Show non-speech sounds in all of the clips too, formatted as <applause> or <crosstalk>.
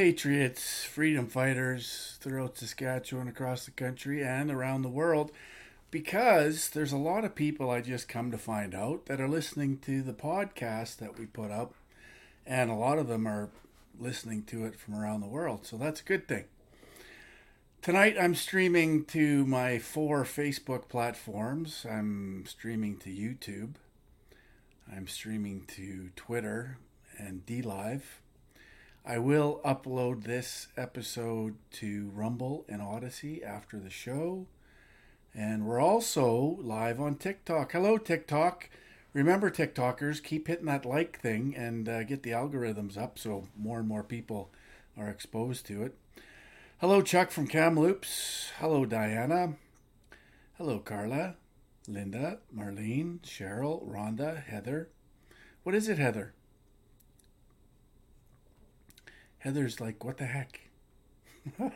patriots, freedom fighters throughout Saskatchewan, across the country, and around the world. Because there's a lot of people I just come to find out that are listening to the podcast that we put up, and a lot of them are listening to it from around the world. So that's a good thing. Tonight I'm streaming to my four Facebook platforms. I'm streaming to YouTube. I'm streaming to Twitter and DLive. I will upload this episode to Rumble and Odysee after the show. And we're also live on TikTok. Hello, TikTok. Remember, TikTokers, keep hitting that like thing and uh, get the algorithms up so more and more people are exposed to it. Hello, Chuck from Kamloops. Hello, Diana. Hello, Carla, Linda, Marlene, Cheryl, Rhonda, Heather. What is it, Heather? Heather's like, what the heck? <laughs>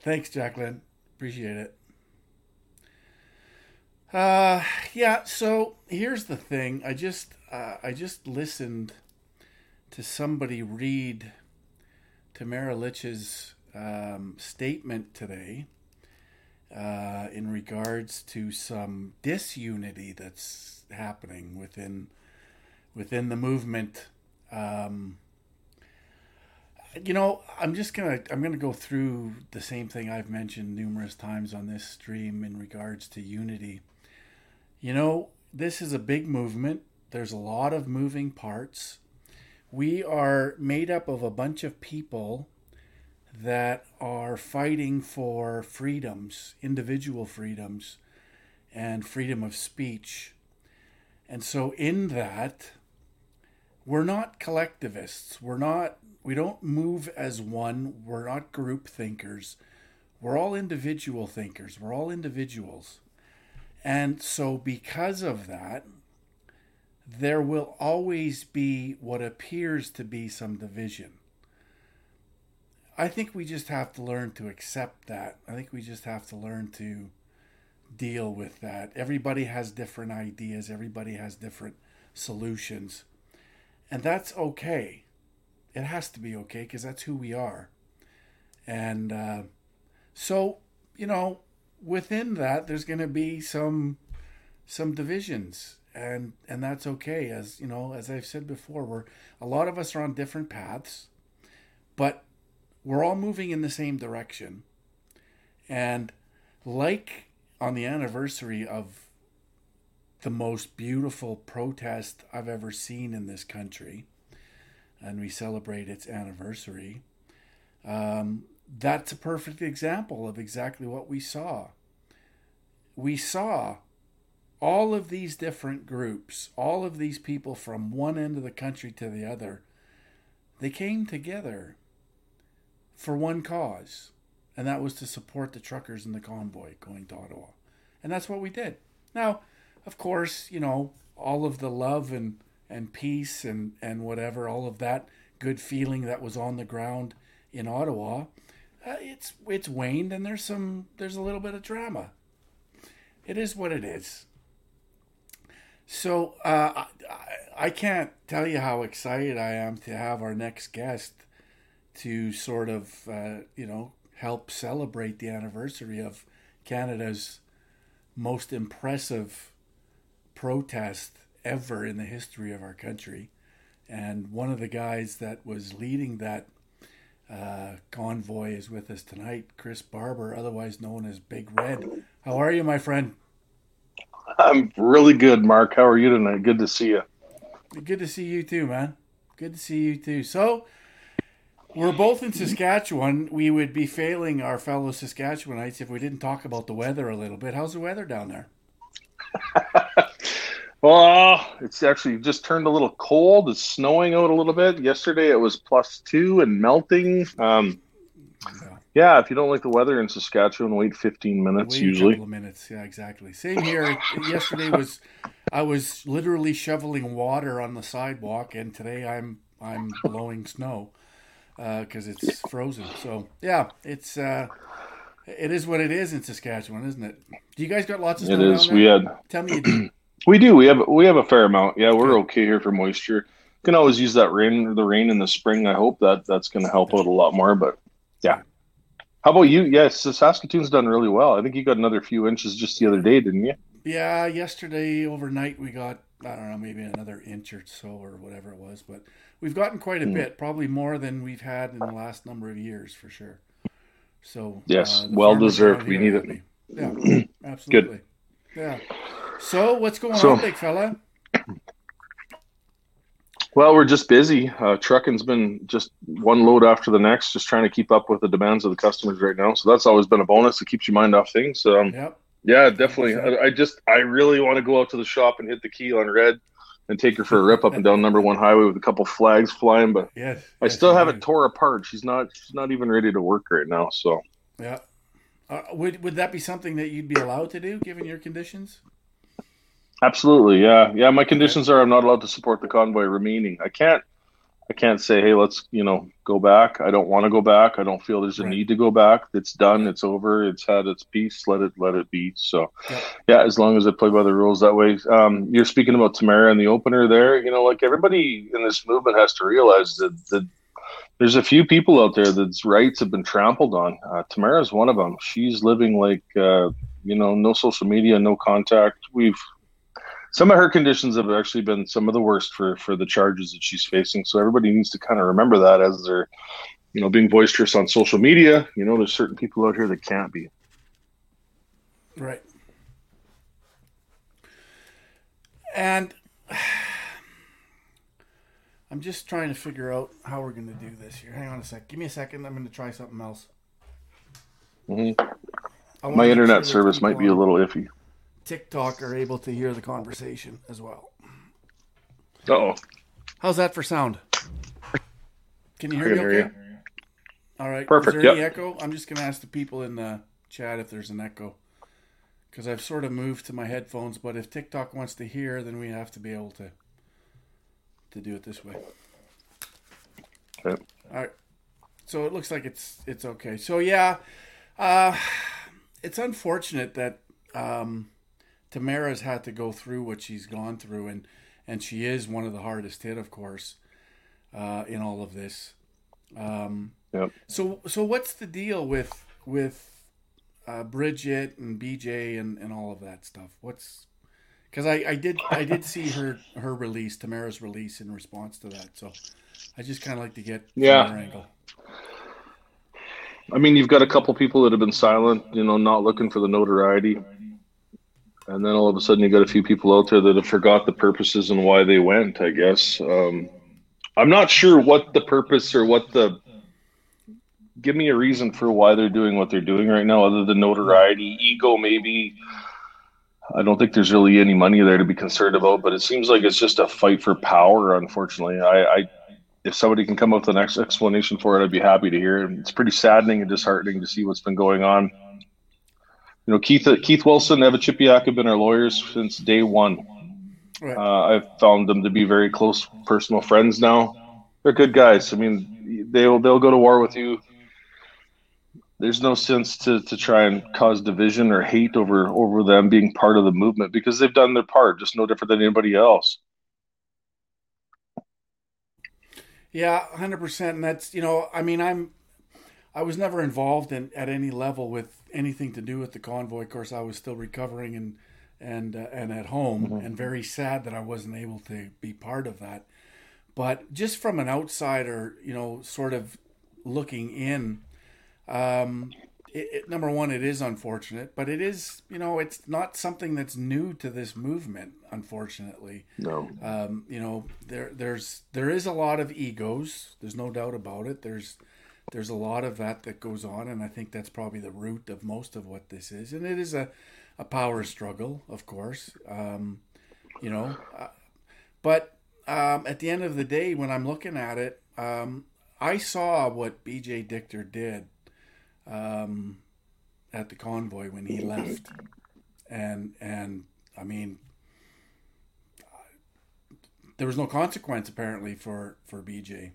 Thanks, Jacqueline. Appreciate it. Uh, yeah. So here's the thing. I just, uh, I just listened to somebody read Tamara Lich's um, statement today uh, in regards to some disunity that's happening within within the movement. Um, you know, I'm just gonna I'm gonna go through the same thing I've mentioned numerous times on this stream in regards to unity. You know, this is a big movement. There's a lot of moving parts. We are made up of a bunch of people that are fighting for freedoms, individual freedoms, and freedom of speech. And so, in that, we're not collectivists. We're not, we don't move as one. We're not group thinkers. We're all individual thinkers. We're all individuals. And so, because of that, there will always be what appears to be some division. I think we just have to learn to accept that. I think we just have to learn to deal with that. Everybody has different ideas, everybody has different solutions. And that's okay. It has to be okay because that's who we are. And uh, so, you know, within that, there's going to be some some divisions, and and that's okay. As you know, as I've said before, we're a lot of us are on different paths, but we're all moving in the same direction. And like on the anniversary of the most beautiful protest I've ever seen in this country, and we celebrate its anniversary, um, that's a perfect example of exactly what we saw. We saw all of these different groups, all of these people from one end of the country to the other, they came together for one cause, and that was to support the truckers in the convoy going to Ottawa. And that's what we did. Now, of course, you know, all of the love and, and peace and, and whatever, all of that good feeling that was on the ground in Ottawa, uh, it's it's waned and there's some there's a little bit of drama. It is what it is. So uh, I, I can't tell you how excited I am to have our next guest to sort of uh, you know help celebrate the anniversary of Canada's most impressive protest ever in the history of our country. And one of the guys that was leading that uh, convoy is with us tonight, Chris Barber, otherwise known as Big Red. How are you, my friend? I'm really good, Mark. How are you tonight? Good to see you. Good to see you too, man. Good to see you too. So, we're both in Saskatchewan. We would be failing our fellow Saskatchewanites if we didn't talk about the weather a little bit. How's the weather down there? <laughs> well, it's actually just turned a little cold. It's snowing out a little bit. Yesterday it was plus two and melting. Um, yeah. if you don't like the weather in Saskatchewan, wait 15 minutes wait usually. A couple of minutes, yeah, exactly. Same here. Yesterday was I was literally shoveling water on the sidewalk, and today I'm I'm blowing snow because uh, it's frozen. So yeah, it's uh, it is what it is in Saskatchewan, isn't it? Do you guys got lots of snow? It is. We had. Tell me you do. We do. We have we have a fair amount. Yeah, we're okay here for moisture. Can always use that rain, the rain in the spring. I hope that that's going to help out a lot more. But yeah. How about you? Yes, Saskatoon's done really well. I think you got another few inches just the other day, didn't you? Yeah, yesterday overnight we got I don't know maybe another inch or so or whatever it was, but we've gotten quite a mm. bit, probably more than we've had in the last number of years for sure. So yes, uh, well deserved. We need it. Yeah, <clears throat> absolutely. Good. Yeah. So what's going so, on, big fella? <clears throat> Well, we're just busy. Uh, trucking's been just one load after the next, just trying to keep up with the demands of the customers right now. So that's always been a bonus. It keeps your mind off things. Um, yep. Yeah, definitely. I, I, just, I really want to go out to the shop and hit the key on red and take her for a rip up and down number one highway with a couple flags flying. But yes, I yes, still haven't tore apart. She's not, she's not even ready to work right now. So yeah, uh, would would that be something that you'd be allowed to do given your conditions? Absolutely, yeah, yeah. My conditions are I'm not allowed to support the convoy remaining. I can't, I can't say, hey, let's you know go back. I don't want to go back. I don't feel there's a right. need to go back. It's done. It's over. It's had its piece. Let it let it be. So, yeah, yeah as long as I play by the rules that way. Um, you're speaking about Tamara and the opener there. You know, like everybody in this movement has to realize that the there's a few people out there that's rights have been trampled on. Uh, Tamara's one of them. She's living like, uh, you know, no social media, no contact. We've some of her conditions have actually been some of the worst for for the charges that she's facing. So everybody needs to kind of remember that as they're, you know, being boisterous on social media. You know, there's certain people out here that can't be. Right. And <sighs> I'm just trying to figure out how we're going to do this here. Hang on a sec. Give me a second. I'm going to try something else. Mm-hmm. My internet sure service might be a little iffy. TikTok are able to hear the conversation as well. oh. How's that for sound? Can you hear me okay? All right. Perfect. Is there yep. any echo? I'm just going to ask the people in the chat if there's an echo. Because I've sort of moved to my headphones, but if TikTok wants to hear, then we have to be able to to do it this way. Okay. All right. So it looks like it's it's okay. So yeah, uh, it's unfortunate that um, Tamara's had to go through what she's gone through, and and she is one of the hardest hit, of course, uh, in all of this. Um, yep. So so what's the deal with with uh, Bridget and BJ and, and all of that stuff? What's because I, I did I did see her her release Tamara's release in response to that, so I just kind of like to get yeah. angle. I mean, you've got a couple people that have been silent, you know, not looking for the notoriety and then all of a sudden you got a few people out there that have forgot the purposes and why they went i guess. Um, i'm not sure what the purpose or what the give me a reason for why they're doing what they're doing right now other than notoriety ego maybe. I don't think there's really any money there to be concerned about but it seems like it's just a fight for power unfortunately. I, I if somebody can come up with an explanation for it i'd be happy to hear it. It's pretty saddening and disheartening to see what's been going on you know, Keith Keith Wilson, Eva Chipiuk have been our lawyers since day one. Right. Uh, I've found them to be very close personal friends now. They're good guys. I mean, they'll they'll go to war with you. There's no sense to, to try and cause division or hate over over them being part of the movement because they've done their part, just no different than anybody else. Yeah, hundred percent. And that's you know, I mean, I'm I was never involved in at any level with anything to do with the convoy. Of course, I was still recovering and and uh, and at home, mm-hmm. and very sad that I wasn't able to be part of that. But just from an outsider, you know, sort of looking in, um, it, it, number one, it is unfortunate, but it is, you know, it's not something that's new to this movement. Unfortunately, No. um, you know, there there's there is a lot of egos. There's no doubt about it. There's there's a lot of that that goes on, and I think that's probably the root of most of what this is. And it is a a power struggle, of course. Um, you know, uh, but um, at the end of the day, when I'm looking at it, um, I saw what B.J. Dichter did um, at the convoy when he left, and and I mean, there was no consequence apparently for for BJ,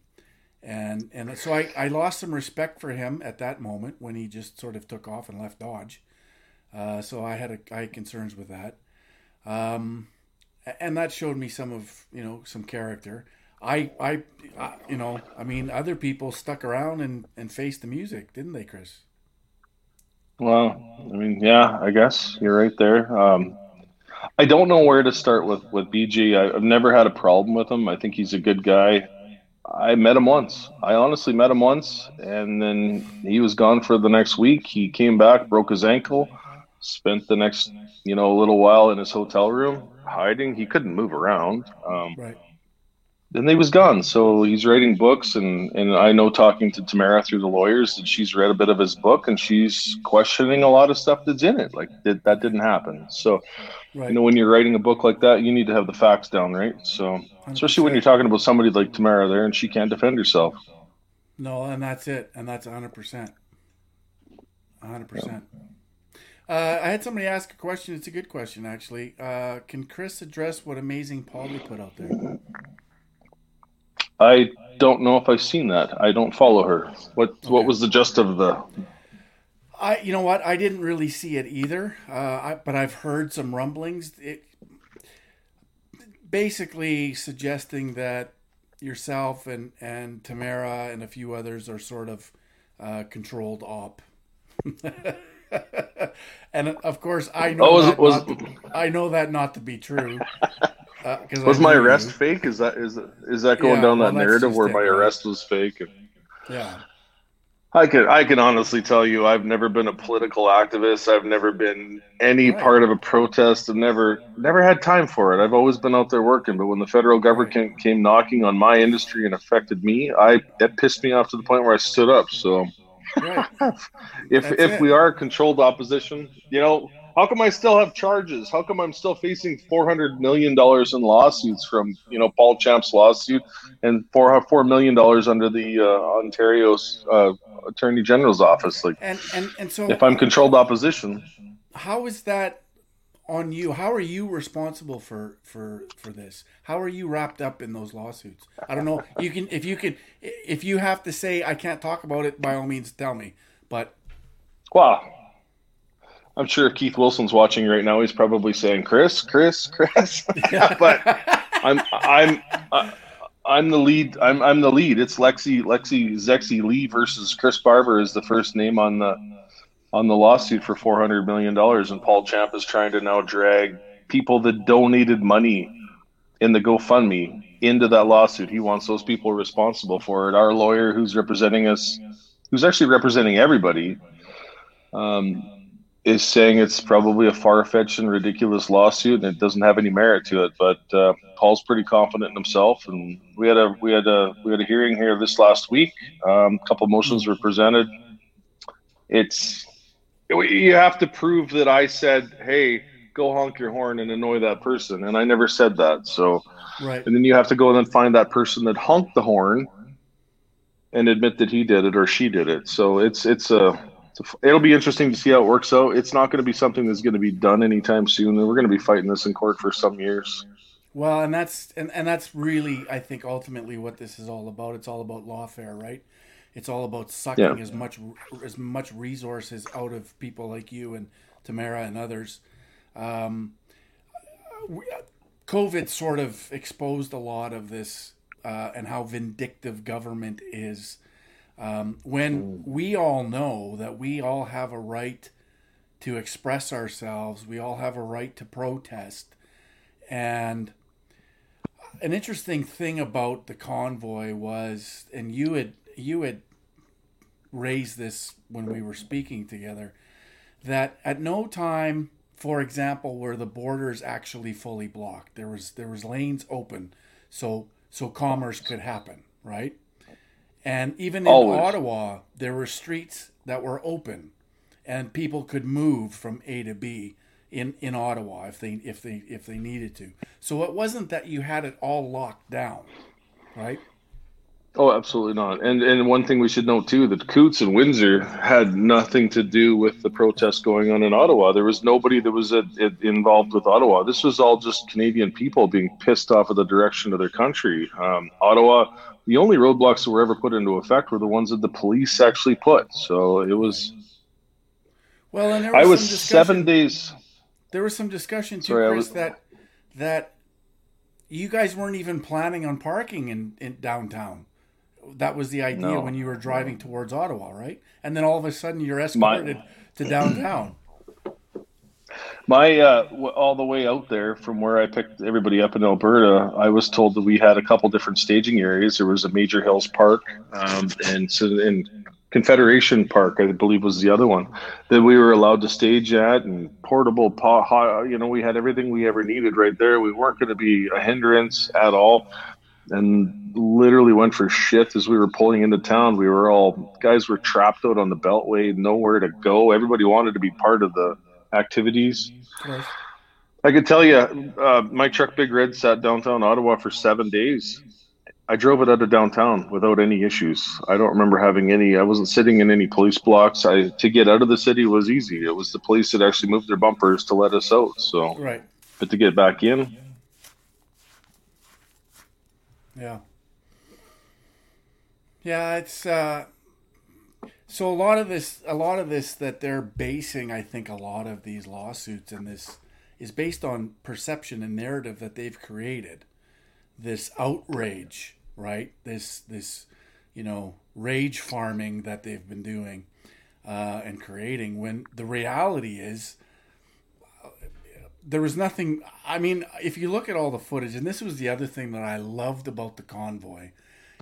and and so I I lost some respect for him at that moment when he just sort of took off and left Dodge. Uh, so I had a, I had concerns with that, um, and that showed me some of you know some character. I, I, I, you know, I mean, other people stuck around and, and faced the music, didn't they, Chris? Well, I mean, yeah, I guess you're right there. Um, I don't know where to start with with BG. I, I've never had a problem with him. I think he's a good guy. I met him once. I honestly met him once, and then he was gone for the next week. He came back, broke his ankle, spent the next, you know, a little while in his hotel room hiding. He couldn't move around. Um, Right. Then he was gone. So he's writing books, and and I know talking to Tamara through the lawyers that she's read a bit of his book, and she's questioning a lot of stuff that's in it. Like did, that didn't happen. So Right. you know when you're writing a book like that, you need to have the facts down, right? So especially when you're talking about somebody like Tamara there, and she can't defend herself. No, and that's it, and that's hundred percent, hundred percent. Uh, I had somebody ask a question. It's a good question, actually. Uh, can Chris address what amazing Polly put out there? I don't know if I've seen that. I don't follow her. What what was the gist of the? I, you know what? I didn't really see it either, uh, I, but I've heard some rumblings. It basically suggesting that yourself and and Tamara and a few others are sort of uh, controlled op. <laughs> and of course, I know Oh, was- that was- to, I know that not to be true. Uh, Was my you. arrest fake? Is that is is that going Yeah, down well, that narrative where my arrest was fake? And, Yeah. I can I can honestly tell you I've never been a political activist. I've never been any Right. part of a protest. I've never never had time for it. I've always been out there working. But when the federal government came knocking on my industry and affected me, I that pissed me off to the point where I stood up. So Right. <laughs> if That's if it. we are controlled opposition, you know, how come I still have charges? How come I'm still facing four hundred million dollars in lawsuits from you know Paul Champ's lawsuit and four four million dollars under the uh, Ontario's uh, Attorney General's office? Like, And and and so if I'm controlled opposition, how is that on you? How are you responsible for for for this? How are you wrapped up in those lawsuits? I don't know. You can if you can if you have to say I can't talk about it, by all means tell me. But wow. I'm sure if Keith Wilson's watching right now, he's probably saying, "Chris, Chris, Chris." <laughs> <laughs> but I'm I'm I- I'm the lead. I'm I'm the lead. It's Lexi Lexi Zexi Li versus Chris Barber is the first name on the on the lawsuit for 400 million dollars, and Paul Champ is trying to now drag people that donated money in the GoFundMe into that lawsuit. He wants those people responsible for it. Our lawyer, who's representing us, who's actually representing everybody, um, is saying it's probably a far-fetched and ridiculous lawsuit, and it doesn't have any merit to it. But uh, Paul's pretty confident in himself, and we had a we had a we had a hearing here this last week. Um, a couple motions were presented. It's you have to prove that I said, "Hey, go honk your horn and annoy that person," and I never said that. So, right, and then you have to go and then find that person that honked the horn and admit that he did it or she did it. So it's it's a a- it'll be interesting to see how it works out. It's not going to be something that's going to be done anytime soon. We're going to be fighting this in court for some years. well, and that's and, and that's really I think ultimately what this is all about. It's all about lawfare, right? It's all about sucking Yeah. as much as much resources out of people like you and Tamara and others. Um, we- COVID sort of exposed a lot of this uh, and how vindictive government is. Um, when we all know that we all have a right to express ourselves, we all have a right to protest. And an interesting thing about the convoy was, and you had you had raised this when we were speaking together that at no time, for example, were the borders actually fully blocked. There was there was lanes open, so so commerce could happen, right? And even in Always. Ottawa, there were streets that were open, and people could move from A to B in, in Ottawa if they if they if they needed to. So it wasn't that you had it all locked down, right? Oh, absolutely not. And and one thing we should note too that Coutts and Windsor had nothing to do with the protests going on in Ottawa. There was nobody that was at, at, involved with Ottawa. This was all just Canadian people being pissed off of the direction of their country. Um, Ottawa, the only roadblocks that were ever put into effect were the ones that the police actually put. So it was. Well, and there I was was seven days. There was some discussion too, Sorry, Chris, was- that that you guys weren't even planning on parking in, in downtown. That was the idea No. when you were driving towards Ottawa, right? And then all of a sudden you're escorted to downtown. My uh, w- all the way out there from where I picked everybody up in Alberta, I was told that we had a couple different staging areas. There was a Major's Hill Park, um, and so in Confederation Park, I believe was the other one that we were allowed to stage at, and portable. You know, we had everything we ever needed right there. We weren't going to be a hindrance at all, and literally went for shit as we were pulling into town. We were all guys were trapped out on the Beltway, nowhere to go. Everybody wanted to be part of the activities. I could tell you, uh, my truck Big Red sat downtown Ottawa for seven days. I drove it out of downtown without any issues. I don't remember having any. I wasn't sitting in any police blocks. I to get out of the city was easy. It was the police that actually moved their bumpers to let us out. So, Right. but to get back in, Yeah. Yeah, it's uh so a lot of this a lot of this that they're basing I think a lot of these lawsuits and this is based on perception and narrative that they've created. This outrage, right? This this you know, rage farming that they've been doing uh, and creating when the reality is there was nothing i mean if you look at all the footage and this was the other thing that i loved about the convoy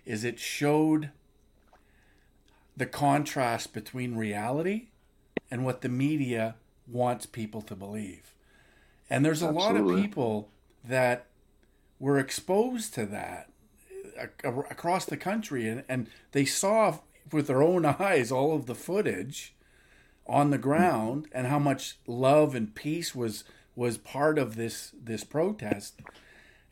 is it showed the contrast between reality and what the media wants people to believe. And there's a lot of people that were exposed to that uh, a- across the country and, and they saw with their own <laughs> eyes all of the footage on the hmm. ground and how much love and peace was was part of this this protest.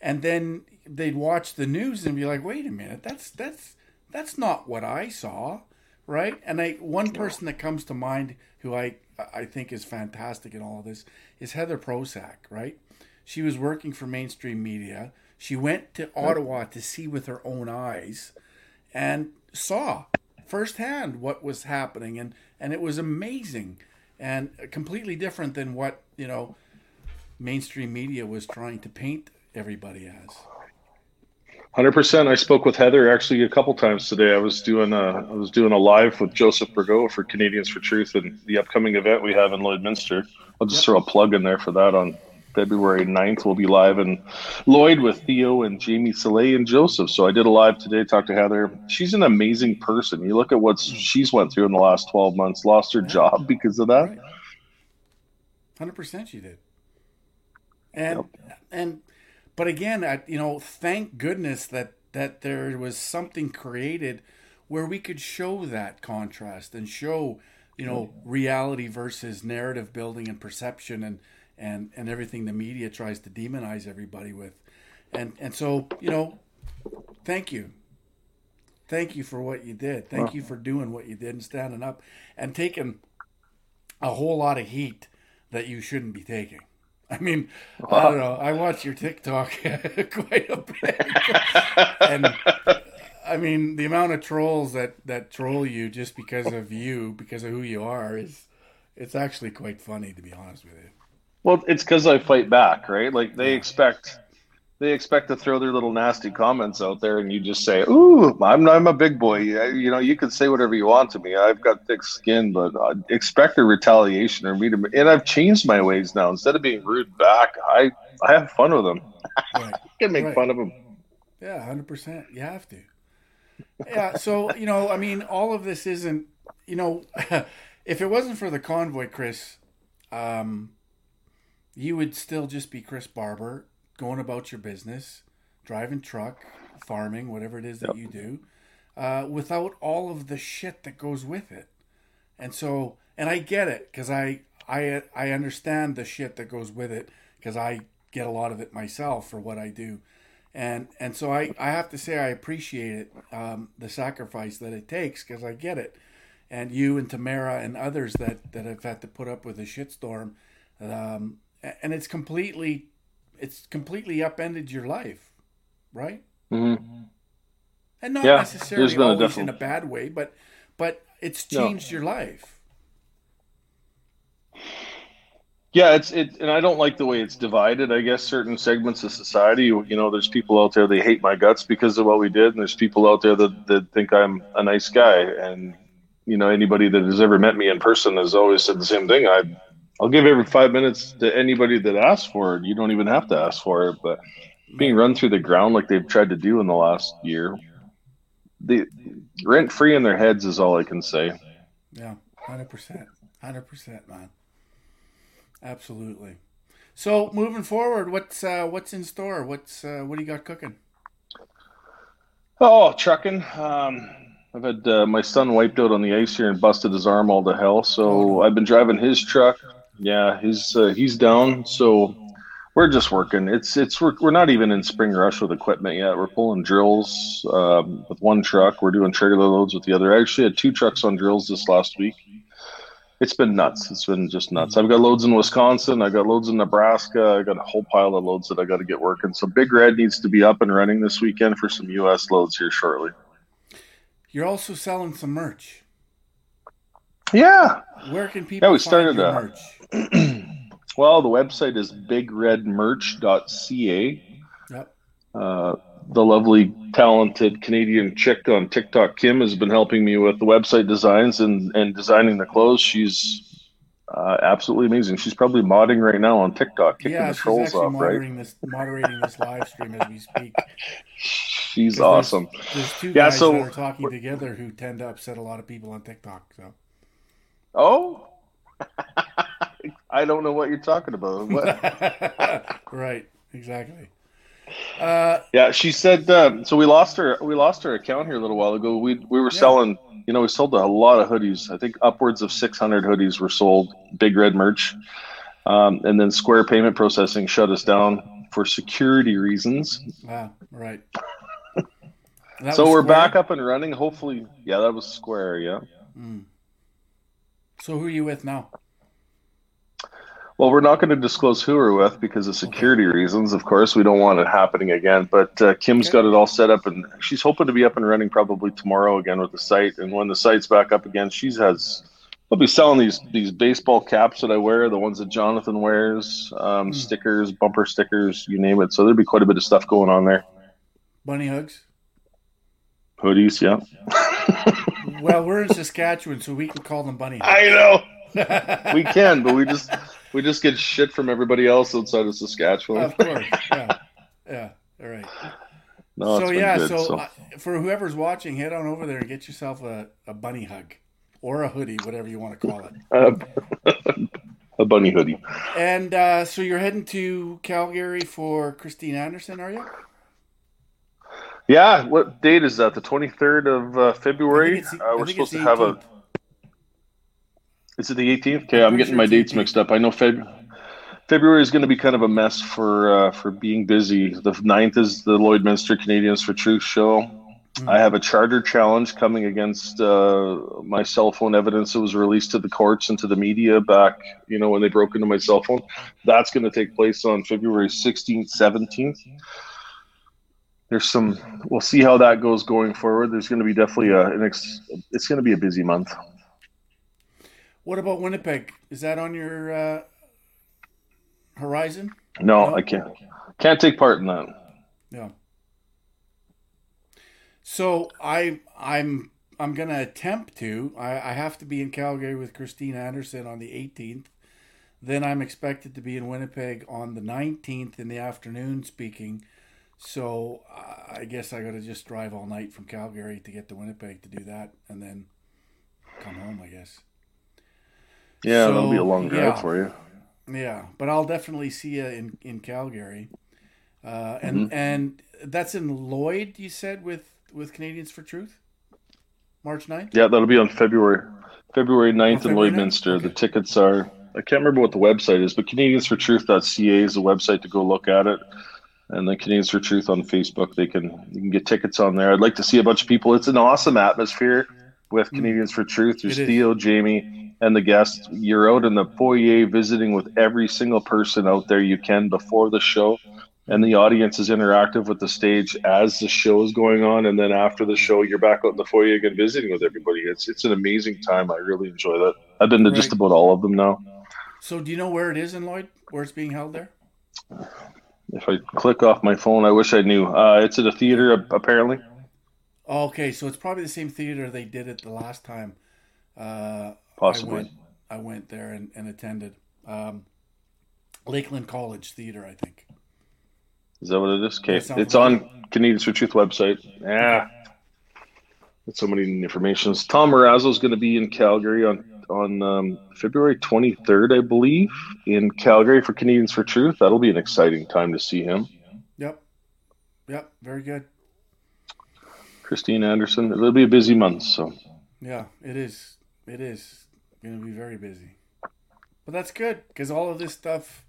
And then they'd watch the news and be like wait a minute that's that's that's not what i saw right? And i one person that comes to mind who i i think is fantastic in all of this is heather prosack right? She was working for mainstream media. She went to ottawa to see with her own eyes and saw firsthand what was happening. And and it was amazing and completely different than what you know mainstream media was trying to paint everybody as hundred percent. I spoke with Heather actually a couple times today. I was doing a I was doing a live with Joseph Bourgault for Canadians for Truth and the upcoming event we have in Lloydminster. I'll just Yep. throw a plug in there for that on February 9th. We'll be live in Lloyd with Theo and Jamie Salé and Joseph. So I did a live today, talked to Heather. She's an amazing person. You look at what mm-hmm. she's went through in the last 12 months, lost her job because of that. Hundred percent, she did. And and, but again, I, you know, thank goodness that that there was something created where we could show that contrast and show, you know, reality versus narrative building and perception and and and everything the media tries to demonize everybody with, and and so you know, thank you. Thank you for what you did. Thank you for doing what you did and standing up and taking a whole lot of heat that you shouldn't be taking. I mean, I don't know. I watch your TikTok <laughs> quite a bit, and I mean the amount of trolls that that troll you just because of you, because of who you are, is it's actually quite funny to be honest with you. Well, it's because I fight back, right? Like they expect, they expect to throw their little nasty comments out there, and you just say, "Ooh, I'm I'm a big boy." You know, you can say whatever you want to me. I've got thick skin, but uh, expect a retaliation or me to. And I've changed my ways now. Instead of being rude back, I I have fun with them. Right. <laughs> I can make Right. fun of them. Yeah, hundred percent. You have to. Yeah. So you know, I mean, all of this isn't you know, <laughs> if it wasn't for the convoy, Chris, um, you would still just be Chris Barber, going about your business, driving truck, farming, whatever it is that you do, uh, without all of the shit that goes with it. And so, and I get it because I, I, I understand the shit that goes with it because I get a lot of it myself for what I do. And, and so I, I have to say I appreciate it, um, the sacrifice that it takes because I get it. And you and Tamara and others that, that have had to put up with a shitstorm, um, and it's completely, it's completely upended your life, right? Mhm. and not Yeah, necessarily always in a bad way, but but it's No. changed your life. Yeah, it's it, and I don't like the way it's divided. I guess certain segments of society, you know, there's people out there they hate my guts because of what we did, and there's people out there that, that think I'm a nice guy. And you know, anybody that has ever met me in person has always said the same thing. I, I'll give every five minutes to anybody that asks for it. You don't even have to ask for it, but being run through the ground like they've tried to do in the last year, the rent free in their heads is all I can say. Yeah, hundred percent, hundred percent, man. Absolutely. So moving forward, what's uh, what's in store? What's uh, what do you got cooking? Oh, trucking. Um, I've had uh, my son wiped out on the ice here and busted his arm all to hell. So I've been driving his truck. Yeah, he's uh, he's down. So we're just working. It's it's we're, we're not even in spring rush with equipment yet. We're pulling drills um, with one truck. We're doing trailer loads with the other. I actually had two trucks on drills this last week. It's been nuts. It's been just nuts. I've got loads in Wisconsin. I got loads in Nebraska. I got a whole pile of loads that I got to get working. So Big Red needs to be up and running this weekend for some U.S. loads here shortly. You're also selling some merch. Yeah. Where can people? Yeah, we started your a- merch? <clears throat> Well, the website is bigredmerch.ca. Yep. Uh, the lovely, talented Canadian chick on TikTok, Kim, has been helping me with the website designs and, and designing the clothes. She's uh, absolutely amazing. She's probably modding right now on TikTok, kicking Yeah, the she's trolls actually off, right? moderating this moderating this live stream as we speak. <laughs> She's 'Cause there's- awesome. There's two Yeah, guys so- that are talking together who tend to upset a lot of people on TikTok. So Oh, <laughs> I don't know what you're talking about. What? <laughs> right, exactly. Uh, Yeah, she said. Um, so we lost her. We lost her account here a little while ago. We we were Yeah. selling. You know, we sold a lot of hoodies. I think upwards of 600 hoodies were sold. Big Red merch, um, and then Square Payment Processing shut us down for security reasons. ah, right. <laughs> So we're Square? back up and running. Hopefully, yeah, that was Square. Yeah. Mm. So who are you with now? Well, we're not going to disclose who we're with because of security reasons. Of course, we don't want it happening again. But uh, Kim's Okay. got it all set up, and she's hoping to be up and running probably tomorrow again with the site. And when the site's back up again, she's has. I'll be selling these these baseball caps that I wear, the ones that Jonathan wears, um, Hmm. stickers, bumper stickers, you name it. So there'll be quite a bit of stuff going on there. Bunny hugs. Hoodies, yeah. <laughs> Well, we're in Saskatchewan, so we can call them bunny I know we can, but we just we just get shit from everybody else outside of Saskatchewan. of course, yeah, yeah. All right. No, so been yeah, good, so, Uh, for whoever's watching, head on over there and get yourself a, a bunny hug or a hoodie, whatever you want to call it. Uh, a bunny hoodie. And uh, so you're heading to Calgary for Christine Anderson, are you? Yeah, what date is that? The 23rd of uh, February? Uh, we're supposed to have a. Is it the 18th? Okay, I'm getting my dates 18th. mixed up. I know Feb- February is going to be kind of a mess for uh, for being busy. The 9th is the Lloydminster Canadians for Truth show. Hmm. I have a charter challenge coming against uh, my cell phone evidence that was released to the courts and to the media back, you know, when they broke into my cell phone. That's going to take place on February 16th, 17th. There's some. We'll see how that goes going forward. There's going to be definitely a, an. Ex, it's going to be a busy month. What about Winnipeg? Is that on your uh, horizon? No, No? I can't. Can't take part in that. Yeah. So I I'm I'm gonna attempt to. I, I have to be in Calgary with Christine Anderson on the 18th. Then I'm expected to be in Winnipeg on the 19th in the afternoon speaking. So I guess I got to just drive all night from Calgary to get to Winnipeg to do that, and then come home, I guess. Yeah, So, that'll be a long drive yeah. for you. Yeah, but I'll definitely see you in in Calgary, uh, and Mm-hmm. and that's in Lloyd. You said with with Canadians for Truth, March 9th? Yeah, that'll be on February February 9th in February 9th? Lloydminster. The tickets are I can't remember what the website is, but CanadiansForTruth.ca is the website to go look at it. And then Canadians for Truth on Facebook, they can you can get tickets on there. I'd like to see a bunch of people. It's an awesome atmosphere with mm-hmm. Canadians for Truth. There's. Theo, Jamie, and the guests. You're out in the foyer visiting with every single person out there you can before the show. And the audience is interactive with the stage as the show is going on, and then after the show, you're back out in the foyer again visiting with everybody. It's it's an amazing time. I really enjoy that. I've been to just about all of them now. So do you know where it is in Lloyd? Where it's being held there? If I click off my phone, I wish I knew. Uh, it's at a theater, apparently. Okay, so it's probably the same theater they did it the last time. Uh, Possibly. I went, I went there and, and attended. Um, Lakeland College Theater, I think. Is that what it is? Okay, it's on Canadians for Truth website. Yeah, that's so many information. Tom Marazzo is going to be in Calgary on on um, February 23rd, I believe, in Calgary for Canadians for Truth. That'll be an exciting time to see him. Yep. Yep. Very good. Christine Anderson. It'll be a busy month. So Yeah, it is. It is going to be very busy. But that's good because all of this stuff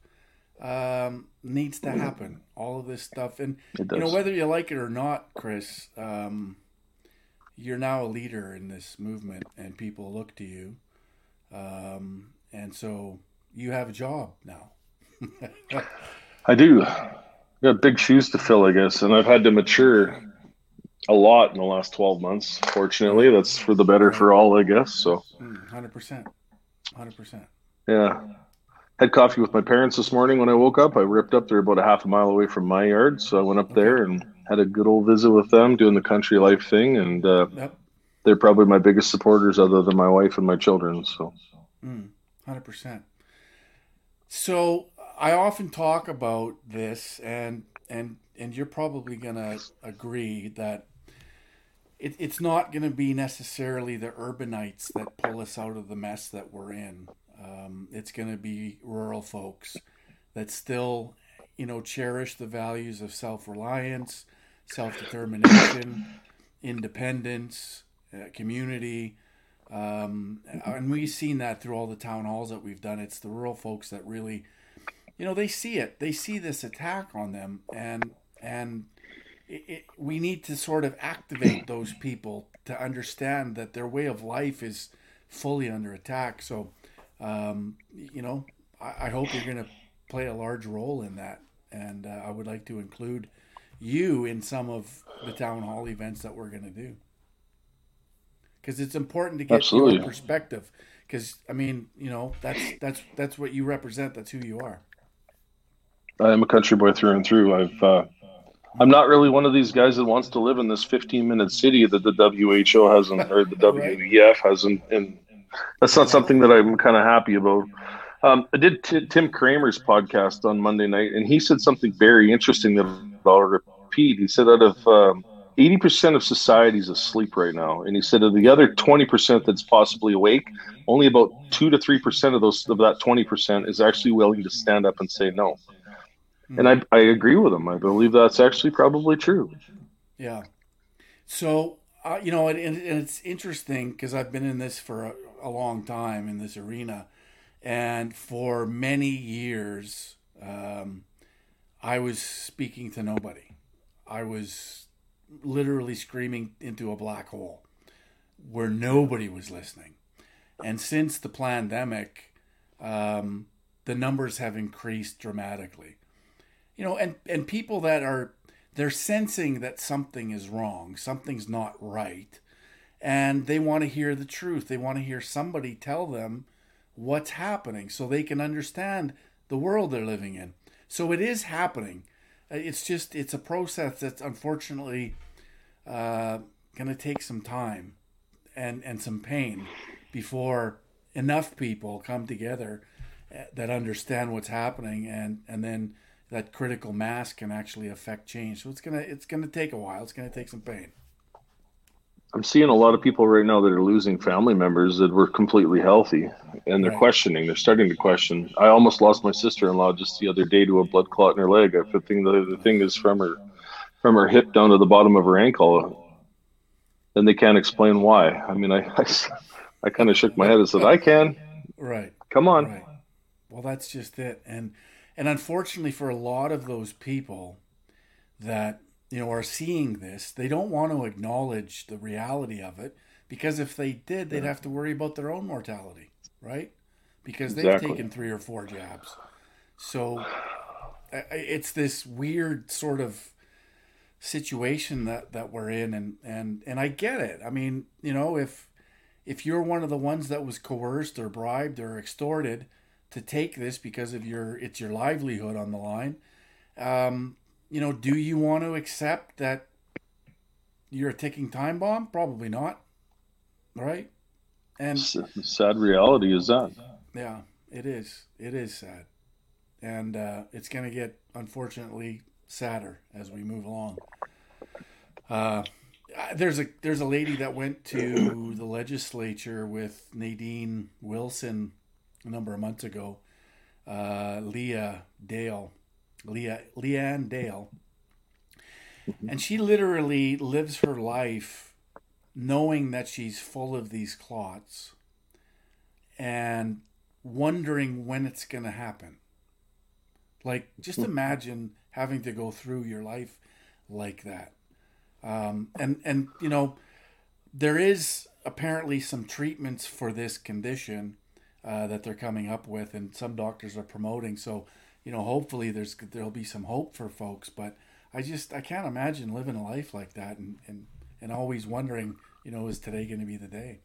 um, needs to happen. All of this stuff. And, you know, whether you like it or not, Chris, um, you're now a leader in this movement and people look to you. Um, and so you have a job now. <laughs> I do. I got big shoes to fill, I guess, and I've had to mature a lot in the last 12 months. Fortunately, that's for the better for all, I guess. So. Mm, 100%. 100%. Yeah. Had coffee with my parents this morning when I woke up. I ripped up. They're about a half a mile away from my yard. So I went up there and had a good old visit with them doing the country life thing. And uh, Yep. They're probably my biggest supporters other than my wife and my children. So, Mm, 100%. So I often talk about this and and and you're probably going to agree that it, it's not going to be necessarily the urbanites that pull us out of the mess that we're in. Um, it's going to be rural folks that still, you know, cherish the values of self-reliance, self-determination, independence, community, um, and we've seen that through all the town halls that we've done. It's the rural folks that really, you know, they see it. They see this attack on them, and and it, it, we need to sort of activate <clears throat> those people to understand that their way of life is fully under attack. So, um, you know, I, I hope you're going to play a large role in that, and uh, I would like to include you in some of the town hall events that we're going to do because it's important to get Absolutely. your perspective. Because I mean, you know, that's that's that's what you represent. That's who you are. I am a country boy through and through. I've, uh, I'm not really one of these guys that wants to live in this 15 minute city that the WHO hasn't, or the. <laughs> WEF hasn't. And that's not something that I'm kind of happy about. Um, I did t- Tim Kramer's podcast on Monday night, and he said something very interesting that I'll repeat. He said out of um, 80% of society is asleep right now, and he said of the other 20% that's possibly awake, only about two to three percent of those of that 20% is actually willing to stand up and say no. And I, I agree with him. I believe that's actually probably true. Yeah. So uh, you know, and, and it's interesting because I've been in this for a, a long time in this arena, and for many years, um, I was speaking to nobody. I was literally screaming into a black hole where nobody was listening. And since the pandemic, um, the numbers have increased dramatically. You know, and, and people that are they're sensing that something is wrong, something's not right, and they want to hear the truth. They want to hear somebody tell them what's happening so they can understand the world they're living in. So it is happening. Uh, It's just it's a process that's unfortunately uh, going to take some time and and some pain before enough people come together uh, that understand what's happening and and then that critical mass can actually affect change. So it's gonna it's gonna take a while. It's gonna take some pain. I'm seeing a lot of people right now that are losing family members that were completely healthy, and they're Right. questioning. They're starting to question. I almost lost my sister-in-law just the other day to a blood clot in her leg. I think the, the thing is from her from her hip down to the bottom of her ankle, and they can't explain why. I mean, I <laughs> I, I kind of shook my head and said, "I can. Right. Come on." Right. Well, that's just it, and and unfortunately for a lot of those people that you know are seeing this, they don't want to acknowledge the reality of it because if they did, they'd have to worry about their own mortality, right? Because they've Exactly. taken three or four jabs, so it's this weird sort of situation that that we're in, and and and I get it. I mean, you know, if if you're one of the ones that was coerced or bribed or extorted to take this because of your it's your livelihood on the line um, you know do you want to accept that you're a ticking time bomb? Probably not right? And sad reality is that. yeah it is. It is sad. And uh, it's going to get unfortunately sadder as we move along. Uh, there's a there's a lady that went to <coughs> the legislature with Nadine Wilson a number of months ago, uh, Leah Dale, Leah Leanne Dale, and she literally lives her life knowing that she's full of these clots and wondering when it's going to happen. Like, just imagine having to go through your life like that. Um, and and you know, there is apparently some treatments for this condition uh, that they're coming up with, and some doctors are promoting. So, you know, hopefully there's there'll be some hope for folks. But I just I can't imagine living a life like that, and and and always wondering, you know, is today going to be the day?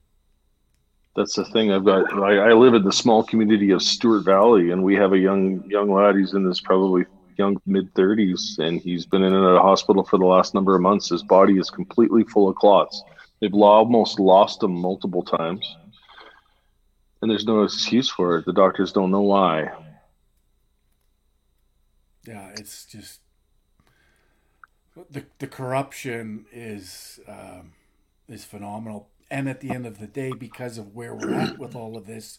That's the thing. I've got. I, I live in the small community of Stewart Valley, and we have a young young lad. He's in his probably young mid thirties, and he's been in of hospital for the last number of months. His body is completely full of clots. They've almost lost him multiple times, and there's no excuse for it. The doctors don't know why. Yeah, it's just the the corruption is um, is phenomenal. And at the end of the day, because of where we're at with all of this,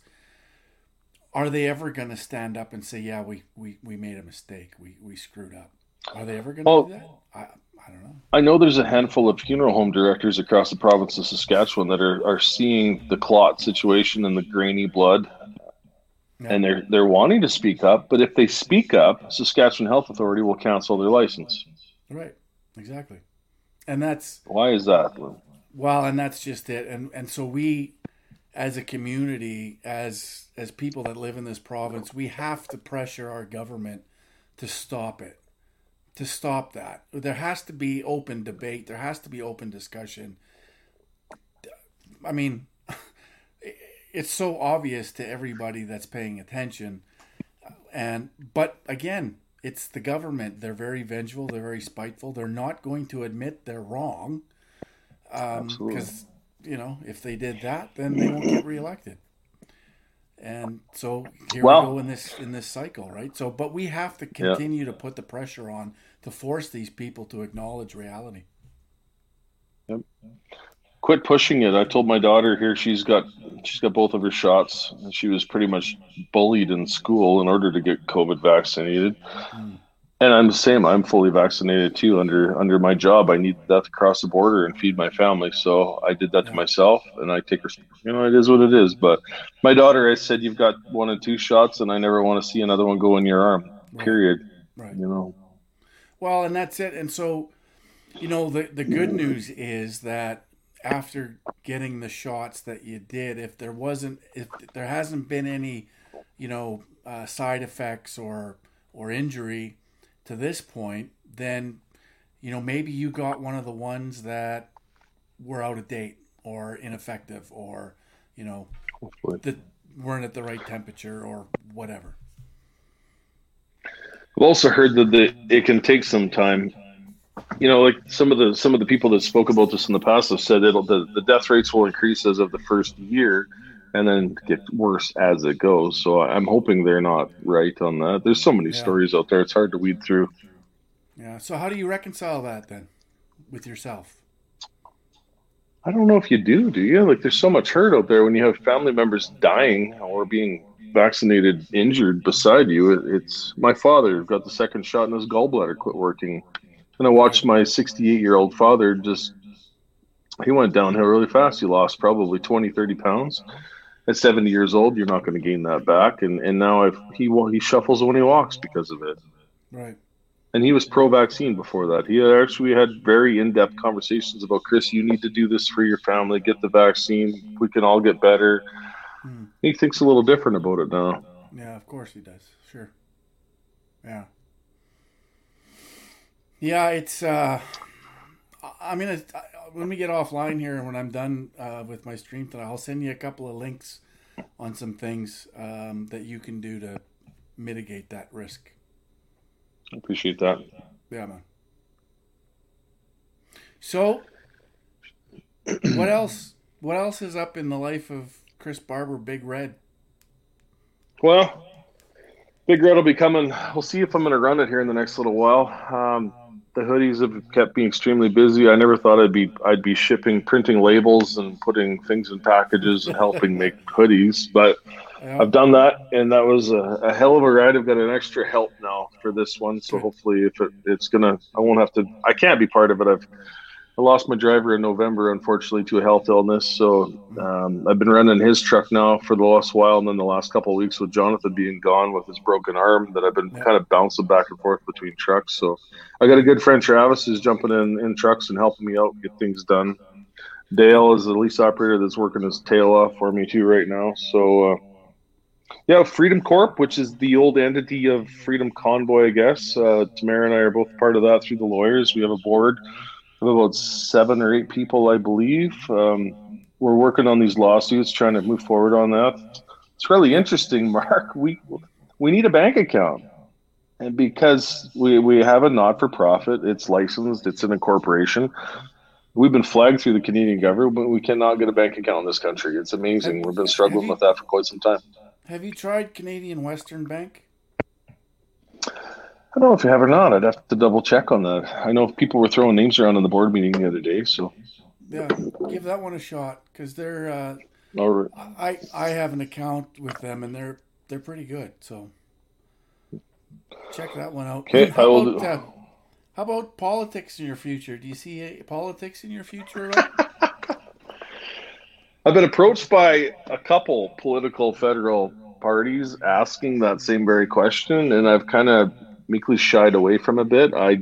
are they ever going to stand up and say, "Yeah, we, we, we made a mistake. We we screwed up"? Are they ever going to Well- do that? I I don't know. I know there's a handful of funeral home directors across the province of Saskatchewan that are, are seeing the clot situation and the grainy blood and they're they're wanting to speak up, but if they speak up, Saskatchewan Health Authority will cancel their license. right, exactly. And that's Why is that? Well, and that's just it. And and so we as a community, as as people that live in this province, we have to pressure our government to stop it. To stop that. There has to be open debate. There has to be open discussion. I mean, it's so obvious to everybody that's paying attention. And but again, it's the government. They're very vengeful, they're very spiteful. They're not going to admit they're wrong um, because you know if they did that, then they won't get reelected. And so here Well- we go in this in this cycle, right? So, but we have to continue to put the pressure on to force these people to acknowledge reality. Quit pushing it. I told my daughter here she's got she's got both of her shots. and She was pretty much bullied in school in order to get COVID vaccinated. Hmm. And I'm the same. I'm fully vaccinated too. Under under my job, I need that to cross the border and feed my family. So I did that to myself, and I take. res- You know, it is what it is. But my daughter, I said, you've got one and two shots, and I never want to see another one go in your arm. Period. Right. You know. Well, and that's it. And so, you know, the the good news is that after getting the shots that you did, if there wasn't, if there hasn't been any, you know, uh, side effects or or injury to this point, then, you know, maybe you got one of the ones that were out of date or ineffective or, you know, that weren't at the right temperature or whatever. I've also heard that the, it can take some time. You know, like some of the some of the people that spoke about this in the past have said it'll the, the death rates will increase as of the first year, and then get worse as it goes. So I'm hoping they're not right on that. There's so many Yeah. stories out there; it's hard to weed through. Yeah. So how do you reconcile that then with yourself? I don't know if you do. Do you? Like, there's so much hurt out there when you have family members dying or being vaccinated, injured beside you. It, it's my father got the second shot and his gallbladder quit working, and I watched my 68 year old father just. He went downhill really fast. He lost probably 20, 30 pounds. At 70 years old, you're not going to gain that back. And and now I've, he he shuffles when he walks because of it. Right. And he was pro-vaccine before that. He actually had very in-depth conversations about Chris. You need to do this for your family. Get the vaccine. We can all get better. Hmm. He thinks a little different about it now. Yeah, of course he does. Sure. Yeah. Yeah, it's. uh I mean, it's, I, when we get offline here and when I'm done uh, with my stream tonight, I'll send you a couple of links on some things um, that you can do to mitigate that risk. I appreciate that. Yeah, man. So, what else? What else is up in the life of Chris Barber, Big Red? Well, Big Red will be coming. We'll see if I'm going to run it here in the next little while. Um, the hoodies have kept me extremely busy. I never thought I'd be I'd be shipping, printing labels, and putting things in packages and helping make <laughs> hoodies. But Yeah. I've done that, and that was a, a hell of a ride. I've got an extra help now for this one, so hopefully, if it, it's gonna, I won't have to. I can't be part of it. I've I lost my driver in November, unfortunately, to a health illness. So um, I've been running his truck now for the last while, and then the last couple of weeks with Jonathan being gone with his broken arm, that I've been Yeah. kind of bouncing back and forth between trucks. So I got a good friend Travis who's jumping in in trucks and helping me out get things done. Dale is the lease operator that's working his tail off for me too right now. So. Uh, yeah, Freedom Corp, which is the old entity of Freedom Convoy, I guess. Uh, Tamara and I are both part of that through the lawyers. We have a board about seven or eight people, I believe. Um, we're working on these lawsuits, trying to move forward on that. It's really interesting, <laughs> Mark. We we need a bank account, and because we we have a not for profit, it's licensed, it's in a corporation. We've been flagged through the Canadian government, but we cannot get a bank account in this country. It's amazing. We've been struggling with that for quite some time. Have you tried Canadian Western Bank? I don't know if you have or not. I'd have to double check on that. I know people were throwing names around in the board meeting the other day. So, Yeah, give that one a shot because they're. Uh, right. I I have an account with them and they're they're pretty good. So check that one out. Okay, how I will about, uh, how about politics in your future? Do you see uh, politics in your future? <laughs> I've been approached by a couple political federal parties asking that same very question, and I've kind of meekly shied away from a bit. I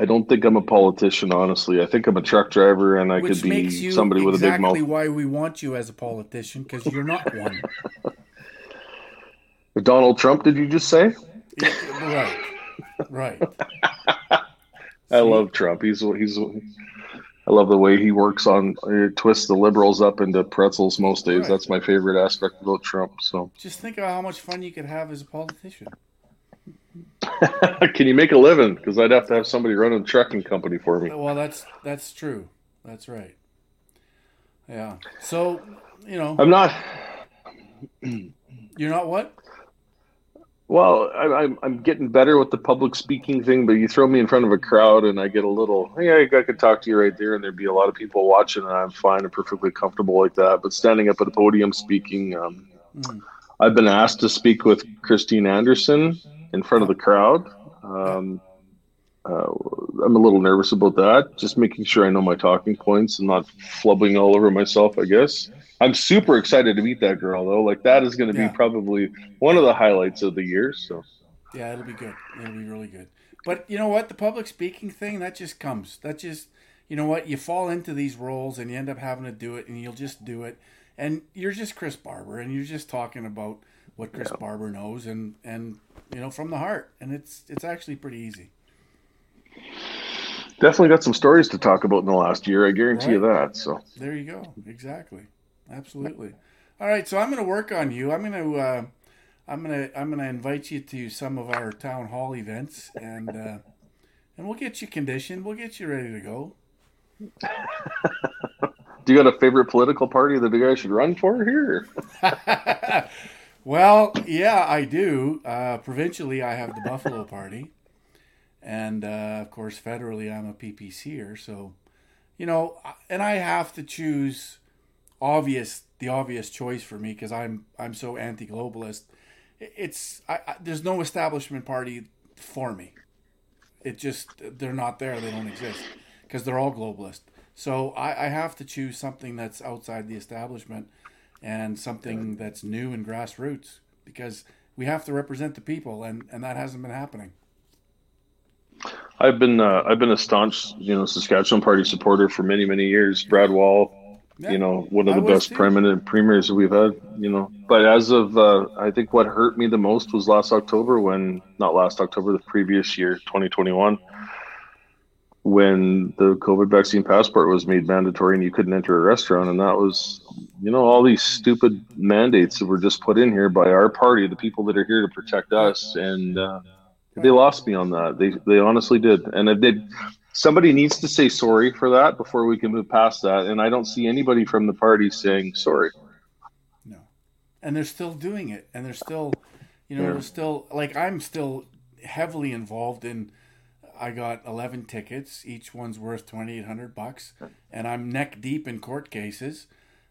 I don't think I'm a politician, honestly. I think I'm a truck driver, and I Which could be somebody with a big mouth. exactly why we want you as a politician because you're not one. <laughs> Donald Trump, did you just say? right, right. I love Trump. He's he's. I love the way he works on uh, twists the liberals up into pretzels most days. Right. That's my favorite aspect about Trump. So, Just think of how much fun you could have as a politician. <laughs> can you make a living? Because I'd have to have somebody running a trucking company for me. Well, that's that's true. That's right. Yeah. So, you know, I'm not. you're not what? Well, I, I'm I'm getting better with the public speaking thing, but you throw me in front of a crowd and I get a little. Yeah, I could talk to you right there, and there'd be a lot of people watching, and I'm fine and perfectly comfortable like that. But standing up at a podium speaking, um, Mm. I've been asked to speak with Christine Anderson in front of the crowd. Um, uh, I'm a little nervous about that. Just making sure I know my talking points and not flubbing all over myself. I guess. I'm super excited to meet that girl though. Like that is going to Yeah. be probably one of the highlights of the year. So. Yeah, it'll be good. It'll be really good. But you know what? The public speaking thing, that just comes. That just, you know what? You fall into these roles and you end up having to do it and you'll just do it. And you're just Chris Barber and you're just talking about what Chris Barber knows and, and, you know, from the heart. And it's, it's actually pretty easy. Definitely got some stories to talk about in the last year. I guarantee you that. So There you go. Exactly. Absolutely. All right. So I'm going to work on you. I'm going to, uh, I'm going to, I'm going to invite you to some of our town hall events and, uh, and we'll get you conditioned. We'll get you ready to go. <laughs> do you got a favorite political party that I should run for here? <laughs> well, yeah, I do. Uh, provincially, I have the Buffalo <laughs> Party, and uh, of course, federally, I'm a PPCer. So, you know, and I have to choose obvious the obvious choice for me because I'm I'm so anti-globalist. It's I, I, there's no establishment party for me. It just they're not there. They don't exist because they're all globalist. So I, I have to choose something that's outside the establishment and something that's new and grassroots because we have to represent the people and, and that hasn't been happening. I've been uh, I've been a staunch you know Saskatchewan Party supporter for many many years. Brad Wall, yeah, you know, one of the best prominent premiers we've had. You know, but as of uh, I think what hurt me the most was last October when not last October the previous year 2021 when the COVID vaccine passport was made mandatory and you couldn't enter a restaurant. And that was, you know, all these stupid mandates that were just put in here by our party, the people that are here to protect us. And uh, they lost me on that. They, they honestly did. And if they, somebody needs to say sorry for that before we can move past that. And I don't see anybody from the party saying sorry. No. And they're still doing it. And they're still, you know, yeah. they're still, like, I'm still heavily involved in I got 11 tickets. Each one's worth 2800 bucks and I'm neck deep in court cases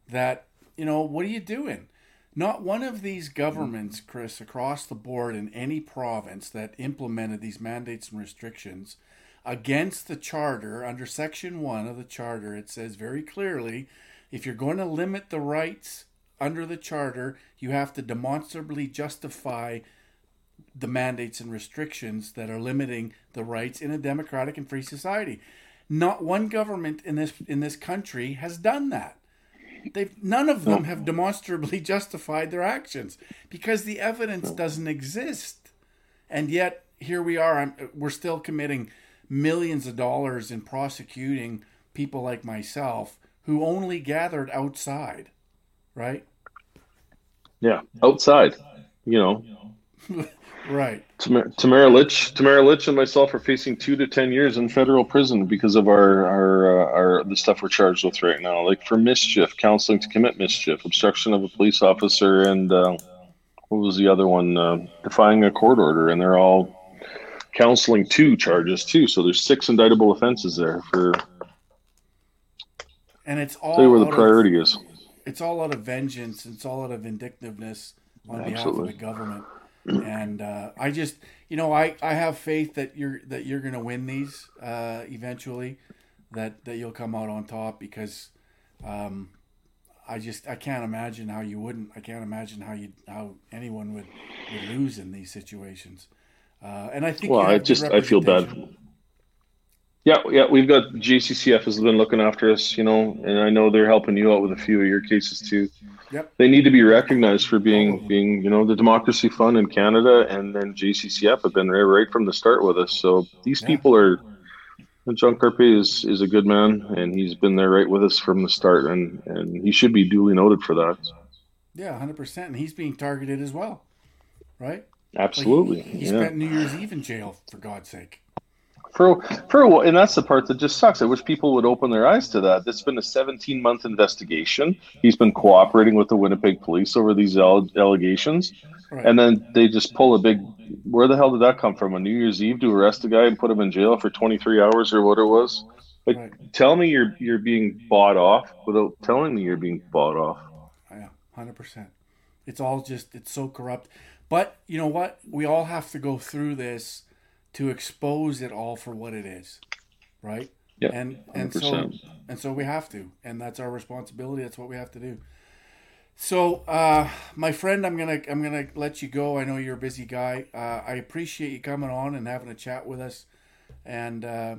that, you know, what are you doing? Not one of these governments, Chris, across the board in any province that implemented these mandates and restrictions against the charter under section 1 of the charter it says very clearly if you're going to limit the rights under the charter, you have to demonstrably justify the mandates and restrictions that are limiting the rights in a democratic and free society. Not one government in this in this country has done that. They've none of them have demonstrably <laughs> justified their actions because the evidence doesn't exist. And yet here we are. I'm, we're still committing millions of dollars in prosecuting people like myself who only gathered outside, right? Yeah, outside. You know. <laughs> Right. Tamara Lich, Tamara Lich, and myself are facing two to ten years in federal prison because of our our uh, our the stuff we're charged with right now, like for mischief, counseling to commit mischief, obstruction of a police officer, and uh, what was the other one? Uh, defying a court order, and they're all counseling two charges too. So there's six indictable offenses there for. And it's all. Tell you where the priority of, is. It's all out of vengeance. It's all out of vindictiveness on Absolutely. behalf of the government and uh, I just you know I, I have faith that you're that you're gonna win these uh, eventually that that you'll come out on top because um, I just I can't imagine how you wouldn't I can't imagine how you how anyone would, would lose in these situations. Uh, and I think well I just I feel bad. yeah, yeah, we've got JCCF has been looking after us, you know, and I know they're helping you out with a few of your cases too. Yep. They need to be recognized for being being, you know, the Democracy Fund in Canada, and then JCCF have been there right from the start with us. So these yeah. people are. John Carpay is is a good man, and he's been there right with us from the start, and and he should be duly noted for that. Yeah, hundred percent, and he's being targeted as well, right? Absolutely. Like he, he yeah. spent New Year's Eve in jail for God's sake for for while, and that's the part that just sucks. I wish people would open their eyes to that. It's been a 17 month investigation. He's been cooperating with the Winnipeg police over these allegations, right. and then they just pull a big. Where the hell did that come from? A New Year's Eve to arrest a guy and put him in jail for 23 hours or what it was? Like, right. tell me you're you're being bought off without telling me you're being bought off. Yeah, hundred percent. It's all just it's so corrupt. But you know what? We all have to go through this to expose it all for what it is, right? Yeah, and and 100%. so and so we have to, and that's our responsibility. That's what we have to do. So, uh, my friend, I'm gonna I'm gonna let you go. I know you're a busy guy. Uh, I appreciate you coming on and having a chat with us, and uh,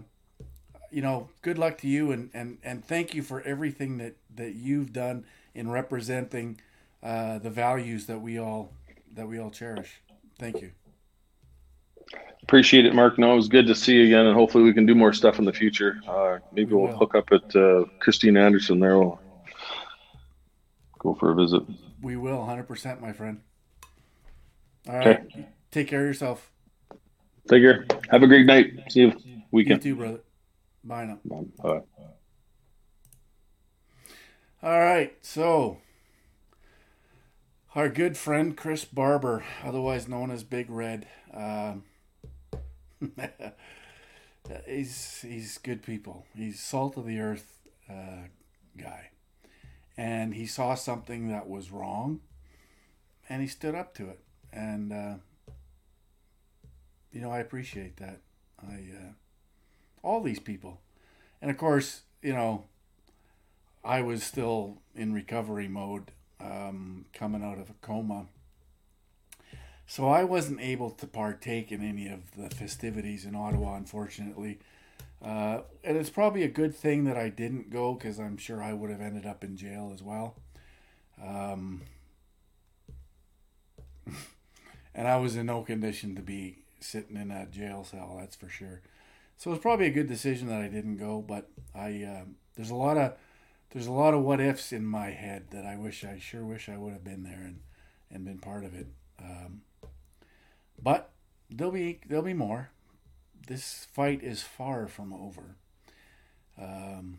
you know, good luck to you, and and and thank you for everything that that you've done in representing uh, the values that we all that we all cherish. Thank you. Appreciate it, Mark. No, it was good to see you again, and hopefully we can do more stuff in the future. Uh, maybe we will hook up at uh, Christine Anderson there. We'll go for a visit. We will, 100%, my friend. All right. Okay. Take care of yourself. Take care. Have a great night. See you weekend. You too, brother. Bye now. Bye. All right. So, our good friend Chris Barber, otherwise known as Big Red. Um, <laughs> he's he's good people. He's salt of the earth. uh, guy, and he saw something that was wrong, and he stood up to it. And uh, you know, I appreciate that. I uh, all these people, and of course, you know, I was still in recovery mode, um, coming out of a coma. So I wasn't able to partake in any of the festivities in Ottawa, unfortunately. Uh, and it's probably a good thing that I didn't go because I'm sure I would have ended up in jail as well. Um, <laughs> and I was in no condition to be sitting in a jail cell, that's for sure. So it's probably a good decision that I didn't go. But I uh, there's a lot of there's a lot of what ifs in my head that I wish I sure wish I would have been there and and been part of it. Um, but there'll be there'll be more. This fight is far from over. Um,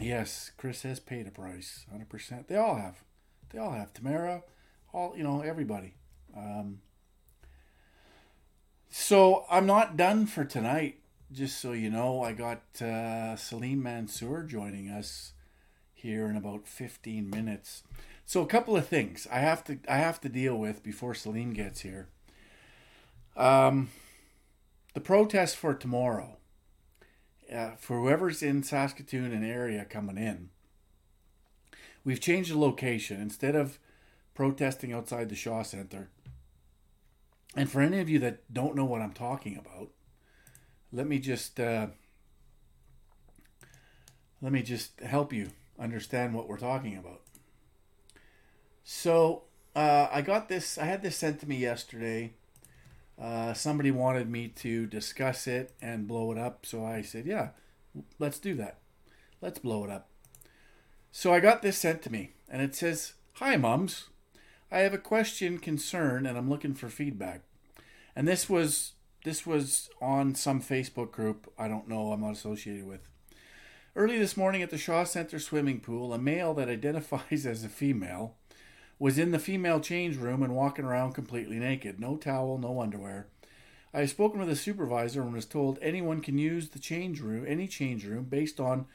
yes, Chris has paid a price, hundred percent. They all have. They all have. Tamara, all you know, everybody. Um, so I'm not done for tonight. Just so you know, I got uh, Salim Mansur joining us here in about 15 minutes. So a couple of things I have to I have to deal with before Salim gets here. Um, the protest for tomorrow, uh, for whoever's in Saskatoon and area coming in, we've changed the location. Instead of protesting outside the Shaw Center, and for any of you that don't know what I'm talking about, let me just uh, let me just help you understand what we're talking about. So uh, I got this. I had this sent to me yesterday. Uh, somebody wanted me to discuss it and blow it up, so I said, "Yeah, let's do that. Let's blow it up." So I got this sent to me, and it says, "Hi, mums. I have a question, concern, and I'm looking for feedback." And this was this was on some Facebook group I don't know I'm not associated with. Early this morning at the Shaw Center swimming pool, a male that identifies <laughs> as a female was in the female change room and walking around completely naked. No towel, no underwear. I have spoken with a supervisor and was told anyone can use the change room, any change room, based on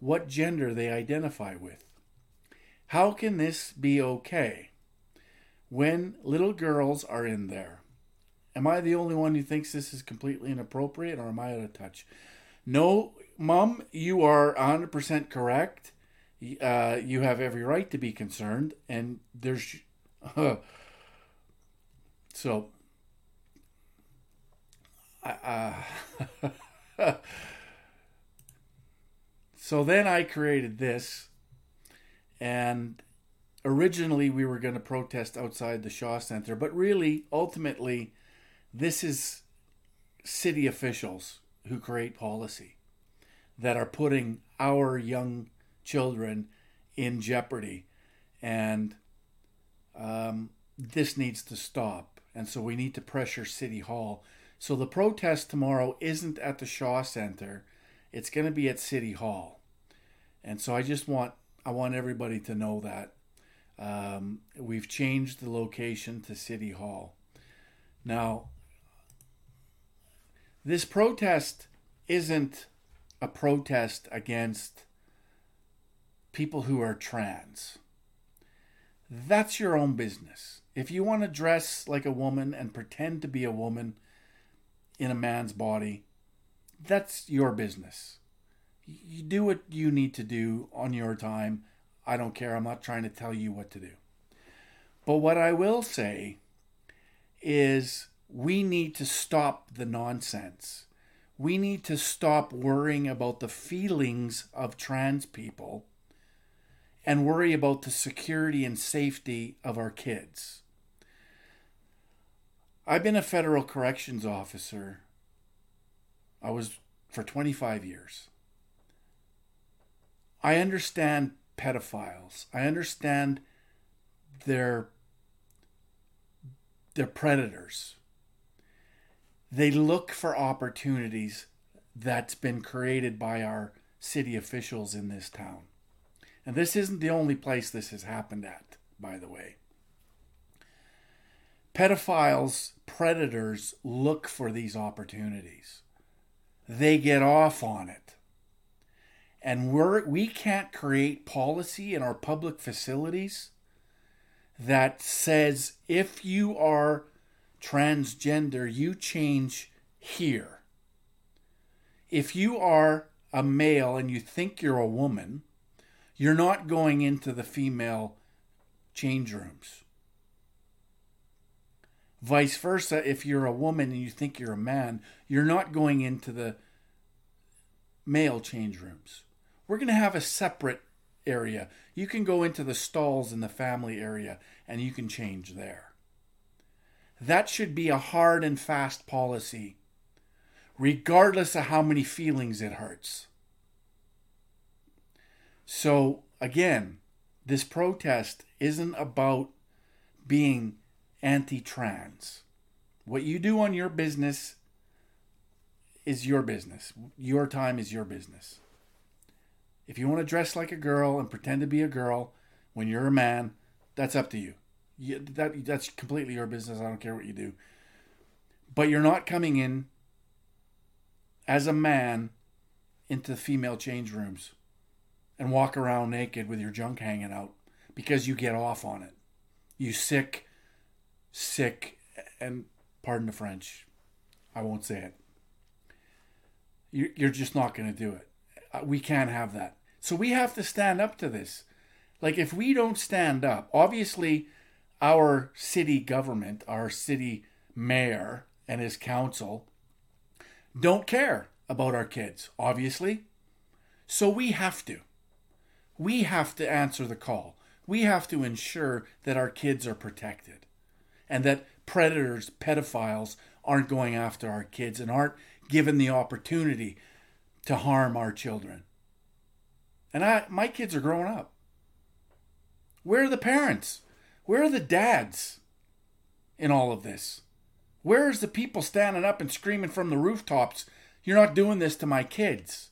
what gender they identify with. How can this be okay when little girls are in there? Am I the only one who thinks this is completely inappropriate or am I out of touch? No, Mom, you are 100% correct uh, you have every right to be concerned, and there's uh, so. <laughs> Uh, so then I created this, and originally we were going to protest outside the Shaw Center, but really, ultimately, this is city officials who create policy that are putting our young children in jeopardy. And um, this needs to stop. And so we need to pressure City Hall. So the protest tomorrow isn't at the Shaw Center, it's going to be at City Hall. And so I just want I want everybody to know that um, we've changed the location to City Hall. Now, this protest isn't a protest against people who are trans. That's your own business. If you want to dress like a woman and pretend to be a woman in a man's body, that's your business. You do what you need to do on your time. I don't care. I'm not trying to tell you what to do. But what I will say is we need to stop the nonsense. We need to stop worrying about the feelings of trans people and worry about the security and safety of our kids. I've been a federal corrections officer. I was for 25 years. I understand pedophiles. I understand their they're predators. They look for opportunities that's been created by our city officials in this town. And this isn't the only place this has happened at, by the way. Pedophiles, predators look for these opportunities. They get off on it. and we're we can't create policy in our public facilities that says if you are transgender, you change here. If you are a male and you think you're a woman, you're not going into the female change rooms. Vice versa, if you're a woman and you think you're a man, you're not going into the male change rooms. We're going to have a separate area. You can go into the stalls in the family area and you can change there. That should be a hard and fast policy, regardless of how many feelings it hurts. So, again, this protest isn't about being anti trans. What you do on your business is your business. Your time is your business. If you want to dress like a girl and pretend to be a girl when you're a man, that's up to you. you that, that's completely your business. I don't care what you do. But you're not coming in as a man into the female change rooms and walk around naked with your junk hanging out because you get off on it. You sick, sick, and pardon the French, I won't say it. You're just not going to do it. Uh, we can't have that. So we have to stand up to this. Like, if we don't stand up, obviously, our city government, our city mayor, and his council don't care about our kids, obviously. So we have to we have to answer the call. We have to ensure that our kids are protected and that predators, pedophiles, aren't going after our kids and aren't given the opportunity to harm our children. And I, my kids are growing up. Where are the parents? Where are the dads in all of this? Where's the people standing up and screaming from the rooftops, You're not doing this to my kids?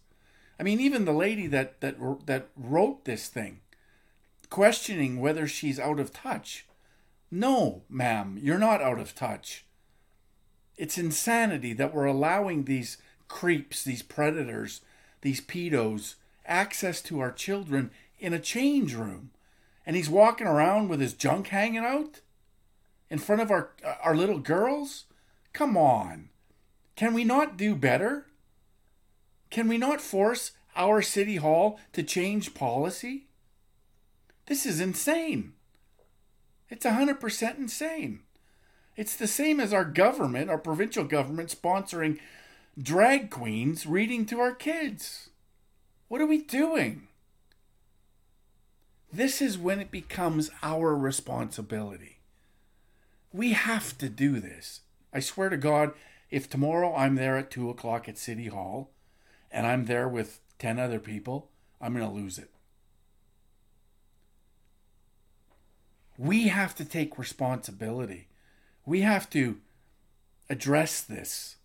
I mean, even the lady that that that wrote this thing, questioning whether she's out of touch. No, ma'am, you're not out of touch. It's insanity that we're allowing these creeps, these predators, these pedos access to our children in a change room. And he's walking around with his junk hanging out in front of our our little girls? Come on. Can we not do better? Can we not force our city hall to change policy? This is insane. It's 100% insane. It's the same as our government, our provincial government, sponsoring drag queens reading to our kids. What are we doing? This is when it becomes our responsibility. We have to do this. I swear to God, if tomorrow I'm there at 2 o'clock at City Hall, and I'm there with 10 other people, I'm going to lose it. We have to take responsibility. We have to address this.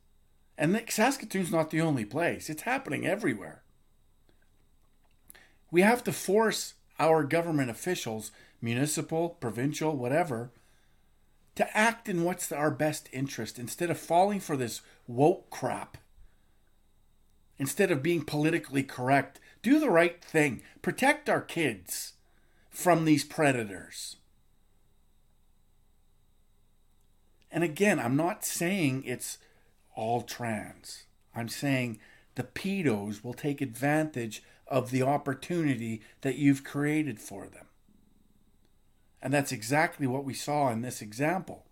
And Saskatoon's not the only place, it's happening everywhere. We have to force our government officials, municipal, provincial, whatever, to act in what's our best interest instead of falling for this woke crap instead of being politically correct. Do the right thing. Protect our kids from these predators. And again, I'm not saying it's all trans. I'm saying the pedos will take advantage of the opportunity that you've created for them. And that's exactly what we saw in this example.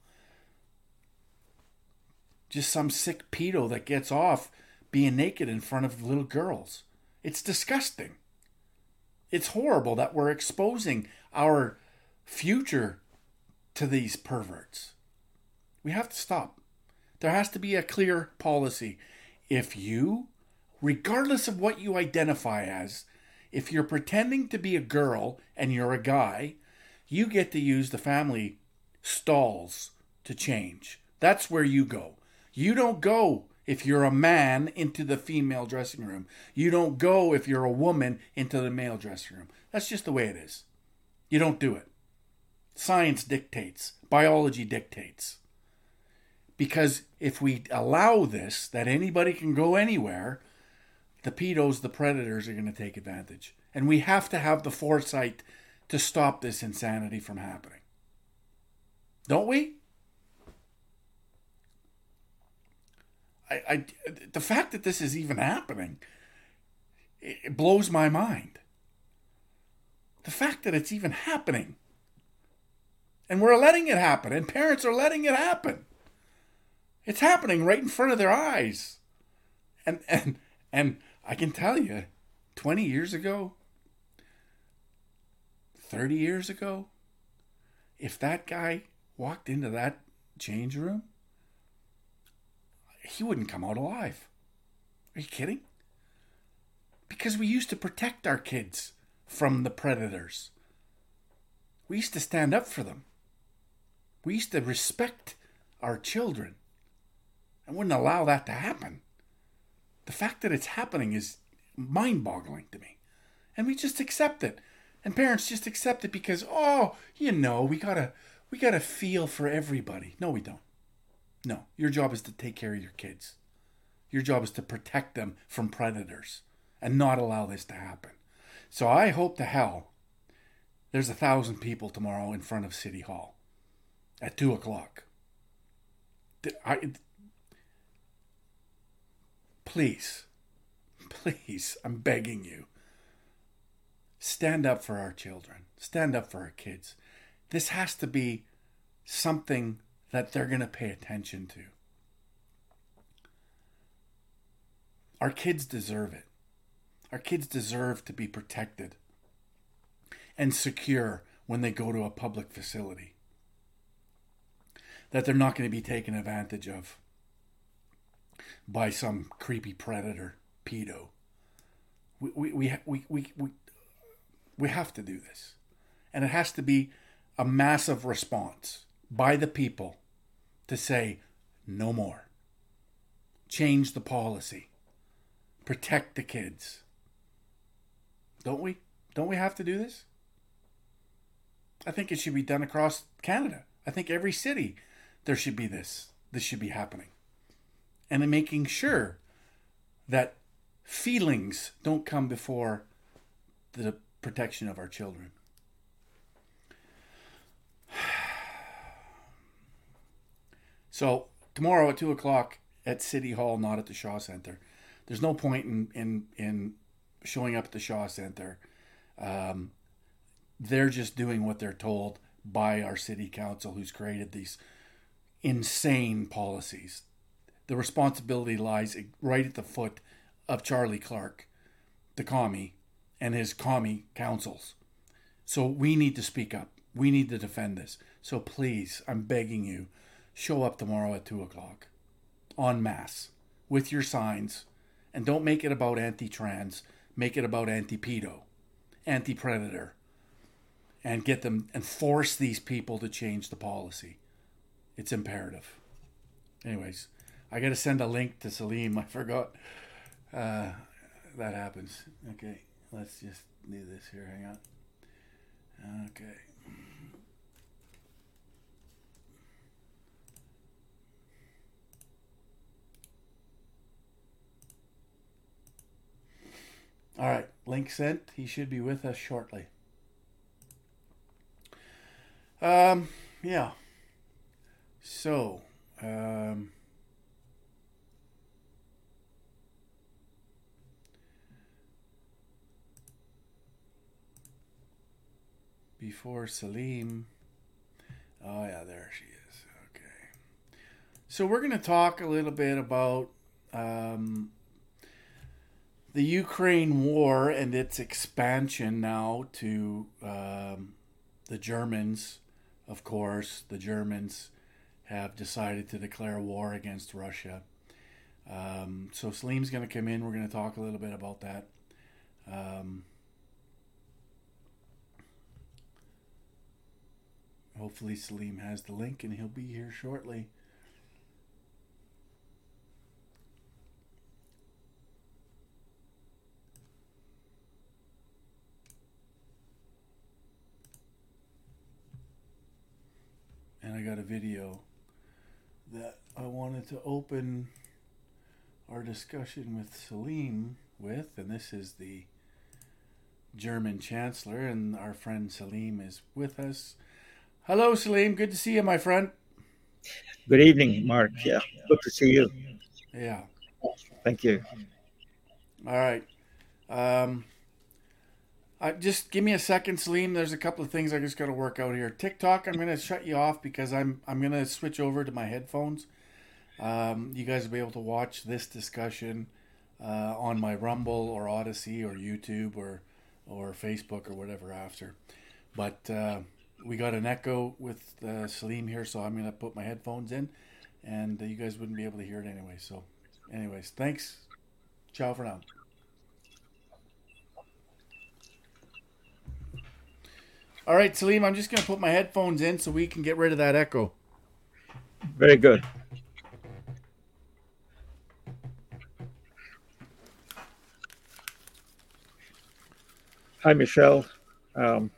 Just some sick pedo that gets off being naked in front of little girls. It's disgusting. It's horrible that we're exposing our future to these perverts. We have to stop. There has to be a clear policy. If you, regardless of what you identify as, if you're pretending to be a girl and you're a guy, you get to use the family stalls to change. That's where you go. You don't go if you're a man into the female dressing room. You don't go if you're a woman into the male dressing room. That's just the way it is. You don't do it. Science dictates, biology dictates. Because if we allow this, that anybody can go anywhere, the pedos, the predators are going to take advantage. And we have to have the foresight to stop this insanity from happening. Don't we? I, I the fact that this is even happening it blows my mind. The fact that it's even happening. And we're letting it happen, and parents are letting it happen. It's happening right in front of their eyes. And and and I can tell you, 20 years ago, 30 years ago, if that guy walked into that change room, he wouldn't come out alive. Are you kidding? Because we used to protect our kids from the predators. We used to stand up for them. We used to respect our children and wouldn't allow that to happen. The fact that it's happening is mind boggling to me. And we just accept it. And parents just accept it because, oh, you know, we gotta we gotta feel for everybody. No, we don't. No. Your job is to take care of your kids. Your job is to protect them from predators and not allow this to happen. So I hope to hell there's a thousand people tomorrow in front of City Hall at two o'clock. I, please, please, I'm begging you. Stand up for our children. Stand up for our kids. This has to be something that they're going to pay attention to. Our kids deserve it. Our kids deserve to be protected and secure when they go to a public facility. That they're not going to be taken advantage of by some creepy predator, pedo. We, we, we, we, we, we, we have to do this. And it has to be a massive response by the people to say no more. Change the policy. Protect the kids. Don't we? Don't we have to do this? I think it should be done across Canada. I think every city there should be this. This should be happening. And in making sure that feelings don't come before the protection of our children. So tomorrow at two o'clock at City Hall, not at the Shaw Center. There's no point in in in showing up at the Shaw Center. Um, they're just doing what they're told by our city council, who's created these insane policies. The responsibility lies right at the foot of Charlie Clark, the commie, and his commie councils. So we need to speak up. We need to defend this. So please, I'm begging you, show up tomorrow at 2 o'clock en masse with your signs and don't make it about anti trans, make it about anti pedo, anti predator, and get them and force these people to change the policy. It's imperative. Anyways, I got to send a link to Salim. <laughs> I forgot uh, that happens. Okay, let's just do this here. Hang on. Okay. All right, link sent. He should be with us shortly. Um, yeah. So, um, before Salim. Oh, yeah, there she is. Okay. So, we're going to talk a little bit about um, the Ukraine war and its expansion now to um, the Germans, of course, the Germans have decided to declare war against Russia. Um, so Salim's going to come in. We're going to talk a little bit about that. Um, hopefully, Salim has the link and he'll be here shortly. And I got a video that I wanted to open our discussion with Salim with, and this is the German Chancellor, and our friend Salim is with us. Hello, Salim. Good to see you, my friend. Good evening, Mark. Yeah, good to see you. Yeah. Thank you. All right. Um, I, just give me a second, Salim. There's a couple of things I just got to work out here. TikTok, I'm going to shut you off because I'm I'm going to switch over to my headphones. Um, you guys will be able to watch this discussion uh, on my Rumble or Odysee or YouTube or or Facebook or whatever after. But uh, we got an echo with uh, Salim here, so I'm going to put my headphones in, and you guys wouldn't be able to hear it anyway. So, anyways, thanks. Ciao for now. All right, Salim, I'm just going to put my headphones in so we can get rid of that echo. Very good. Hi, Michelle. Um,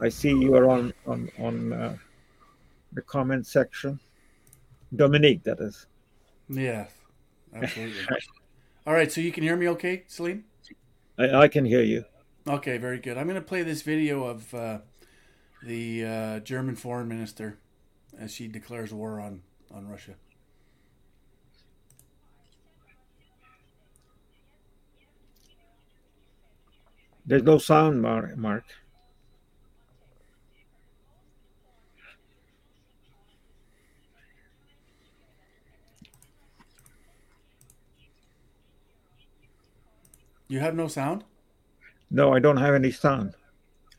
I see you are on on on uh, the comment section. Dominique, that is. Yeah, absolutely. <laughs> All right, so you can hear me okay, Salim? I, I can hear you. Okay, very good. I'm going to play this video of uh, the uh, German foreign minister as she declares war on, on Russia. There's no sound, Mark. Mark. You have no sound? No, I don't have any sound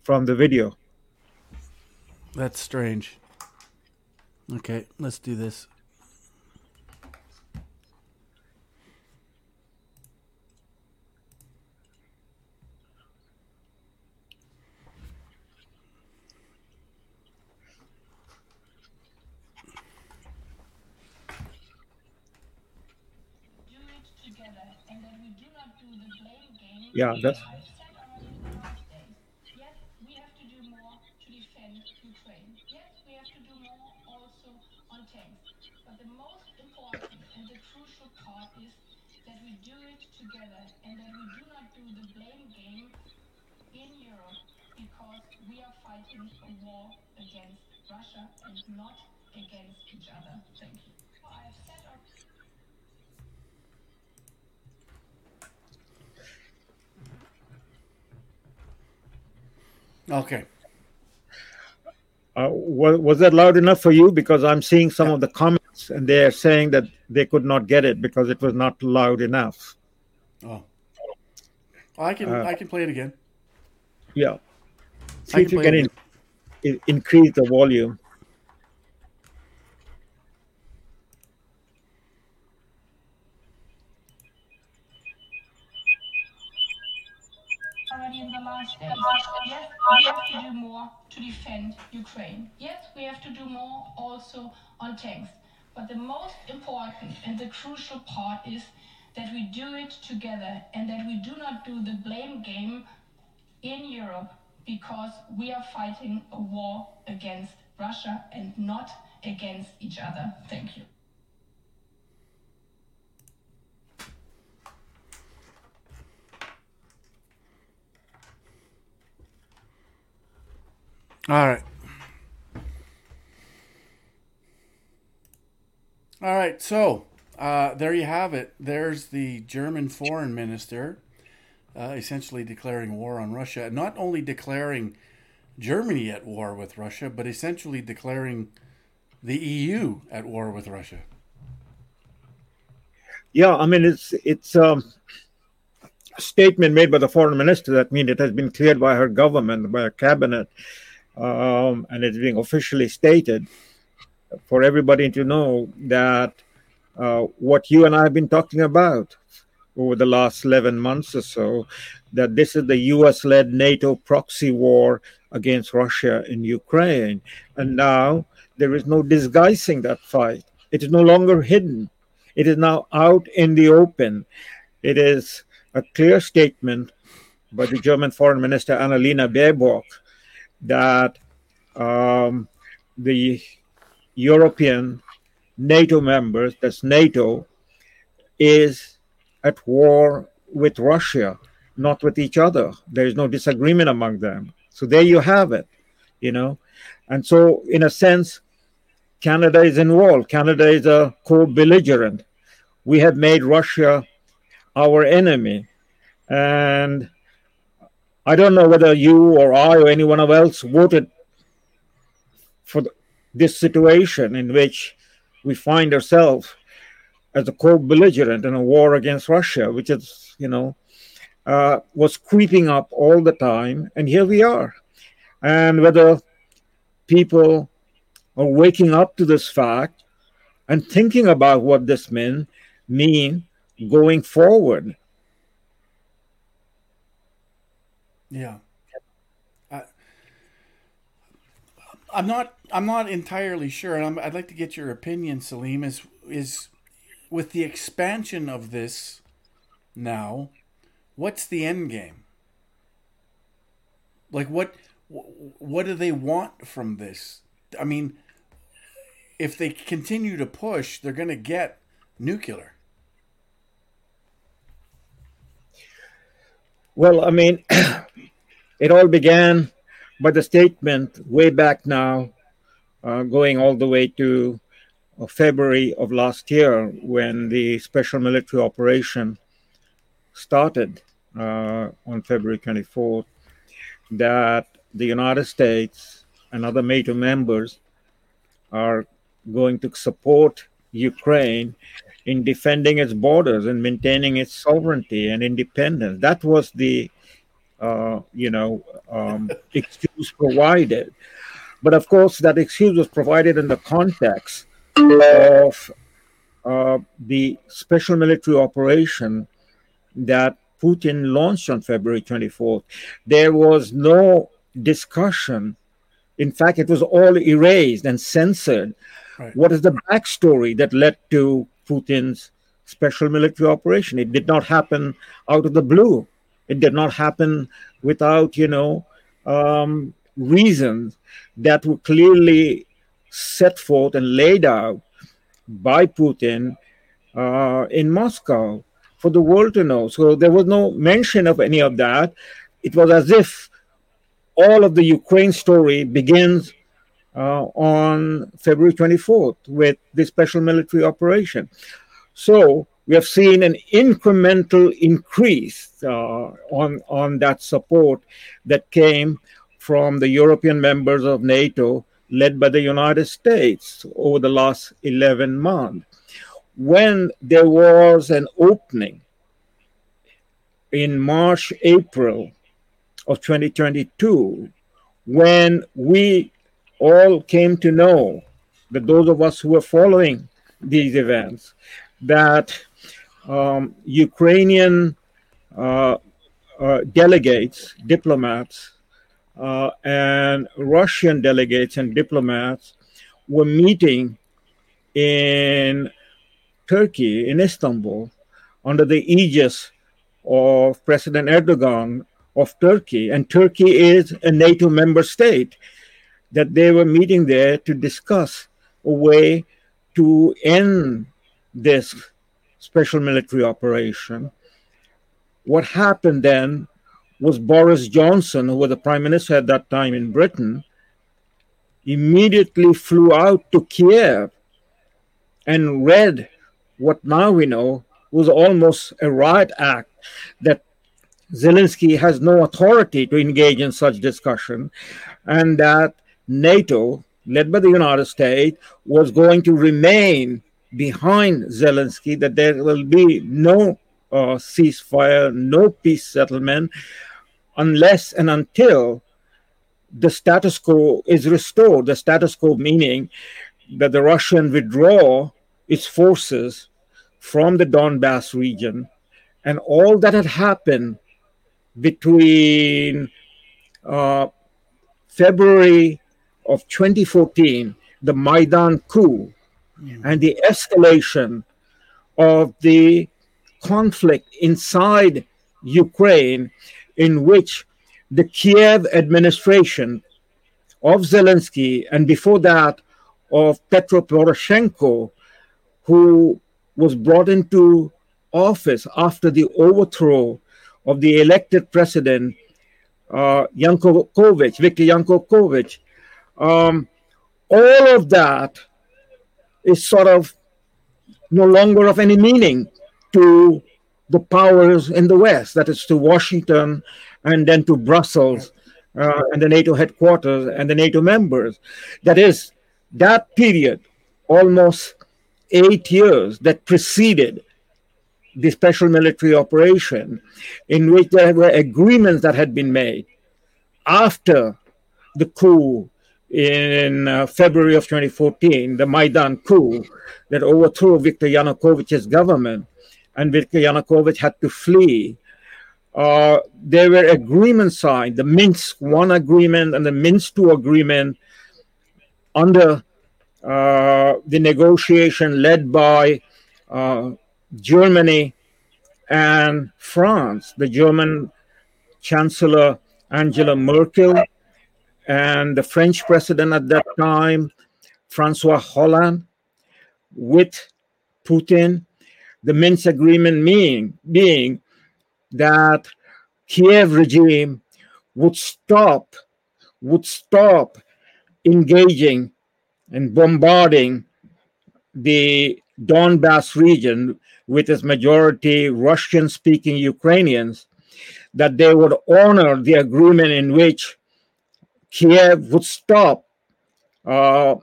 from the video. That's strange. Okay, let's do this. Yeah, it together and that we do not do the blame game. Yeah, that's I've said already in the last days. Yes, we have to do more to defend Ukraine. Yes, we have to do more also But the most important and the crucial part is that we do it together and that we do not do the blame game in Europe because we are fighting a war against Russia and not against each other. Thank you. Okay. Uh, was, was that loud enough for you? Because I'm seeing some of the comments and they are saying that they could not get it because it was not loud enough. Oh. I can Uh, I can play it again. Yeah. I if can you can in, in- increase the volume. already in the last days. Yes, we have to do more to defend Ukraine. Yes, we have to do more also on tanks. But the most important and the crucial part is that we do it together and that we do not do the blame game in Europe because we are fighting a war against Russia and not against each other. Thank you. All right. All right. So uh, there you have it. There's the German foreign minister uh, essentially declaring war on Russia. Not only declaring Germany at war with Russia, but essentially declaring the EU at war with Russia. Yeah, I mean it's it's um, a statement made by the foreign minister that means it has been cleared by her government, by her cabinet, um, and it's being officially stated for everybody to know that uh, what you and I have been talking about over the last 11 months or so, that this is the US led NATO proxy war against Russia in Ukraine. And now there is no disguising that fight. It is no longer hidden. It is now out in the open. It is a clear statement by the German Foreign Minister Annalena Baerbock that um, the European NATO members, that's NATO, is at war with Russia, not with each other. There is no disagreement among them. So there you have it, you know. And so, in a sense, Canada is involved. Canada is a co belligerent. We have made Russia our enemy. And I don't know whether you or I or anyone else voted for this situation in which we find ourselves as a co-belligerent in a war against Russia, which is, you know, uh, was creeping up all the time, and here we are. And whether people are waking up to this fact and thinking about what this mean mean going forward. Yeah. I, I'm not. I'm not entirely sure, and I'm, I'd like to get your opinion, Salim. Is is with the expansion of this now, what's the end game? Like what? What do they want from this? I mean, if they continue to push, they're going to get nuclear. Well, I mean, <clears throat> it all began by the statement way back now, uh, going all the way to uh, February of last year when the special military operation started uh, on February 24th, that the United States and other NATO members are going to support Ukraine in defending its borders and maintaining its sovereignty and independence. That was the, uh, you know, um, <laughs> excuse provided. But of course, that excuse was provided in the context of uh, the special military operation that Putin launched on February 24th. There was no discussion. In fact, it was all erased and censored. Right. What is the backstory that led to Putin's special military operation? It did not happen out of the blue. It did not happen without, you know, um, reasons that were clearly set forth and laid out by Putin uh, in Moscow for the world to know. So there was no mention of any of that. It was as if all of the Ukraine story begins uh, on February 24th with the special military operation. So we have seen an incremental increase uh, on, on that support that came from the European members of NATO, led by the United States over the last 11 months. When there was an opening in March, April of 2022, when we all came to know that those of us who were following these events, that um, Ukrainian uh, uh, delegates, diplomats, uh, and Russian delegates and diplomats were meeting in Turkey, in Istanbul, under the aegis of President Erdogan of Turkey. And Turkey is a NATO member state that they were meeting there to discuss a way to end this special military operation. What happened then was Boris Johnson, who was the prime minister at that time in Britain, immediately flew out to Kiev and read what now we know was almost a riot act that Zelensky has no authority to engage in such discussion, and that NATO, led by the United States, was going to remain behind Zelensky, that there will be no uh, ceasefire, no peace settlement, unless and until the status quo is restored. The status quo meaning that the Russian withdraw its forces from the Donbass region and all that had happened between uh, February of 2014, the Maidan coup, mm. and the escalation of the conflict inside Ukraine, in which the Kiev administration of Zelensky and before that of Petro Poroshenko, who was brought into office after the overthrow of the elected president, uh, Yanukovych, Viktor Yanukovych, um, all of that is sort of no longer of any meaning to the powers in the West, that is to Washington and then to Brussels uh, and the NATO headquarters and the NATO members. That is, that period, almost eight years that preceded the special military operation, in which there were agreements that had been made after the coup in uh, February of 2014, the Maidan coup that overthrew Viktor Yanukovych's government, and Viktor Yanukovych had to flee. Uh, there were agreements signed, the Minsk One agreement and the Minsk Two agreement, under uh, the negotiation led by uh, Germany and France, the German Chancellor Angela Merkel and the French president at that time, Francois Hollande, with Putin. The Minsk agreement being that Kiev regime would stop, would stop engaging and bombarding the Donbass region with its majority Russian speaking Ukrainians, that they would honor the agreement in which Kiev would stop, uh,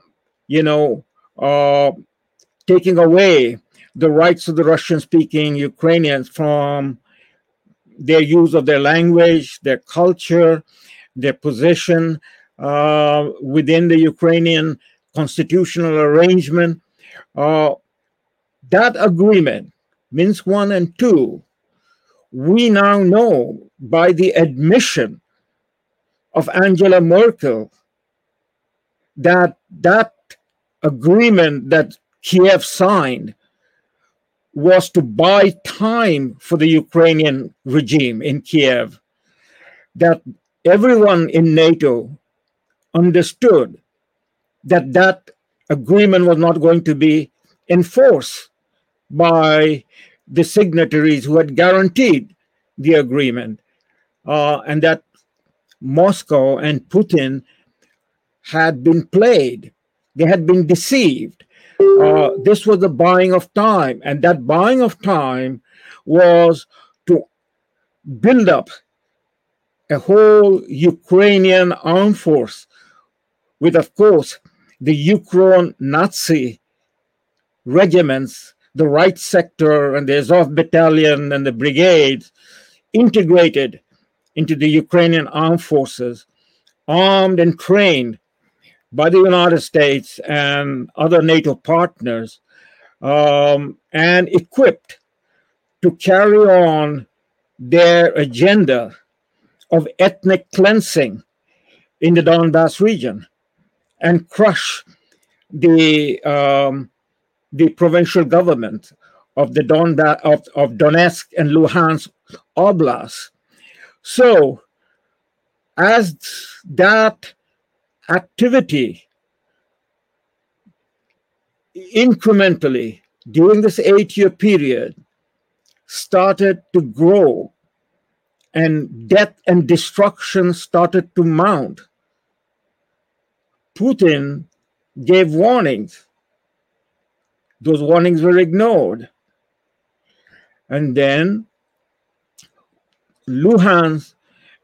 you know, uh, taking away the rights of the Russian speaking Ukrainians from their use of their language, their culture, their position uh, within the Ukrainian constitutional arrangement. Uh, that agreement, Minsk 1 and 2, we now know by the admission of Angela Merkel that that agreement that Kiev signed was to buy time for the Ukrainian regime in Kiev, that everyone in NATO understood that that agreement was not going to be enforced by the signatories who had guaranteed the agreement, uh, and that Moscow and Putin had been played, they had been deceived. Uh, this was the buying of time, and that buying of time was to build up a whole Ukrainian armed force with, of course, the Ukraine Nazi regiments, the right sector, and the Azov battalion and the brigades integrated into the Ukrainian armed forces, armed and trained by the United States and other NATO partners, um, and equipped to carry on their agenda of ethnic cleansing in the Donbass region and crush the um, the provincial government of the Donbass of, of Donetsk and Luhansk Oblast so, as that activity incrementally during this eight year period started to grow and death and destruction started to mount, Putin gave warnings. Those warnings were ignored. And then Luhansk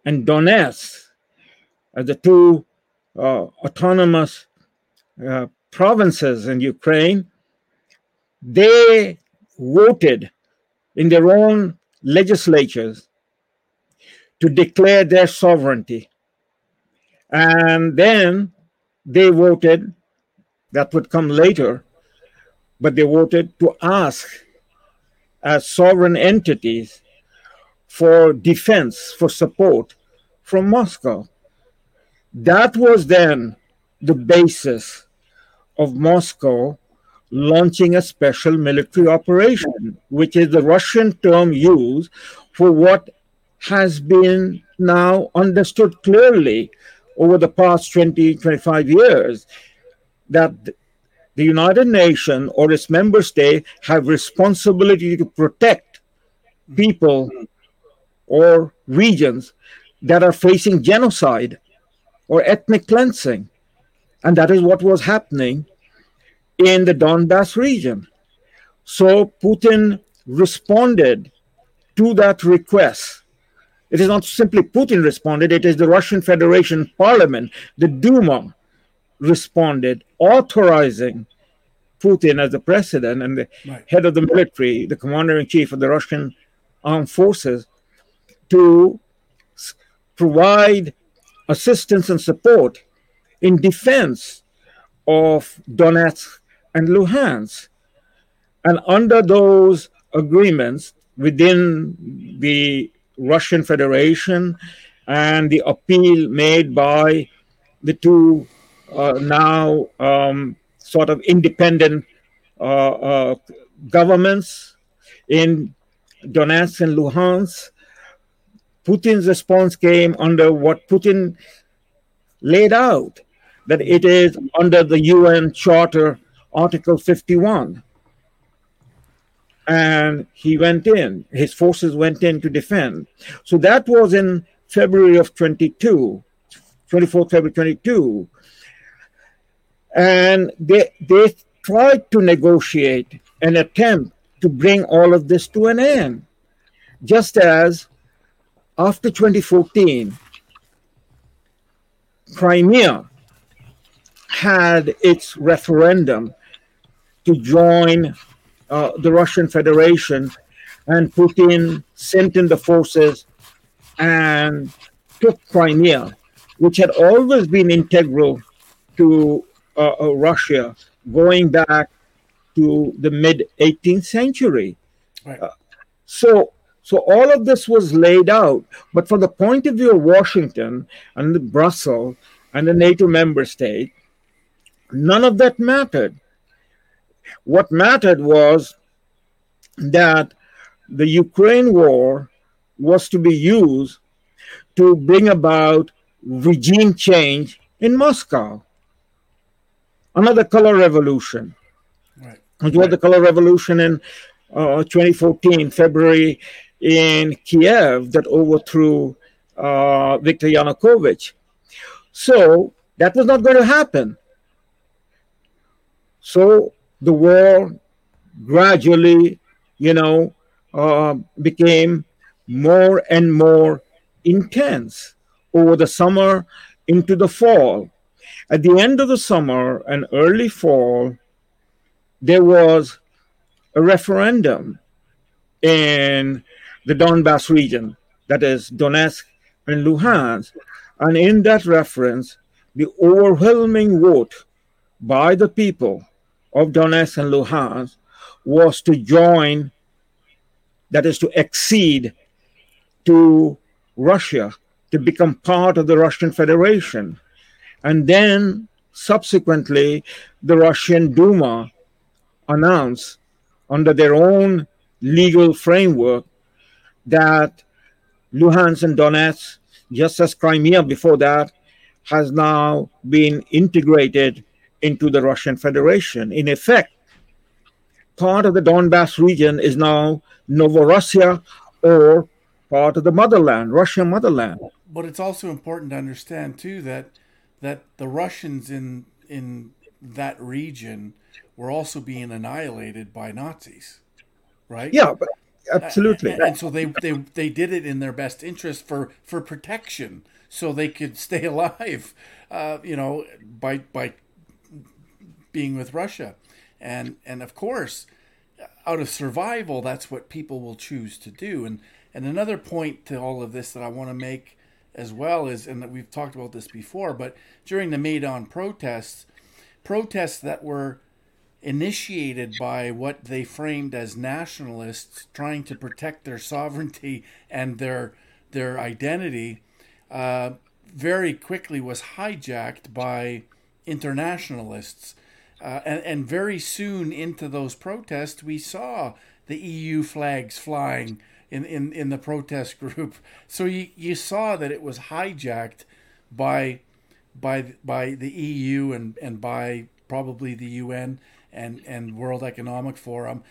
and Donetsk as the two uh, autonomous uh, provinces in Ukraine, they voted in their own legislatures to declare their sovereignty. And then they voted, that would come later, but they voted to ask as sovereign entities for defense, for support from Moscow. That was then the basis of Moscow launching a special military operation, which is the Russian term used for what has been now understood clearly over the past 20, 25 years that the United Nations or its member state have responsibility to protect people mm-hmm. Or regions that are facing genocide or ethnic cleansing. And that is what was happening in the Donbass region. So Putin responded to that request. It is not simply Putin responded, it is the Russian Federation Parliament, the Duma, responded, authorizing Putin as the president and the Right. head of the military, the commander in chief of the Russian armed forces, to provide assistance and support in defense of Donetsk and Luhansk. And under those agreements within the Russian Federation and the appeal made by the two uh, now um, sort of independent uh, uh, governments in Donetsk and Luhansk, Putin's response came under what Putin laid out that it is under the UN Charter, Article 51. And he went in, his forces went in to defend. So that was in February of 22, 24th February 22. And they, they tried to negotiate an attempt to bring all of this to an end. Just as after 2014, Crimea had its referendum to join uh, the Russian Federation, and Putin sent in the forces and took Crimea, which had always been integral to uh, uh, Russia, going back to the mid 18th century. Right. So, so all of this was laid out, but from the point of view of Washington and the Brussels and the NATO member state, none of that mattered. What mattered was that the Ukraine war was to be used to bring about regime change in Moscow. Another color revolution. Right. It was the color revolution in uh, 2014, February, in Kiev that overthrew uh, Viktor Yanukovych. So that was not going to happen. So the war gradually, you know, uh, became more and more intense over the summer into the fall. At the end of the summer and early fall, there was a referendum in the Donbass region, that is Donetsk and Luhansk. And in that reference, the overwhelming vote by the people of Donetsk and Luhansk was to join, that is to accede to Russia, to become part of the Russian Federation. And then subsequently, the Russian Duma announced under their own legal framework that Luhansk and Donetsk, just as Crimea before that, has now been integrated into the Russian Federation. In effect, part of the Donbass region is now Novorussia or part of the motherland, Russian motherland. But it's also important to understand too that that the Russians in in that region were also being annihilated by Nazis, right? Yeah, but absolutely. And, and so they, they they did it in their best interest for for protection, so they could <laughs> stay alive, uh, you know, by by being with Russia, and and of course, out of survival, that's what people will choose to do. And and another point to all of this that I want to make as well is, and that we've talked about this before, but during the Maidan protests, protests that were initiated by what they framed as nationalists trying to protect their sovereignty and their their identity uh, very quickly was hijacked by internationalists. Uh, and, and very soon into those protests we saw the EU flags flying in, in, in the protest group. <laughs> So you, you saw that it was hijacked by by by the EU and, and by probably the UN and, and World Economic Forum.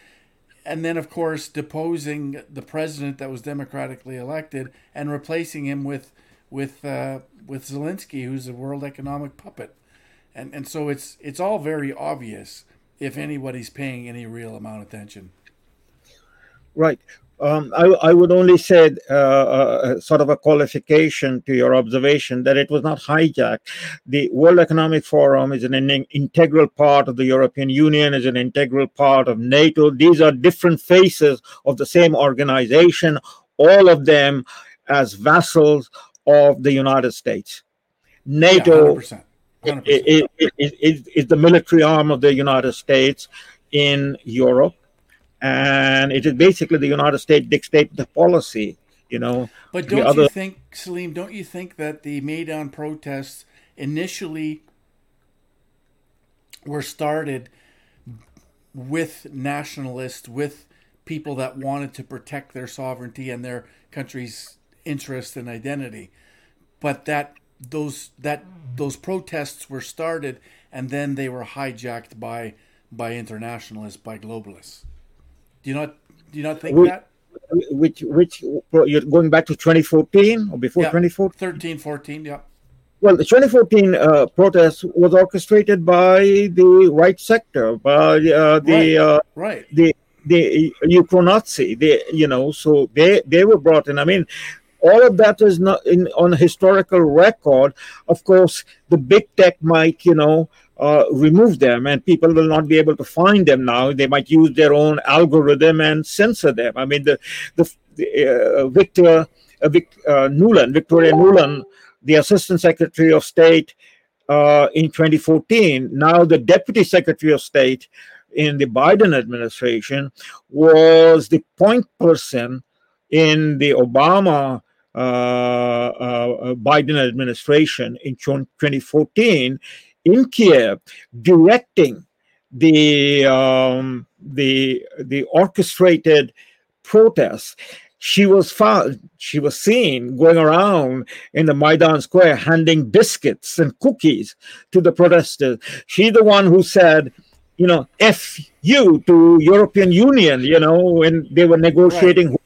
and then of course deposing the president that was democratically elected and replacing him with with uh, with Zelensky, who's a world economic puppet, and and so it's it's all very obvious if anybody's paying any real amount of attention. Right. Um, I, I, would only say uh, uh, sort of a qualification to your observation that it was not hijacked. The World Economic Forum is an, an integral part of the European Union, is an integral part of NATO. These are different faces of the same organization, all of them as vassals of the United States. NATO yeah, 100%. 100%. Is, is, is the military arm of the United States in Europe and it is basically the United States dictate the policy. You know, but don't other... you think, Salim? Don't you think that the Maidan protests initially were started with nationalists, with people that wanted to protect their sovereignty and their country's interest and identity, but that those that those protests were started and then they were hijacked by by internationalists, by globalists. Do you not do you not think which, that? Which which you're going back to 2014 or before yeah, 2014? 13, 14, yeah. Well, the 2014 uh, protest was orchestrated by the right sector, by uh, the right. Uh, right. the the Ukro-Nazi. They you know so they they were brought in. I mean, all of that is not in on historical record. Of course, the big tech might you know uh, remove them and people will not be able to find them now. They might use their own algorithm and censor them. I mean the the, the uh, victor uh, Vic, uh, Nuland, Victoria Nuland, the Assistant Secretary of State uh, in 2014, now the Deputy Secretary of State in the Biden administration, was the point person in the Obama uh, uh, Biden administration in 2014 in Kiev directing the um, the the orchestrated protests. She was found, she was seen going around in the Maidan Square handing biscuits and cookies to the protesters. She's the one who said, you know, F you to European Union, you know, when they were negotiating right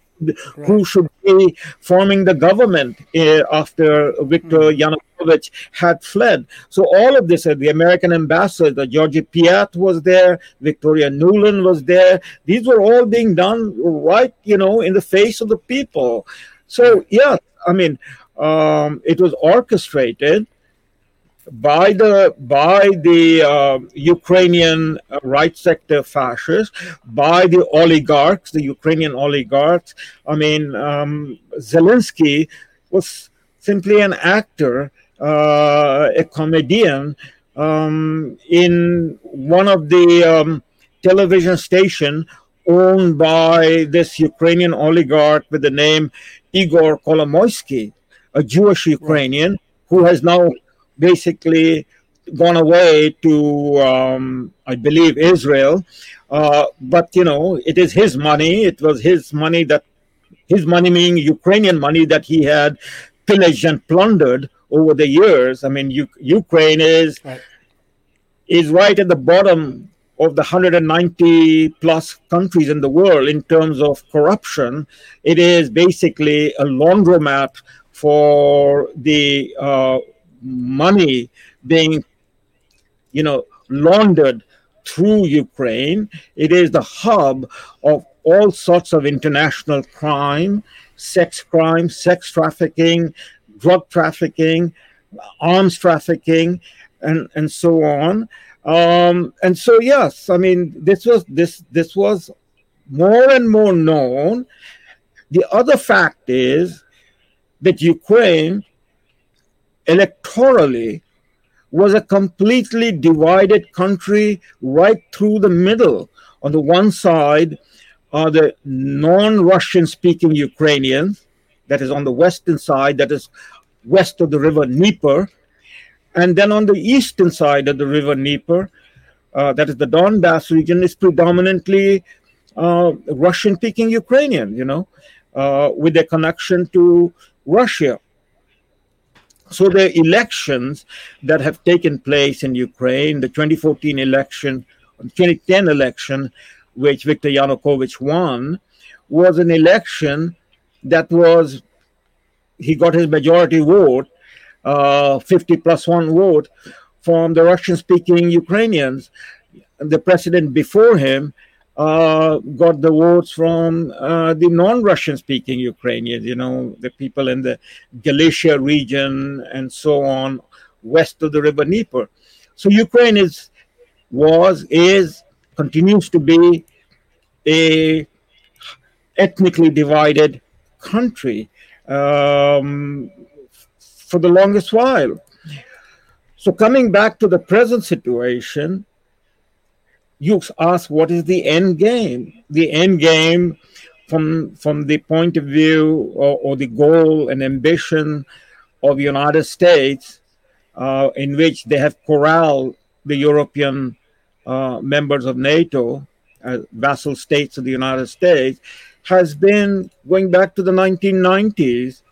who should be forming the government uh, after Viktor mm. Yanukovych had fled. So all of this, uh, the American ambassador, Georgie Pyatt was there, Victoria Nuland was there. These were all being done right, you know, in the face of the people. So yeah, I mean, um, it was orchestrated by the by the uh, Ukrainian uh, right sector fascists, by the oligarchs, the Ukrainian oligarchs. I mean, um, Zelensky was simply an actor, uh, a comedian um, in one of the um, television station owned by this Ukrainian oligarch with the name Igor Kolomoisky, a Jewish Ukrainian who has now basically gone away to, um, I believe, Israel. Uh, but you know, it is his money. It was his money that, his money meaning Ukrainian money that he had pillaged and plundered over the years. I mean, U- Ukraine is right. is right at the bottom of the 190 plus countries in the world in terms of corruption. It is basically a laundromat for the uh, money being, you know, laundered through Ukraine. It is the hub of all sorts of international crime, sex crime, sex trafficking, drug trafficking, arms trafficking, and and so on. Um, and so yes, I mean this was this this was more and more known. The other fact is that Ukraine electorally was a completely divided country right through the middle. On the one side are the non Russian speaking Ukrainians, that is on the western side, that is west of the river Dnieper. And then on the eastern side of the river Dnieper, uh, that is the Donbass region, is predominantly uh, Russian speaking Ukrainian, you know, uh, with a connection to Russia. So the elections that have taken place in Ukraine, the 2014 election, 2010 election, which Viktor Yanukovych won, was an election that was, he got his majority vote, uh, 50 plus one vote from the Russian speaking Ukrainians. The president before him uh, got the votes from uh, the non-Russian speaking Ukrainians, you know, the people in the Galicia region and so on, west of the river Dnieper. So Ukraine is, was, is, continues to be a ethnically divided country um, for the longest while. So coming back to the present situation, you ask what is the end game? The end game from from the point of view or, or the goal and ambition of the United States, uh, in which they have corralled the European uh, members of NATO, uh, vassal states of the United States, has been going back to the 1990s,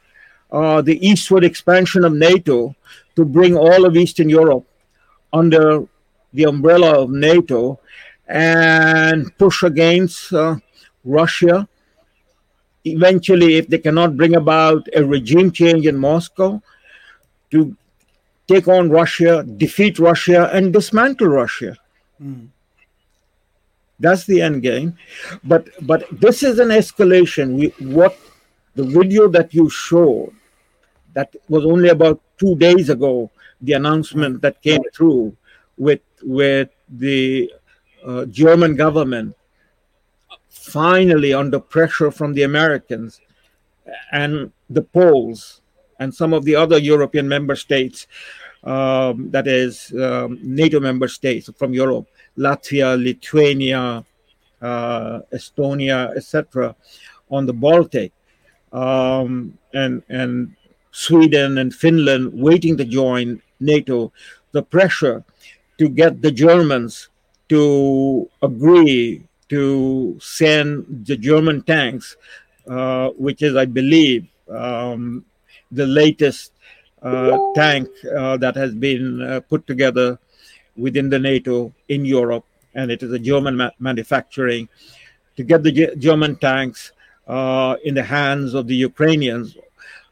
uh, the eastward expansion of NATO to bring all of Eastern Europe under the umbrella of NATO and push against uh, Russia. Eventually, if they cannot bring about a regime change in Moscow, to take on Russia, defeat Russia, and dismantle Russia. Mm. That's the end game. But but this is an escalation. We, what the video that you showed, that was only about two days ago, the announcement that came through with with the uh, German government finally under pressure from the Americans and the Poles and some of the other European member states, um, that is um, NATO member states from Europe, Latvia, Lithuania, uh, Estonia, etc., on the Baltic, um, and and Sweden and Finland waiting to join NATO. The pressure to get the Germans to agree to send the German tanks, uh, which is, I believe, um, the latest uh, tank uh, that has been uh, put together within the NATO in Europe, and it is a German ma- manufacturing to get the G- German tanks uh, in the hands of the Ukrainians.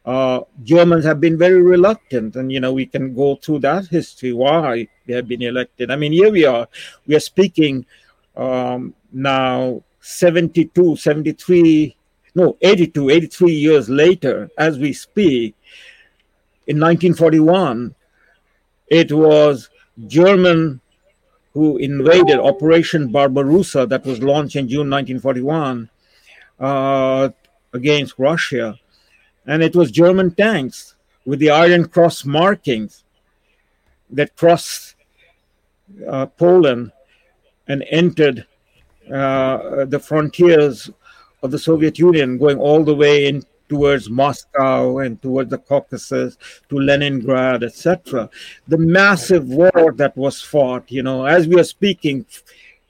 Uh, Germans have been very reluctant, and you know we can go through that history why they have been elected. I mean, here we are, we are speaking um, now 72, 73, no, 82, 83 years later, as we speak. In 1941, it was German who invaded Operation Barbarossa that was launched in June 1941 uh, against Russia. And it was German tanks with the Iron Cross markings that crossed uh, Poland and entered uh, the frontiers of the Soviet Union, going all the way in towards Moscow and towards the Caucasus to Leningrad, etc. The massive war that was fought, you know, as we are speaking,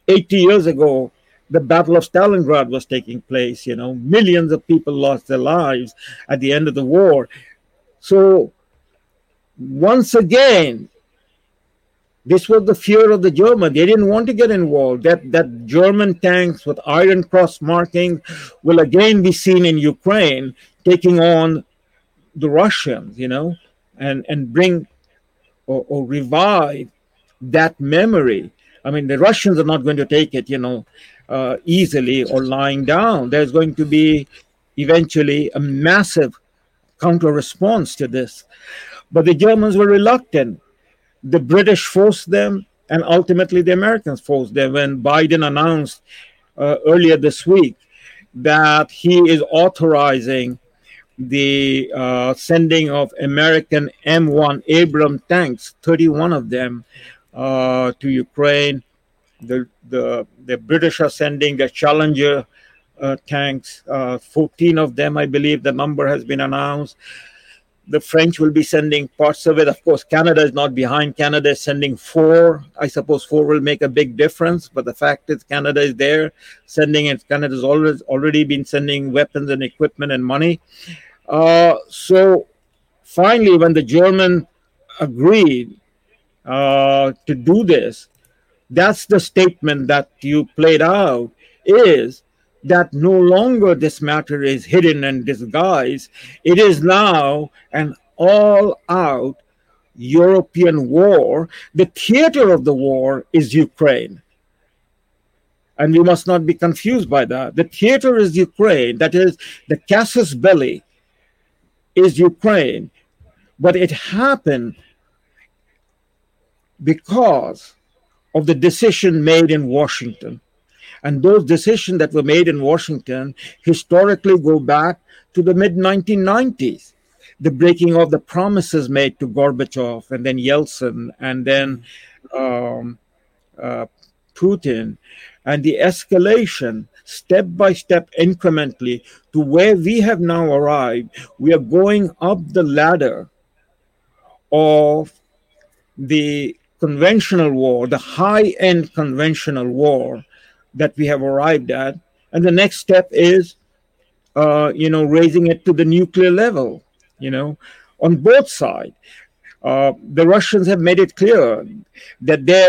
80 years ago, the Battle of Stalingrad was taking place, you know, millions of people lost their lives at the end of the war. So, once again, this was the fear of the German. They didn't want to get involved. That that German tanks with Iron Cross markings will again be seen in Ukraine taking on the Russians, you know, and and bring or, or revive that memory. I mean, the Russians are not going to take it, you know, uh, easily or lying down. There's going to be eventually a massive counter response to this. But the Germans were reluctant the British forced them, and ultimately the Americans forced them. When Biden announced uh, earlier this week that he is authorizing the uh, sending of American M1 Abram tanks, 31 of them, uh, to Ukraine. The, the, the British are sending the Challenger uh, tanks, uh, 14 of them, I believe the number has been announced the French will be sending parts of it. Of course, Canada is not behind. Canada is sending four. I suppose four will make a big difference. But the fact is, Canada is there sending it. Canada has always already been sending weapons and equipment and money. Uh, so finally, when the German agreed uh, to do this, that's the statement that you played out is that no longer this matter is hidden and disguised. It is now an all out European war. The theater of the war is Ukraine. And we must not be confused by that. The theater is Ukraine, that is, the casus belli is Ukraine. But it happened because of the decision made in Washington. And those decisions that were made in Washington historically go back to the mid 1990s. The breaking of the promises made to Gorbachev and then Yeltsin and then um, uh, Putin and the escalation step by step incrementally to where we have now arrived. We are going up the ladder of the conventional war, the high end conventional war that we have arrived at. And the next step is, uh, you know, raising it to the nuclear level, you know, on both sides. Uh, the Russians have made it clear that they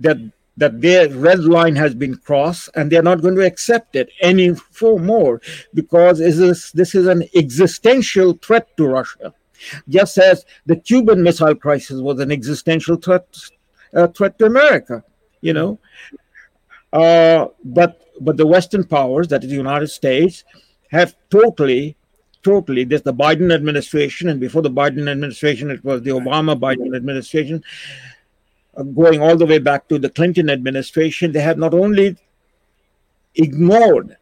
that that their red line has been crossed and they're not going to accept it any more because this this is an existential threat to Russia. Just as the Cuban Missile Crisis was an existential threat, uh, threat to America, you know. Uh, but but the Western powers, that is the United States, have totally, totally. There's the Biden administration, and before the Biden administration, it was the Obama Biden administration going all the way back to the Clinton administration, they have not only ignored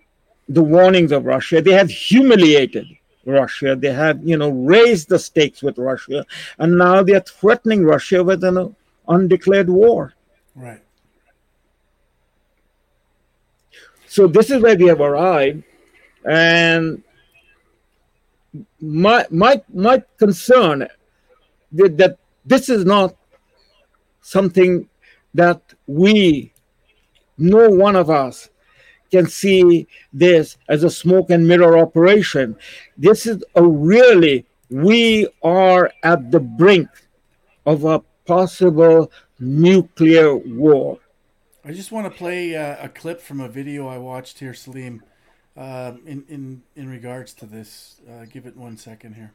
the warnings of Russia, they have humiliated Russia. They have, you know, raised the stakes with Russia, and now they are threatening Russia with an undeclared war. Right. So this is where we have arrived, and my my my concern that, that this is not something that we, no one of us, can see this as a smoke and mirror operation. This is a really, we are at the brink of a possible nuclear war. I just want to play uh, a clip from a video I watched here, Salim, uh, in, in, in regards to this. Uh, give it one second here.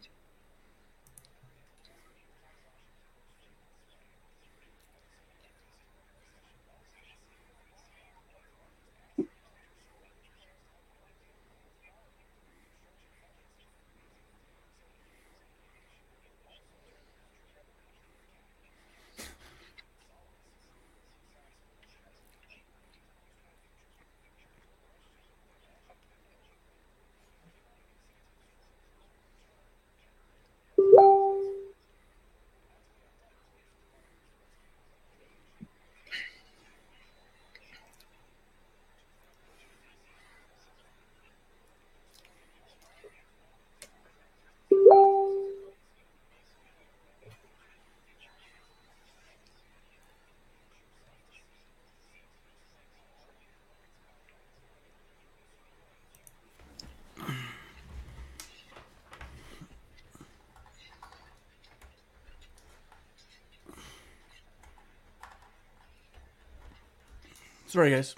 Sorry, guys.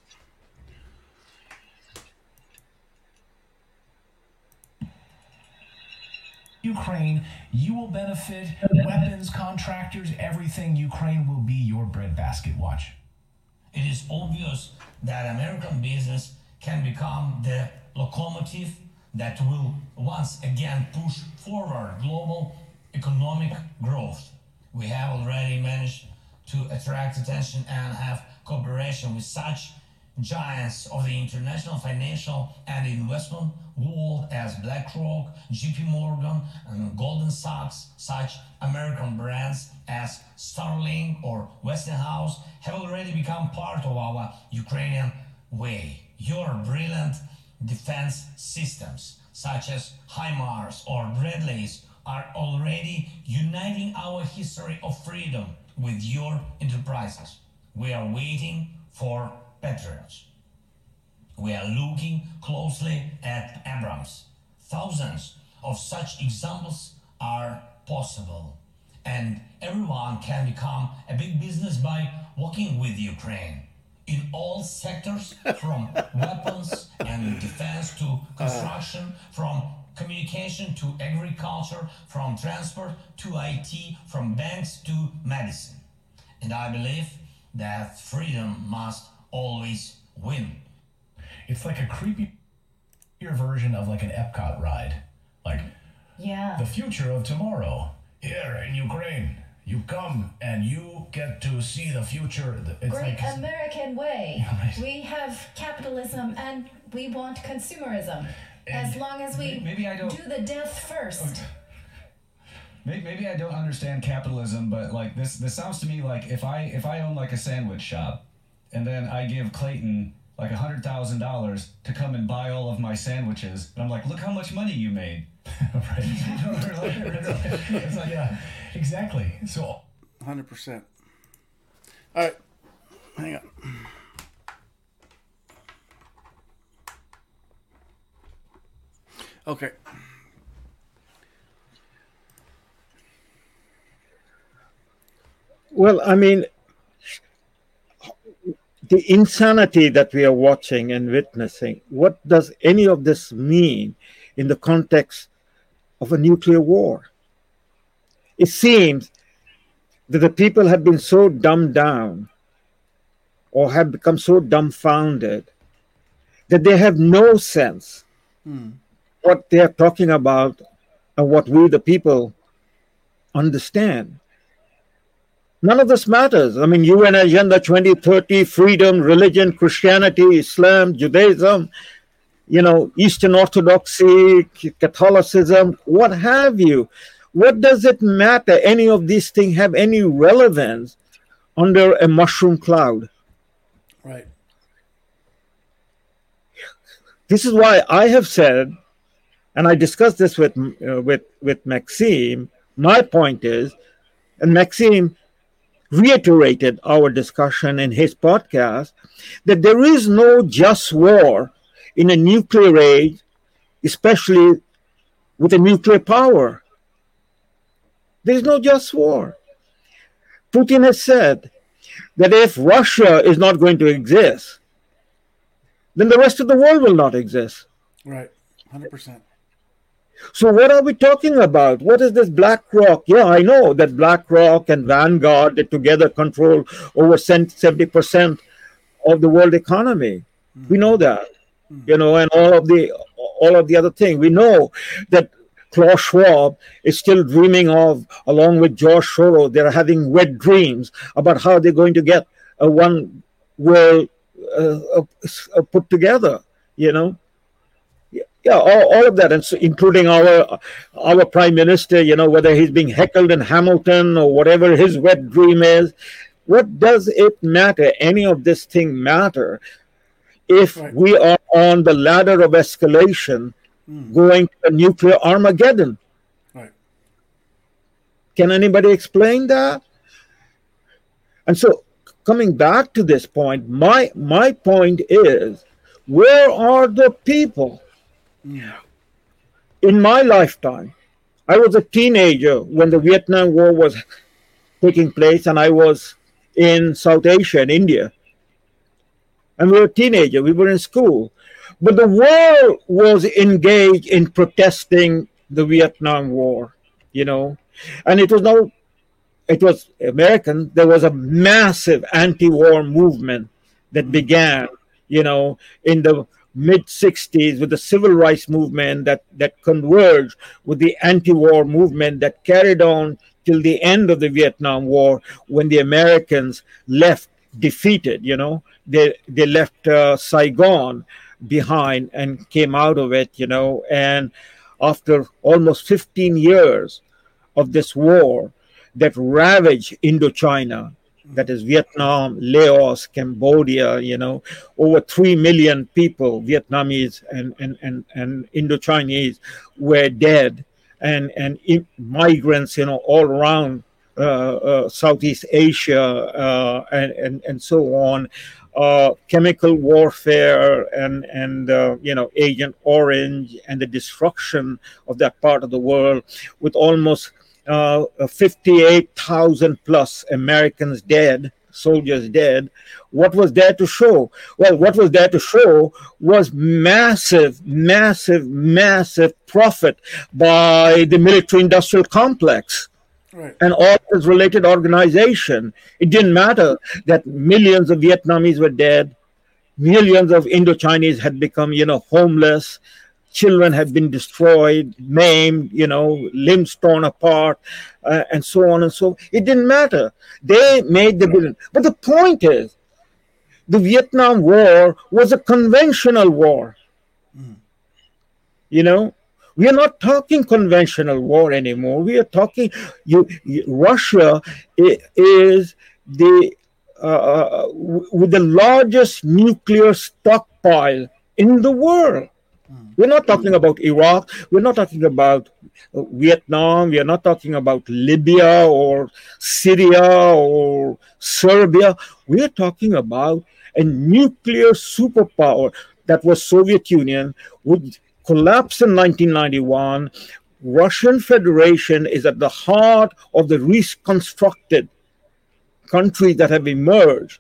Ukraine, you will benefit. Weapons, contractors, everything. Ukraine will be your breadbasket. Watch. It is obvious that American business can become the locomotive that will once again push forward global economic growth. We have already managed to attract attention and have cooperation with such giants of the international financial and investment world as BlackRock, JP Morgan, and Goldman Sachs, such American brands as Starlink or Westinghouse have already become part of our Ukrainian way. Your brilliant defense systems, such as HIMARS or Bradleys, are already uniting our history of freedom with your enterprises. We are waiting for Patriots. We are looking closely at Abrams. Thousands of such examples are possible. And everyone can become a big business by working with Ukraine. in all sectors, <laughs> from weapons and defense to construction, from communication to agriculture, from transport to IT, from banks to medicine. And I believe that freedom must always win. It's like a creepy version of like an Epcot ride. Like Yeah. the future of tomorrow here in Ukraine. You come and you get to see the future. It's Great like American way. <laughs> Right. We have capitalism and we want consumerism. As long as we maybe I don't- do the death first. Oh, Maybe, maybe I don't understand capitalism, but like this, this sounds to me like if I if I own like a sandwich shop, and then I give Clayton like a hundred thousand dollars to come and buy all of my sandwiches, and I'm like, look how much money you made. <laughs> right. <laughs> it's like, yeah, exactly. So Hundred percent. All right, hang on. Okay. Well, I mean, the insanity that we are watching and witnessing, what does any of this mean in the context of a nuclear war? It seems that the people have been so dumbed down or have become so dumbfounded that they have no sense hmm. what they are talking about and what we, the people, understand. None of this matters. I mean, UN Agenda 2030, freedom, religion, Christianity, Islam, Judaism, you know, Eastern Orthodoxy, Catholicism, what have you. What does it matter? Any of these things have any relevance under a mushroom cloud? Right. This is why I have said, and I discussed this with uh, with with Maxime. My point is, and Maxime reiterated our discussion in his podcast that there is no just war in a nuclear age, especially with a nuclear power. There is no just war. Putin has said that if Russia is not going to exist, then the rest of the world will not exist. Right. Hundred percent. So what are we talking about? What is this BlackRock? Yeah, I know that BlackRock and Vanguard they together control over seventy percent of the world economy. We know that, you know, and all of the all of the other thing. We know that Klaus Schwab is still dreaming of, along with George Soros, they're having wet dreams about how they're going to get a one world uh, uh, put together. You know, yeah, all, all of that, and so including our our prime minister, you know, whether he's being heckled in Hamilton or whatever his wet dream is. What does it matter? Any of this thing matter if Right. we are on the ladder of escalation, hmm. going to a nuclear Armageddon? Right. Can anybody explain that? And so, coming back to this point, my my point is, where are the people? In my lifetime, I was a teenager when the Vietnam War was taking place, and I was in South Asia, in India. And we were teenagers, we were in school. But the world was engaged in protesting the Vietnam War, you know. And it was no it was American, there was a massive anti-war movement that mm. began, you know, in the mid 60s with the civil rights movement that that converged with the anti-war movement that carried on till the end of the Vietnam War when the Americans left defeated, you know. They they left uh, Saigon behind and came out of it, you know, and after almost 15 years of this war that ravaged Indochina, that is Vietnam, Laos, Cambodia, you know, over 3 million people, Vietnamese and, and, and, and Indochinese, were dead. And, and migrants, you know, all around uh, uh, Southeast Asia uh, and, and, and so on. Uh, chemical warfare and and uh, you know Agent Orange and the destruction of that part of the world, with almost uh, 58,000 plus Americans dead soldiers dead. What was there to show? Well, what was there to show was massive, massive, massive profit by the military industrial complex Right. and all its related organization. It didn't matter that millions of Vietnamese were dead, millions of Indochinese had become, you know, homeless, children have been destroyed, maimed, you know, limbs torn apart, uh, and so on and so. It didn't matter. They made the billion. But the point is, the Vietnam War was a conventional war. You know, we are not talking conventional war anymore. We are talking. You, you Russia is the uh, with the largest nuclear stockpile in the world. We're not talking about Iraq. We're not talking about uh, Vietnam. We are not talking about Libya or Syria or Serbia. We are talking about a nuclear superpower that was Soviet Union would collapse in 1991. Russian Federation is at the heart of the reconstructed countries that have emerged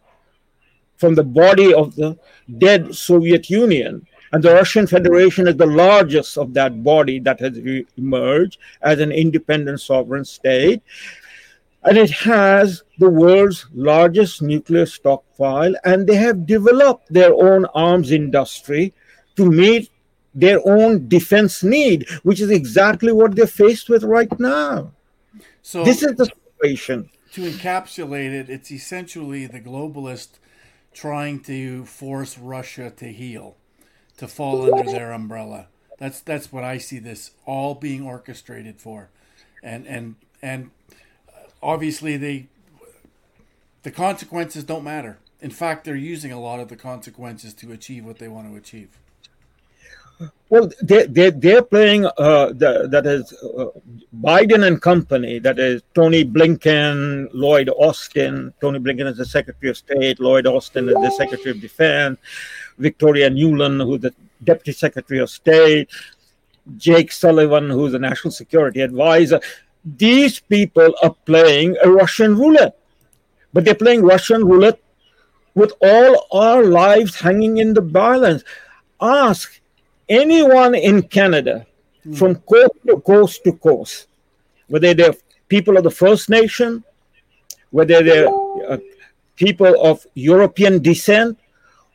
from the body of the dead Soviet Union. And the Russian Federation is the largest of that body that has re- emerged as an independent sovereign state. And it has the world's largest nuclear stockpile, and they have developed their own arms industry to meet their own defense need, which is exactly what they're faced with right now. So This is the situation. to encapsulate it, it's essentially the globalist trying to force Russia to heel, to fall under their umbrella. That's that's what I see this all being orchestrated for, and and and obviously they the consequences don't matter. In fact, they're using a lot of the consequences to achieve what they want to achieve. Well, they, they, they're playing, uh, the, that is uh, Biden and company, that is Tony Blinken, Lloyd Austin. Tony Blinken is the Secretary of State, Lloyd Austin is the Secretary of Defense, Victoria Nuland, who's the Deputy Secretary of State, Jake Sullivan, who's the National Security Advisor. These people are playing a Russian roulette, but they're playing Russian roulette with all our lives hanging in the balance. Ask anyone in Canada from coast to coast to coast, whether they're people of the First Nation, whether they're uh, people of European descent,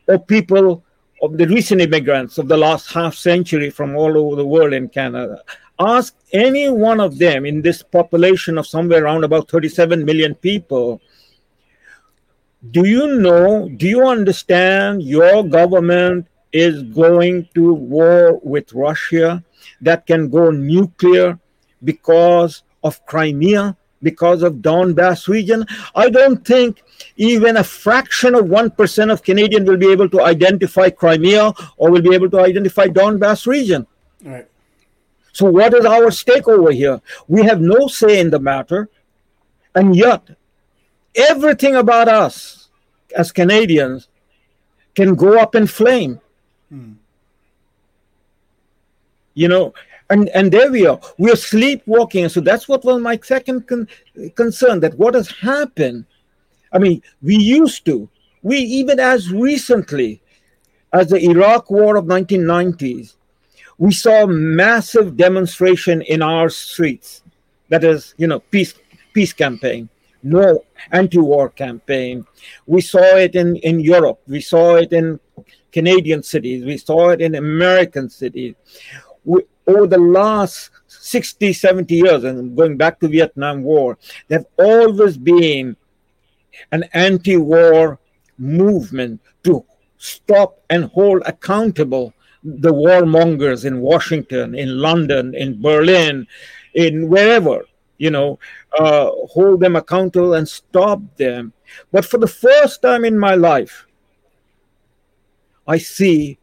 or people of the recent immigrants of the last half century from all over the world in Canada. Ask any one of them in this population of somewhere around about 37 million people do you know, do you understand your government is going to war with Russia that can go nuclear because of Crimea, because of Donbass region? I don't think even a fraction of 1% of Canadians will be able to identify Crimea or will be able to identify Donbass region. Right. So what is our stake over here? We have no say in the matter, and yet everything about us as Canadians can go up in flame. Hmm. You know, and and there we are. We are sleepwalking, so that's what was my second con- concern. That what has happened. I mean, we used to. We even as recently as the Iraq War of 1990s, we saw massive demonstration in our streets. That is, you know, peace peace campaign, no anti-war campaign. We saw it in, in Europe. We saw it in Canadian cities. We saw it in American cities. Over the last 60, 70 years, and going back to Vietnam War, there have always been an anti-war movement to stop and hold accountable the warmongers in Washington, in London, in Berlin, in wherever, you know, uh, hold them accountable and stop them. But for the first time in my life, I see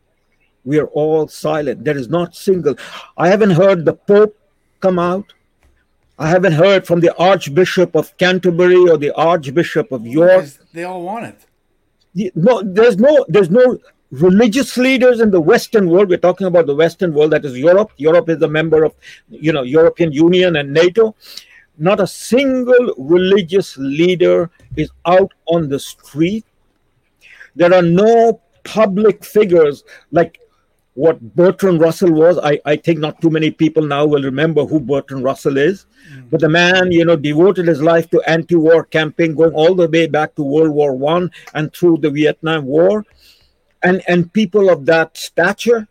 we are all silent. There is not single. I haven't heard the Pope come out. I haven't heard from the Archbishop of Canterbury or the Archbishop of York. They all want it. The- no there's no there's no religious leaders in the western world we're talking about the western world that is europe europe is a member of you know european union and nato not a single religious leader is out on the street. There are no public figures like what Bertrand Russell was. I, I think not too many people now will remember who Bertrand Russell is. Mm. But the man, you know, devoted his life to anti-war campaign, going all the way back to World War One and through the Vietnam War. And and people of that stature,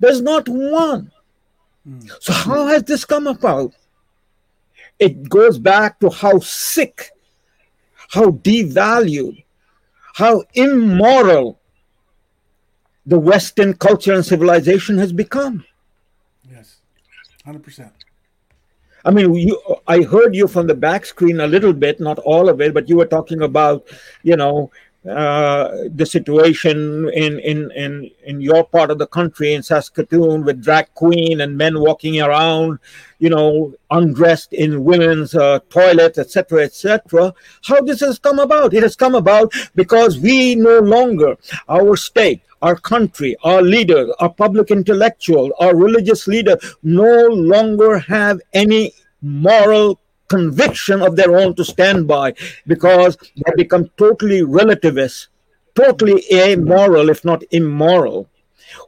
there's not one. Mm. So how has this come about? It goes back to how sick, how devalued, how immoral the Western culture and civilization has become. Yes, hundred percent. I mean, you, I heard you from the back screen a little bit, not all of it, but you were talking about, you know, uh, the situation in, in, in, in your part of the country, in Saskatoon, with drag queen and men walking around, you know, undressed in women's uh, toilets, etc., etc. How this has come about? It has come about because we no longer, our state, our country, our leaders, our public intellectual, our religious leader no longer have any moral conviction of their own to stand by because they become totally relativist, totally amoral, if not immoral.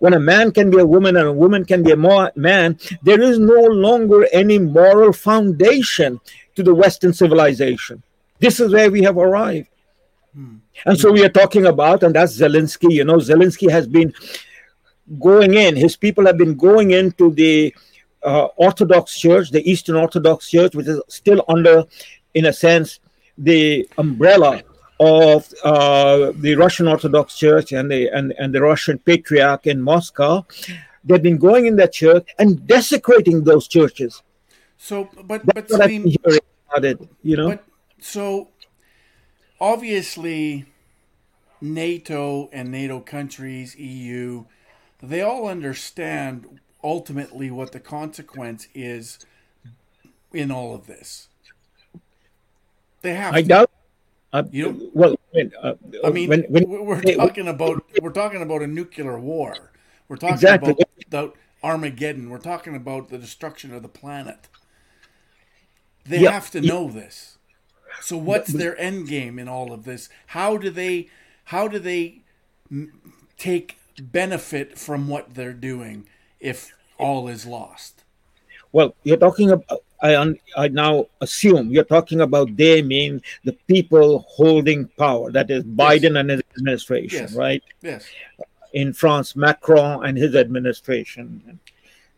When a man can be a woman and a woman can be a man, there is no longer any moral foundation to the Western civilization. This is where we have arrived. And so we are talking about, and that's Zelensky. You know, Zelensky has been going in, his people have been going into the uh, Orthodox Church, the Eastern Orthodox Church, which is still under, in a sense, the umbrella of uh, the Russian Orthodox Church and the and, and the Russian Patriarch in Moscow. They've been going in that church and desecrating those churches. So, but That's but Salim, hearing about it. You know, But so obviously NATO and NATO countries, EU, they all understand ultimately what the consequence is in all of this. They have I to. doubt. Uh, You don't- well, I mean, uh, I mean, when, when, we- we're talking about we're talking about a nuclear war. We're talking Exactly. about the Armageddon. We're talking about the destruction of the planet. They Yeah, have to know this. So what's their end game in all of this? How do they how do they take benefit from what they're doing if all is lost? Well, you're talking about. I, un- I now assume you're talking about they mean the people holding power. That is Biden and his administration, Yes. right? Yes. In France, Macron and his administration.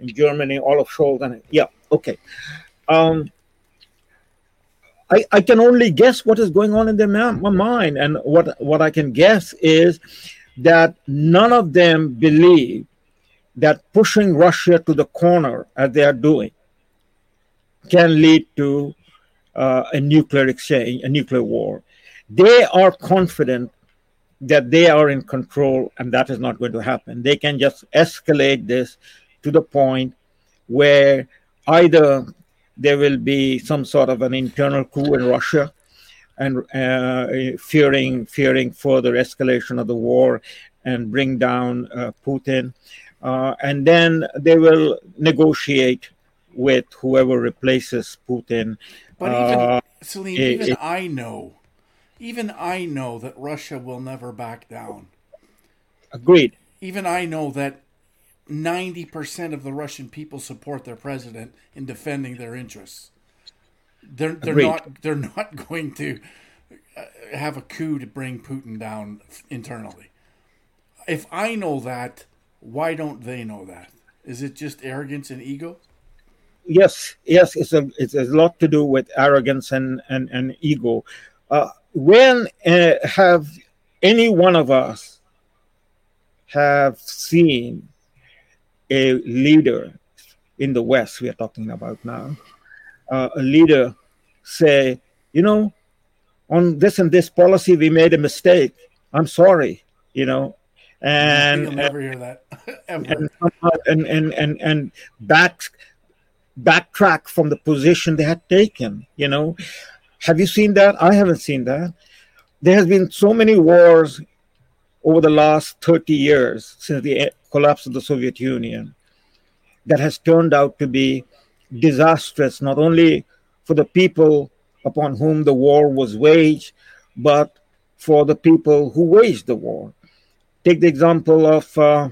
In Germany, Olaf Scholz and yeah, okay. Um, I, I can only guess what is going on in their ma- my mind, and what what I can guess is that none of them believe that pushing Russia to the corner as they are doing can lead to uh, a nuclear exchange, a nuclear war. They are confident that they are in control and that is not going to happen. They can just escalate this to the point where either there will be some sort of an internal coup in Russia and uh, fearing fearing further escalation of the war and bring down uh, Putin, uh, and then they will negotiate with whoever replaces Putin. But even Uh, Salim, it- even it- I know, even I know that Russia will never back down. agreed. Even I know that ninety percent of the Russian people support their president in defending their interests. They're they're Agreed. not they're not <laughs> going to uh, have a coup to bring Putin down internally. If I know that, why don't they know that? Is it just arrogance and ego? yes yes it's a it's a lot to do with arrogance and and, and ego uh, when uh, have any one of us have seen a leader in the west we are talking about now. Uh, a leader say you know on this and this policy we made a mistake. I'm sorry you know and You'll never hear that. <laughs> And and and and, and back backtrack from the position they had taken you know. Have you seen that? I haven't seen that. There has been so many wars over the last 30 years since the collapse of the soviet union that has turned out to be disastrous, not only for the people upon whom the war was waged, but for the people who waged the war. Take the example of uh,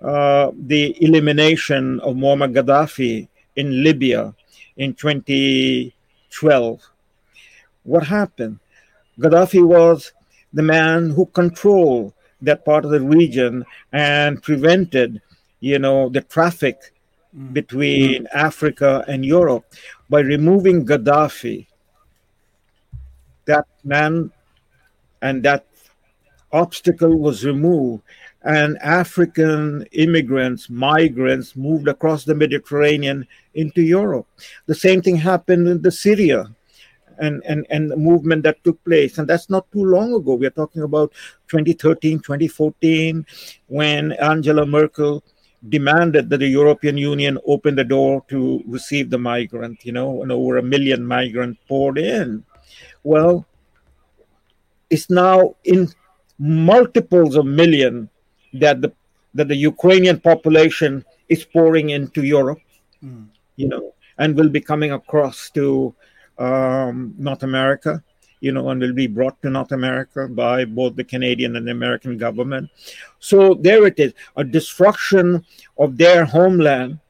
uh, the elimination of Muammar Gaddafi in Libya in 2012. What happened? Gaddafi was the man who controlled that part of the region and prevented, you know, the traffic mm. between Africa and Europe. By removing Gaddafi, that man and that obstacle was removed, and African immigrants, migrants moved across the Mediterranean into Europe. The same thing happened in the Syria and, and, and the movement that took place. And that's not too long ago. We're talking about 2013, 2014, when Angela Merkel demanded that the European Union open the door to receive the migrant, you know, and over a million migrant poured in. Well, it's now in multiples of million that the that the Ukrainian population is pouring into Europe, hmm. you know, and will be coming across to um, North America, you know, and will be brought to North America by both the Canadian and the American government. So there it is, a destruction of their homeland,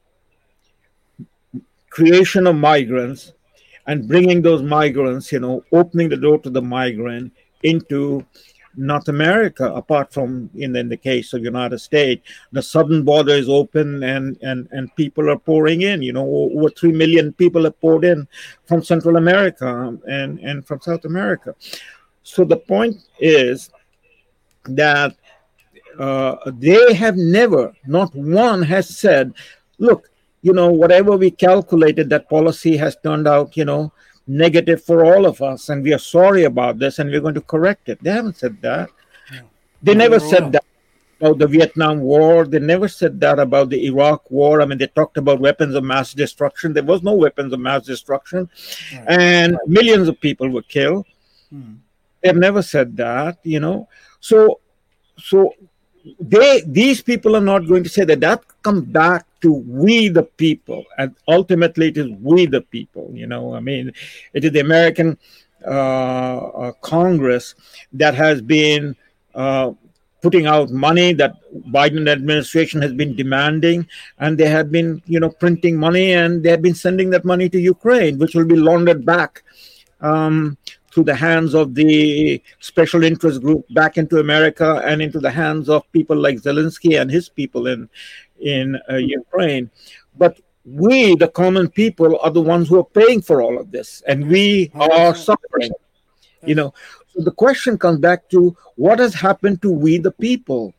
creation of migrants, and bringing those migrants, you know, opening the door to the migrant into North America, apart from in, in the case of United States, the southern border is open and, and, and people are pouring in. You know, over 3 million people have poured in from Central America and, and from South America. So the point is that uh, they have never, not one has said, look, you know, whatever we calculated, that policy has turned out, you know, negative for all of us, and we are sorry about this, and we're going to correct it. They haven't said that. They never Never said that about the Vietnam War. They never said that about the Iraq War. I mean, they talked about weapons of mass destruction. There was no weapons of mass destruction, and millions of people were killed. Hmm. They've never said that, you know. So, so they these people are not going to say that. That comes back to we the people, and ultimately it is we the people. You know, I mean, it is the American uh, uh, Congress that has been. Uh, putting out money that Biden administration has been demanding, and they have been, you know, printing money, and they have been sending that money to Ukraine, which will be laundered back um, through the hands of the special interest group back into America and into the hands of people like Zelensky and his people in in uh, Ukraine. But we, the common people, are the ones who are paying for all of this, and we are suffering. You know, so the question comes back to what has happened to we, the people.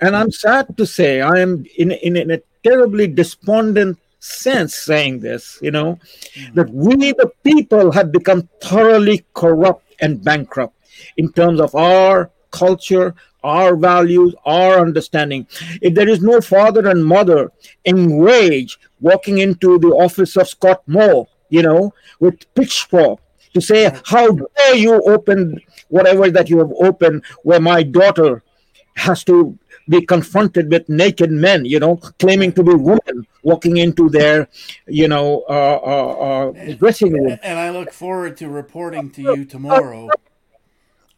And I'm sad to say, I am in, in, in a terribly despondent sense saying this, you know, mm-hmm. that we, the people, have become thoroughly corrupt and bankrupt in terms of our culture, our values, our understanding. If there is no father and mother enraged walking into the office of Scott Moe, you know, with pitchfork to say, mm-hmm. How dare you open whatever that you have opened where my daughter has to be confronted with naked men, you know, claiming to be women walking into their, you know, uh, uh, uh, dressing room. And I look forward to reporting to you tomorrow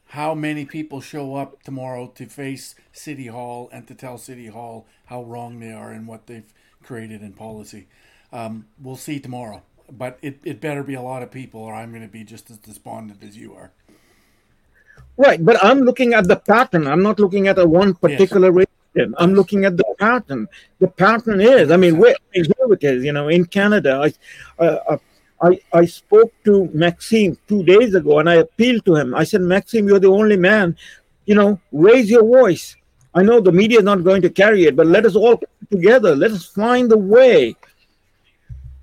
how many people show up tomorrow to face City Hall and to tell City Hall how wrong they are and what they've created in policy. Um, we'll see tomorrow. But it, it better be a lot of people, or I'm going to be just as despondent as you are. Right, but I'm looking at the pattern. I'm not looking at a one particular region. I'm looking at the pattern. The pattern is, I mean, where, here it is. You know, in Canada, I, uh, I, I spoke to Maxime two days ago, and I appealed to him. I said, Maxime, you're the only man. You know, raise your voice. I know the media is not going to carry it, but let us all together. Let us find a way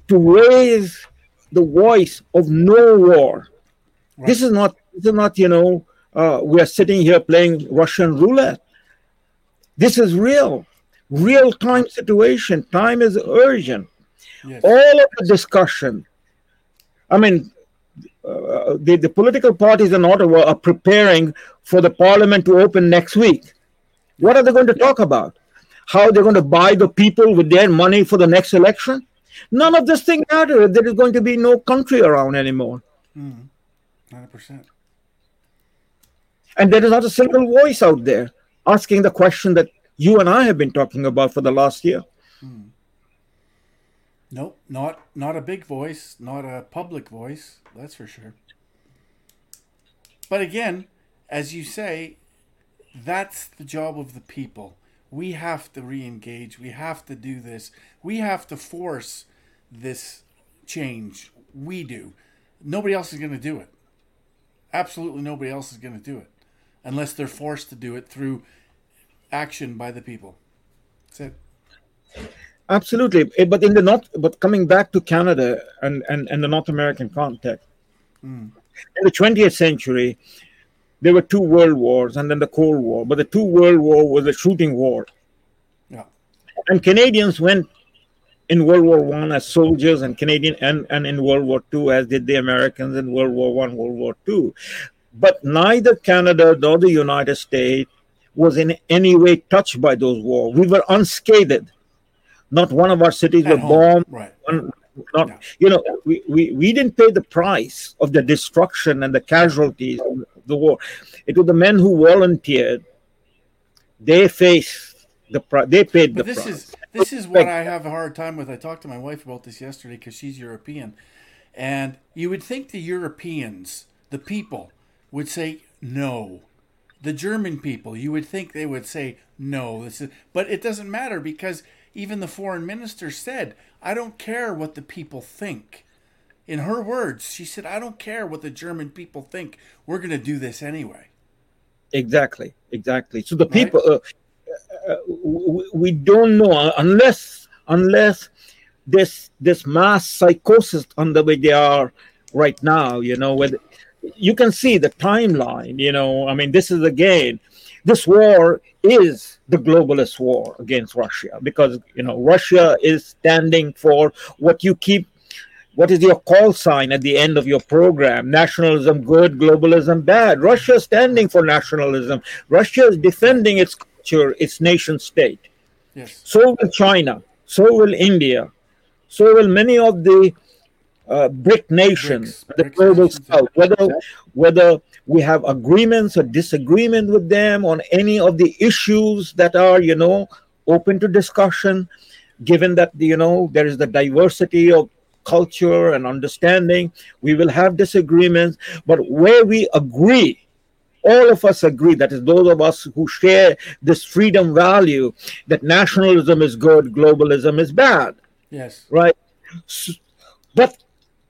to raise the voice of no war. This is not. This is not. You know, uh, we are sitting here playing Russian roulette. This is real, real time situation. Time is urgent. All of the discussion. I mean, uh, the, the political parties in Ottawa are preparing for the parliament to open next week. What are they going to talk about? How they're going to buy the people with their money for the next election? None of this thing matters. There is going to be no country around anymore. Hundred percent. And there is not a single voice out there asking the question that you and I have been talking about for the last year. Hmm. Nope, not not a big voice, not a public voice. That's for sure. But again, as you say, that's the job of the people. We have to re-engage. We have to do this. We have to force this change. We do. Nobody else is going to do it. Absolutely nobody else is going to do it unless they're forced to do it through action by the people. That's it. Absolutely. Eh, But in the North, but coming back to Canada and, and, and the North American context, in the 20th century, there were two world wars and then the Cold War. But the two world war was a shooting war. Yeah. And Canadians went in World War One as soldiers and Canadian and, and in World War Two as did the Americans in World War One, World War Two. But neither Canada nor the United States was in any way touched by those wars. We were unscathed. Not one of our cities were bombed. right. One- not, Yeah. you know, we, we, we didn't pay the price of the destruction and the casualties of the war. It was the men who volunteered. They faced the price. They paid But the this price. is this is what I have a hard time with. I talked to my wife about this yesterday because she's European, and you would think the Europeans, the people, would say no. The German people, you would think they would say no. This is, but it doesn't matter because even the foreign minister said, "I don't care what the people think." In her words, she said, "I don't care what the German people think. We're going to do this anyway." Exactly, exactly. So the Right. people, uh, uh, we, we don't know uh, unless unless this this mass psychosis on the way they are right now. You know, where you can see the timeline. You know, I mean, this is again, this war is the globalist war against Russia because you know Russia is standing for what you keep what is your call sign at the end of your program? Nationalism good, globalism bad. Russia is standing for nationalism. Russia is defending its culture, its nation state. Yes. So will China. So will India. So will many of the uh, BRIC nations, BRICS, the global south. Whether whether we have agreements or disagreement with them on any of the issues that are, you know, open to discussion, given that you know there is the diversity of culture and understanding, we will have disagreements, but where we agree all of us agree that is those of us who share this freedom value that nationalism is good globalism is bad Yes. right S- but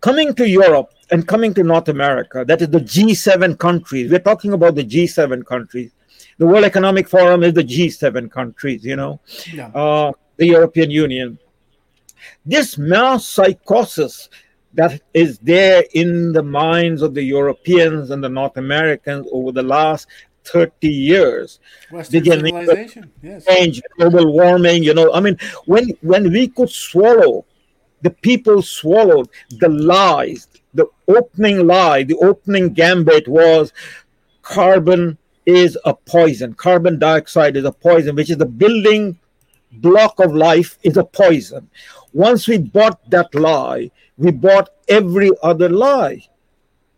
coming to europe and coming to north america that is the g7 countries we're talking about the g7 countries the world economic forum is the g7 countries you know Yeah. uh, the european union this mass psychosis that is there in the minds of the Europeans and the North Americans over the last 30 years. Western civilization. Yes. Change, global warming, you know, I mean, when when we could swallow, the people swallowed the lies, the opening lie, the opening gambit was carbon is a poison. Carbon dioxide is a poison, which is the building block of life is a poison. Once we bought that lie, we bought every other lie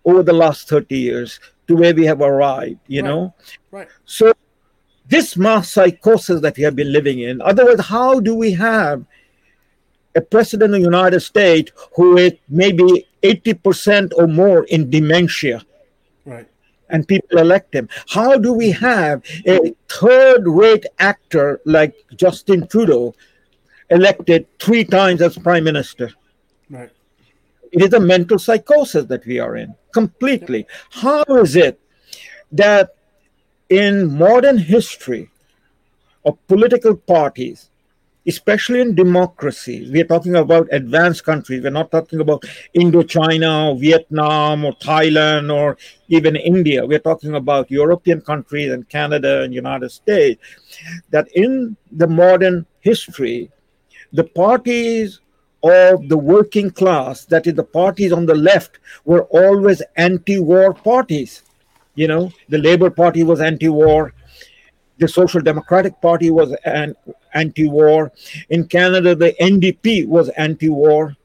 over the last 30 years to where we have arrived, you Right. know? Right. So, this mass psychosis that we have been living in, otherwise, how do we have a president of the United States who is maybe 80% or more in dementia? Right. and people elect him. How do we have a third rate actor like Justin Trudeau elected three times as prime minister? Right. It is a mental psychosis that we are in completely. How is it that in modern history of political parties, especially in democracies, we are talking about advanced countries. We're not talking about Indochina or Vietnam or Thailand or even India. We're talking about European countries and Canada and United States. That in the modern history, the parties of the working class, that is, the parties on the left, were always anti war parties. You know, the Labour Party was anti war, the Social Democratic Party was an anti-war. In Canada, the NDP was anti-war.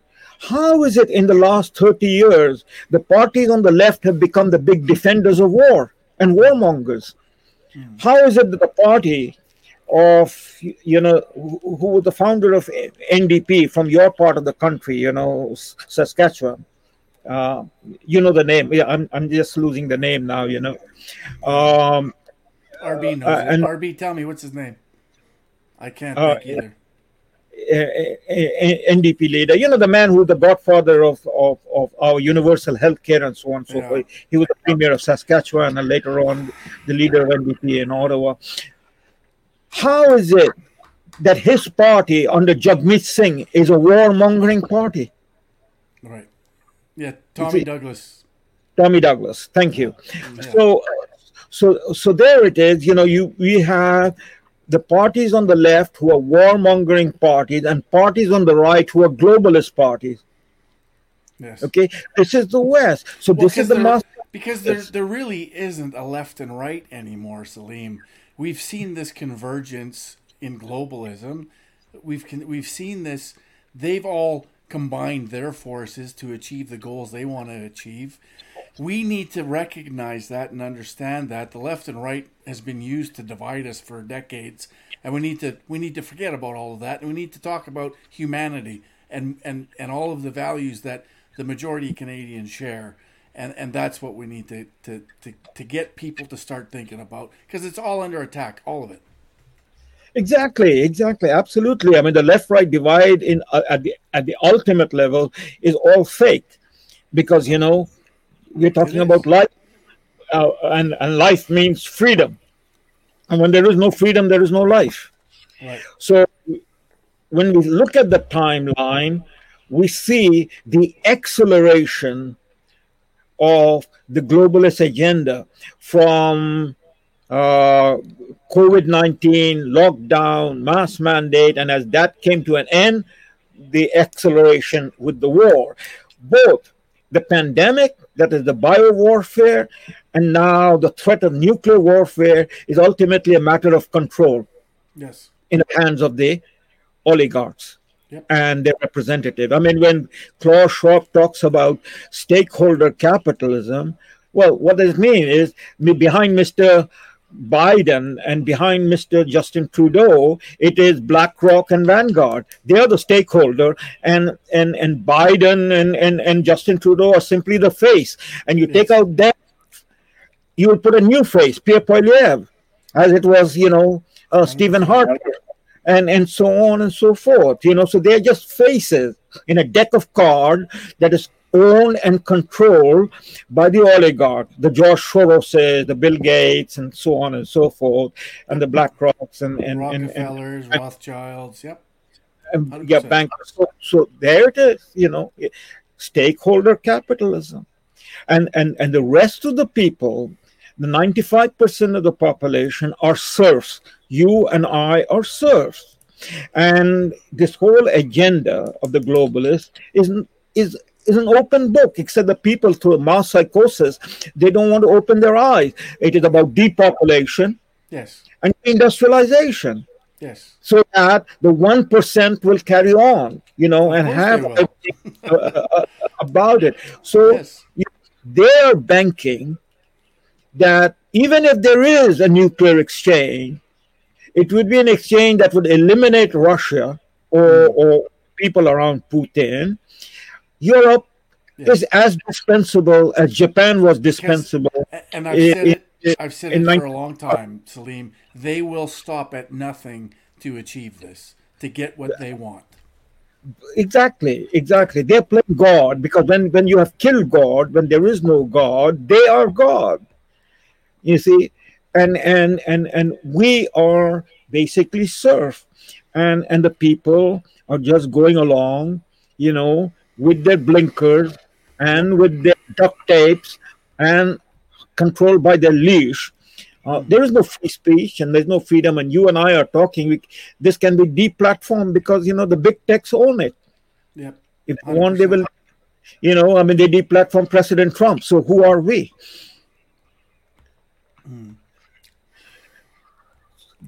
How is it in the last 30 years the parties on the left have become the big defenders of war and warmongers? How is it that the party of you know who, who was the founder of NDP from your part of the country, you know Saskatchewan, uh, you know the name. Yeah, I'm I'm just losing the name now. You know, um, RB knows. Uh, and- RB, tell me what's his name. I can't Uh, think either. uh, uh, NDP leader. You know the man who the godfather of of, of our universal health care and so on and so Yeah. forth. He was the premier of Saskatchewan and later on the leader of NDP in Ottawa. How is it that his party under Jagmeet Singh is a warmongering party? Right. Yeah, Tommy Douglas. Tommy Douglas. Thank you. Yeah. So, so, so there it is. You know, you we have the parties on the left who are warmongering parties, and parties on the right who are globalist parties. Yes. Okay, this is the West. So Well, this is the there- master. because there there really isn't a left and right anymore, Salim. We've seen this convergence in globalism. We've we've seen this. They've all combined their forces to achieve the goals they want to achieve. We need to recognize that and understand that the left and right has been used to divide us for decades, and we need to we need to forget about all of that, and we need to talk about humanity and and and all of the values that the majority of Canadians share, and and that's what we need to to to, to get people to start thinking about because it's all under attack, all of it. Exactly, exactly, absolutely. I mean, the left-right divide in uh, at the at the ultimate level is all fake, because you know we're talking about life, uh, and and life means freedom, and when there is no freedom, there is no life. Right. So when we look at the timeline, we see the acceleration of the globalist agenda from uh, COVID 19, lockdown, mass mandate, and as that came to an end, the acceleration with the war. Both the pandemic, that is the bio warfare, and now the threat of nuclear warfare is ultimately a matter of control Yes. in the hands of the oligarchs Yep. and their representative. I mean, when Klaus Schwab talks about stakeholder capitalism, well, what does it mean is behind Mr. Biden and behind Mr. Justin Trudeau, it is BlackRock and Vanguard. They are the stakeholder, and and and Biden and and, and Justin Trudeau are simply the face. And you take out that, you will put a new face, Pierre Poilievre, as it was, you know, uh, Stephen Harper and and so on and so forth. You know, so they're just faces in a deck of cards that is owned and controlled by the oligarch, the George Soroses, the Bill Gates, and so on and so forth, and the BlackRocks and and and, and, Rockefellers, Rothschilds. Yep. and yeah, bankers. So, so there it is. You know, eh, stakeholder capitalism, and and and the rest of the people. The 95% of the population are serfs. You and I are serfs. And this whole agenda of the globalists is, is, is an open book, except the people through mass psychosis, they don't want to open their eyes. It is about depopulation Yes. and industrialization Yes. so that the 1% will carry on, you know, and have they uh, uh, about it. So Yes. they're banking that even if there is a nuclear exchange, it would be an exchange that would eliminate Russia or, Hmm. or people around Putin. Europe Yes. is as dispensable as Japan was dispensable. A- And I've in- said it. in- I've said it for a long time, Salim. They will stop at nothing to achieve this, to get what they want. Exactly, exactly. They're playing God because when, when you have killed God, when there is no God, they are God. You see, and and and and we are basically serf, and and the people are just going along, you know, with their blinkers and with their duct tapes and controlled by their leash. Uh, there is no free speech and there's no freedom. And you and I are talking. We, this can be deplatformed because you know the big techs own it. Yep. If they want, they will. You know, I mean, they deplatform President Trump. So who are we?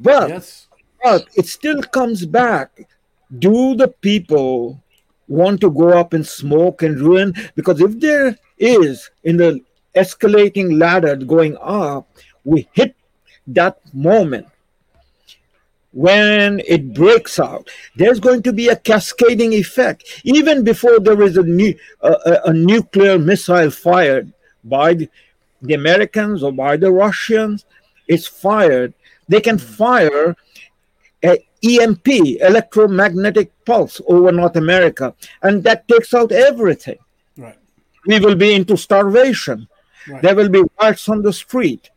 But Yes. but it still comes back. Do the people want to go up in smoke and ruin? Because if there is in the escalating ladder going up, we hit that moment when it breaks out. There's going to be a cascading effect even before there is a a, a nuclear missile fired by the, the Americans or by the Russians. It's fired. They can fire a EMP, electromagnetic pulse, over North America, and that takes out everything. Right. We will be into starvation. Right. There will be riots on the street.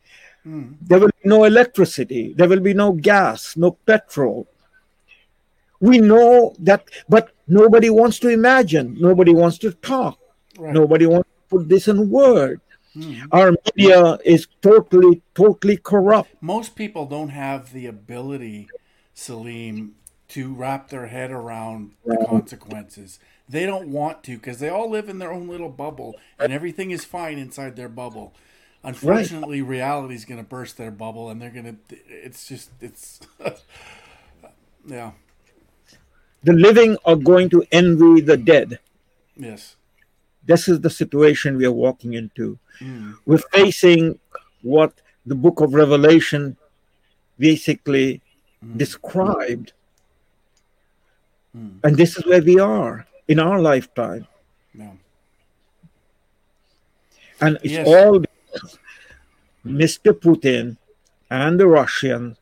Hmm. There will be no electricity. There will be no gas, no petrol. We know that, but nobody wants to imagine. Nobody wants to talk. Right. Nobody wants to put this in word. Hmm. Our media is totally, totally corrupt. most people don't have the ability, Salim, to wrap their head around the consequences. They don't want to because they all live in their own little bubble and everything is fine inside their bubble. Unfortunately, reality is going to burst their bubble and they're going to, it's just, it's, <laughs> yeah, The living are going to envy the dead. yes. This is the situation we are walking into. Hmm. We're facing what the book of Revelation basically described. Hmm. And this is where we are in our lifetime. No. And it's Yes. all Mr. Putin and the Russians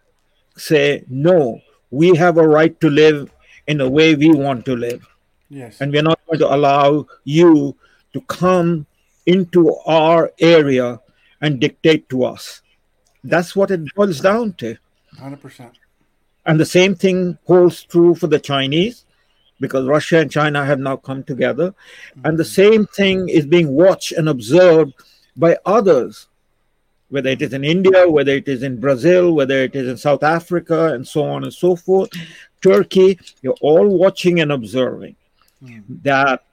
say, no, we have a right to live in the way we want to live. Yes. And we're not going to allow you to come into our area and dictate to us. That's what it boils down to. 100%. And the same thing holds true for the Chinese because Russia and China have now come together. And the mm-hmm. same thing is being watched and observed by others, whether it is in India, whether it is in Brazil, whether it is in South Africa, and so on and so forth. Turkey, you're all watching and observing mm. that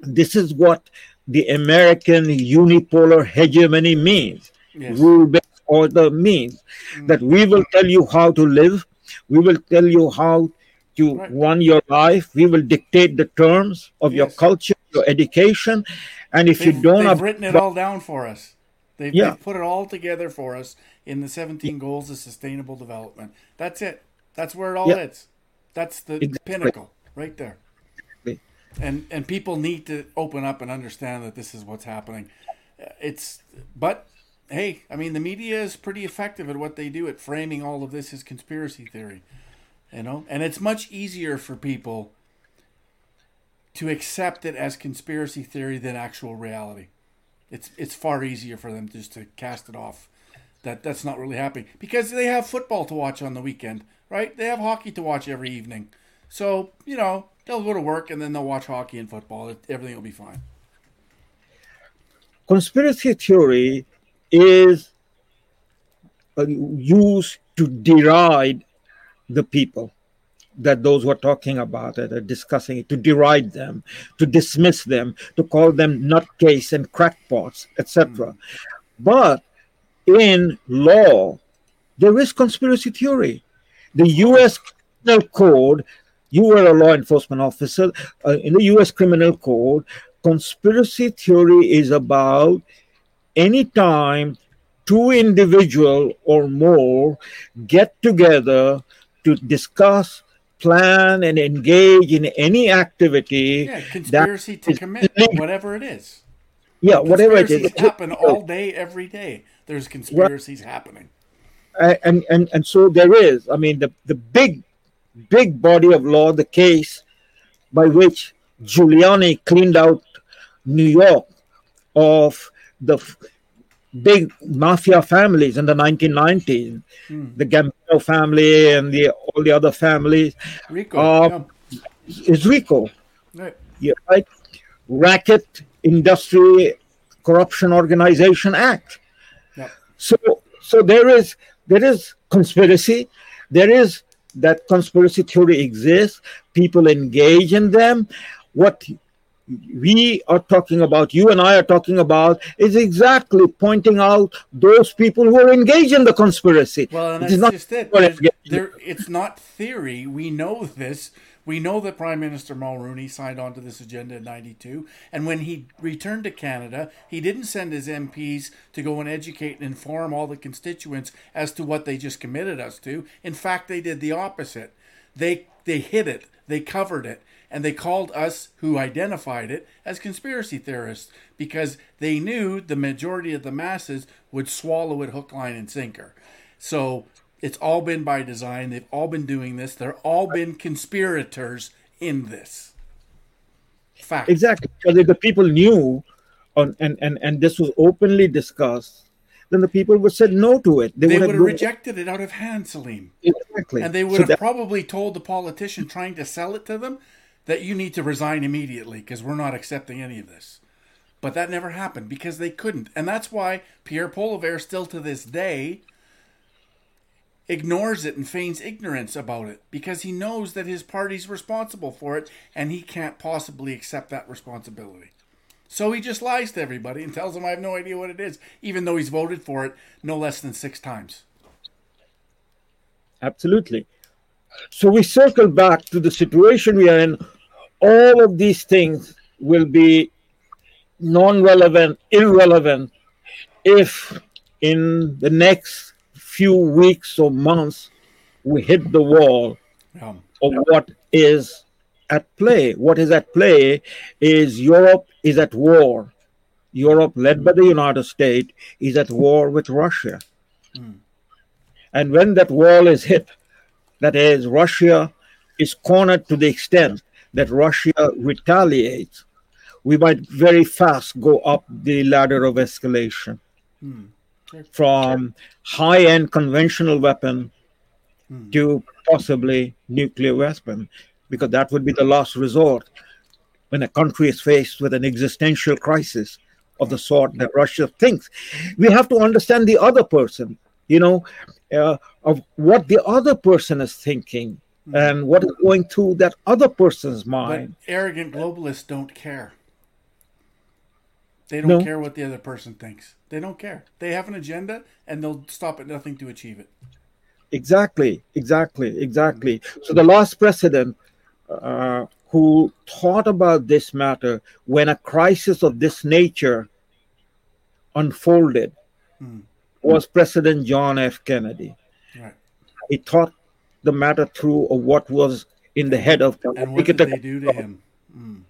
this is what the American unipolar hegemony means Yes. rule based order means that mm. we will tell you how to live, we will tell you how to Right. run your life, we will dictate the terms of your culture, your education, and if They've, you don't they've have- written it all down for us. They've, Yeah. they've put it all together for us in the 17 goals of sustainable development. That's it. That's where it all Yeah. is. That's the Exactly. pinnacle right there. Exactly. And and people need to open up and understand that this is what's happening. It's but hey, I mean the media is pretty effective at what they do at framing all of this as conspiracy theory. You know, and it's much easier for people to accept it as conspiracy theory than actual reality. It's it's far easier for them just to cast it off that that's not really happening because they have football to watch on the weekend, right? They have hockey to watch every evening. So, you know, they'll go to work and then they'll watch hockey and football. Everything will be fine. conspiracy theory is used to deride the people that those who are talking about it are discussing it to deride them to dismiss them to call them nutcase and crackpots etc but in law there is conspiracy theory. The us criminal code you were a law enforcement officer uh, in the us criminal code conspiracy theory is about anytime two individual or more get together to discuss plan and engage in any activity Yeah, conspiracy to commit whatever it is. yeah whatever it is happen all day, every day. There's conspiracies happening. Uh, and and and so there is i mean the the big big body of law the case by which giuliani cleaned out new york of the f- big mafia families in the 1990s the gambino family and the all the other families RICO. Uh, is RICO. Right. yeah, right racket industry corruption organization act Yep. so so there is there is conspiracy there is that conspiracy theory exists people engage in them what we are talking about, you and I are talking about, is exactly pointing out those people who are engaged in the conspiracy. Well, and that's is not just it. there, it's not theory. We know this. We know that Prime Minister Mulroney signed on to this agenda in 92. And when he returned to Canada, he didn't send his MPs to go and educate and inform all the constituents as to what they just committed us to. In fact, they did the opposite. They, they hid it, they covered it, and they called us who identified it as conspiracy theorists because they knew the majority of the masses would swallow it hook, line, and sinker. So it's all been by design. They've all been doing this. They're all been conspirators in this. Fact. Exactly. Because if the people knew on, and, and, and this was openly discussed, then the people would said no to it. They would have gone- rejected it out of hand, Salim. Exactly. And they would So have that- probably told the politician trying to sell it to them that you need to resign immediately because we're not accepting any of this. But that never happened because they couldn't. And that's why Pierre Poilievre still to this day ignores it and feigns ignorance about it because he knows that his party's responsible for it and he can't possibly accept that responsibility. So he just lies to everybody and tells them I have no idea what it is, even though he's voted for it no less than six times. Absolutely. So we circle back to the situation we are in. All of these things will be non relevant, irrelevant if in the next few weeks or months we hit the wall Um, of what is at play. What is at play is Europe is at war. Europe, led by the United States, is at war with Russia. And when that wall is hit, that is, Russia is cornered to the extent that Russia retaliates, we might very fast go up the ladder of escalation. From high end conventional weapon to possibly nuclear weapon, because that would be the last resort when a country is faced with an existential crisis of the sort that Russia thinks. We have to understand the other person, you know, uh, of what the other person is thinking and what is going through that other person's mind. But arrogant globalists don't care. They don't No. care what the other person thinks. They don't care. They have an agenda and they'll stop at nothing to achieve it. Exactly, exactly, exactly. So the last president uh, who thought about this matter when a crisis of this nature unfolded was President John F. Kennedy. Right. He thought the matter through of what was in the head of And what did they do to him? Hmm.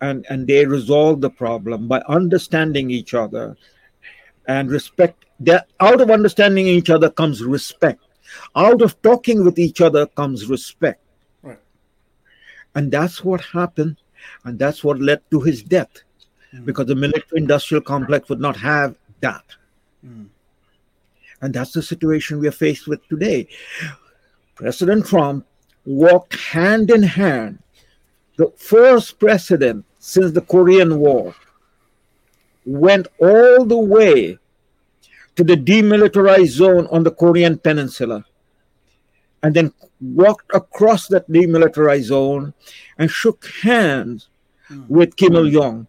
and and they resolve the problem by understanding each other. And respect that out of understanding each other comes respect. Out of talking with each other comes respect. Right. and that's what happened. And that's what led to his death. Hmm. Because the military industrial complex would not have that. Hmm. And that's the situation we are faced with today president trump walked hand in hand the first president since the Korean War went all the way to the demilitarized zone on the Korean Peninsula and then walked across that demilitarized zone and shook hands hmm. with Kim Il jong.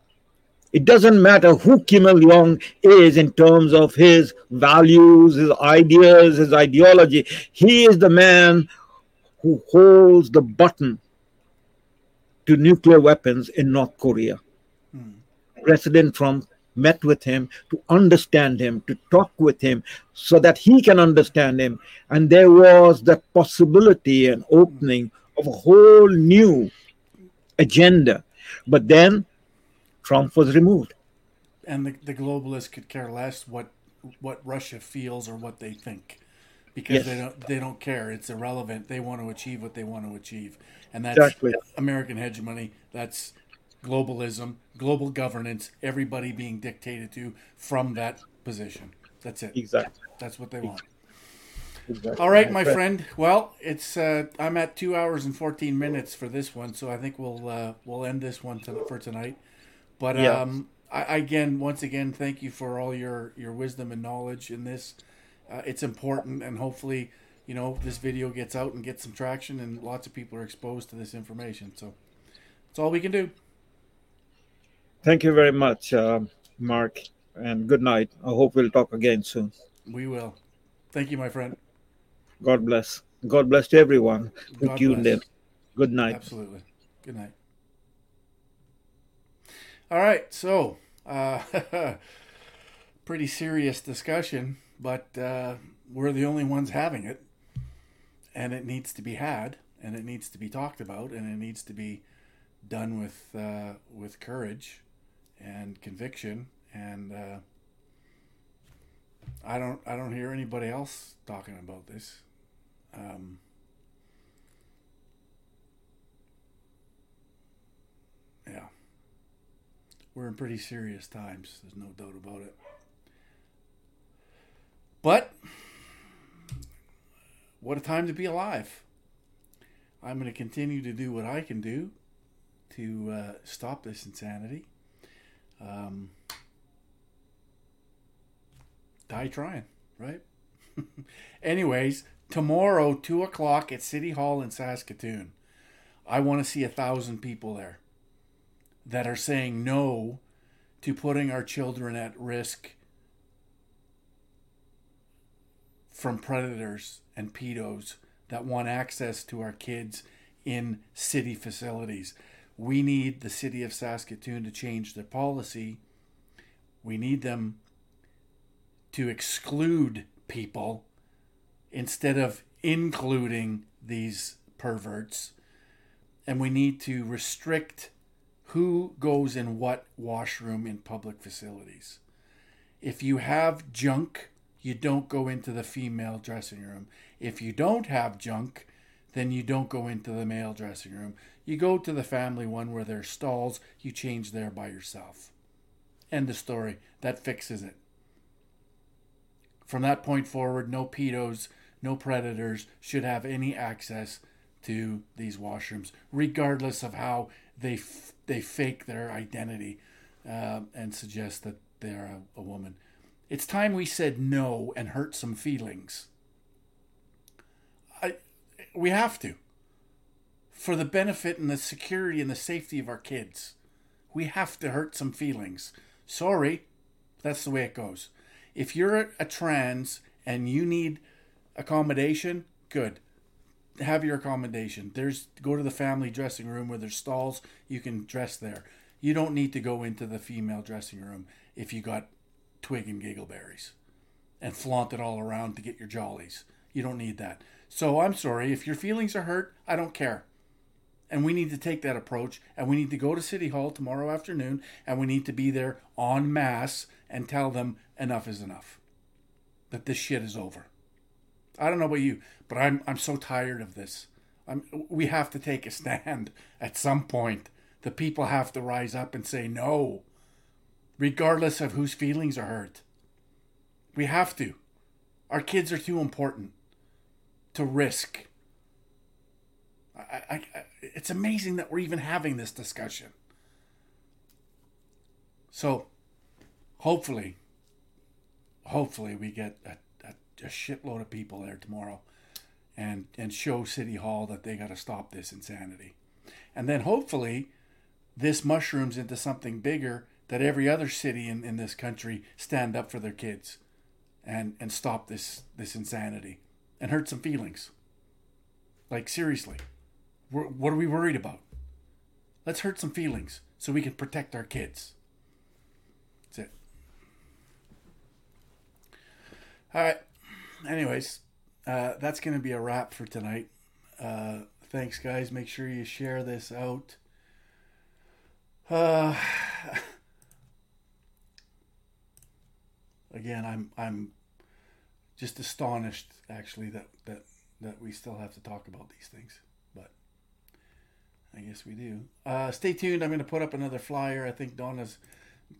It doesn't matter who Kim Il jong is in terms of his values, his ideas, his ideology. He is the man who holds the button to nuclear weapons in North Korea. Hmm. President Trump met with him to understand him, to talk with him, so that he can understand him. And there was the possibility and opening of a whole new agenda. But then Trump was removed. And the, the globalists could care less what what Russia feels or what they think. Because Yes. they don't they don't care. It's irrelevant. They want to achieve what they want to achieve. And that's Exactly. American hegemony. That's globalism, global governance, everybody being dictated to from that position. That's it. Exactly. That's what they want. Exactly. All right, my friend. Well, it's uh, I'm at two hours and fourteen minutes for this one, so I think we'll uh, we'll end this one to, for tonight. But Yeah. um, I, again, once again, thank you for all your your wisdom and knowledge in this. Uh, it's important, and hopefully, you know, this video gets out and gets some traction, and lots of people are exposed to this information. So, that's all we can do. Thank you very much, uh, Mark, and good night. I hope we'll talk again soon. We will. Thank you, my friend. God bless. God bless to everyone who God tuned bless. in. Good night. Absolutely. Good night. All right, so uh, <laughs> pretty serious discussion, but uh, we're the only ones having it, and it needs to be had, and it needs to be talked about, and it needs to be done with uh, with courage and conviction, and uh, I don't I don't hear anybody else talking about this. Um, yeah. We're in pretty serious times. There's no doubt about it. But what a time to be alive. I'm going to continue to do what I can do to uh, stop this insanity. Um, die trying, right? <laughs> Anyways, tomorrow, 2 o'clock at City Hall in Saskatoon, I want to see a thousand people there that are saying no to putting our children at risk from predators and pedos that want access to our kids in city facilities. We need the city of Saskatoon to change their policy. We need them to exclude people instead of including these perverts. And we need to restrict who goes in what washroom in public facilities. If you have junk, you don't go into the female dressing room. If you don't have junk, then you don't go into the male dressing room. You go to the family one where there's stalls, you change there by yourself. End of story. That fixes it. From that point forward, no pedos, no predators should have any access to these washrooms, regardless of how they f- they fake their identity uh, and suggest that they're a, a woman. It's time we said no and hurt some feelings. I, we have to. For the benefit and the security and the safety of our kids. We have to hurt some feelings. Sorry, that's the way it goes. If you're a, a trans and you need accommodation, good. Have your accommodation. There's go to the family dressing room where there's stalls, you can dress there. You don't need to go into the female dressing room if you got twig and giggleberries and flaunt it all around to get your jollies. You don't need that. So I'm sorry, if your feelings are hurt, I don't care. And we need to take that approach and we need to go to City Hall tomorrow afternoon and we need to be there en masse and tell them enough is enough. That this shit is over. I don't know about you, but I'm I'm so tired of this. I'm, we have to take a stand <laughs> at some point. The people have to rise up and say no, regardless of whose feelings are hurt. We have to. Our kids are too important to risk. I, I, I, it's amazing that we're even having this discussion. So, hopefully, hopefully we get a, a, shitload of people there tomorrow and and show city hall that they got to stop this insanity. And then hopefully this mushrooms into something bigger that every other city in, in this country stand up for their kids and and stop this this insanity and hurt some feelings. Like seriously. What are we worried about? Let's hurt some feelings so we can protect our kids. That's it. All right anyways uh, that's going to be a wrap for tonight. Uh, thanks, guys. Make sure you share this out. Uh, <sighs> again, I'm I'm just astonished, actually, that that that we still have to talk about these things, but I guess we do. Uh, stay tuned. I'm going to put up another flyer. I think Donna's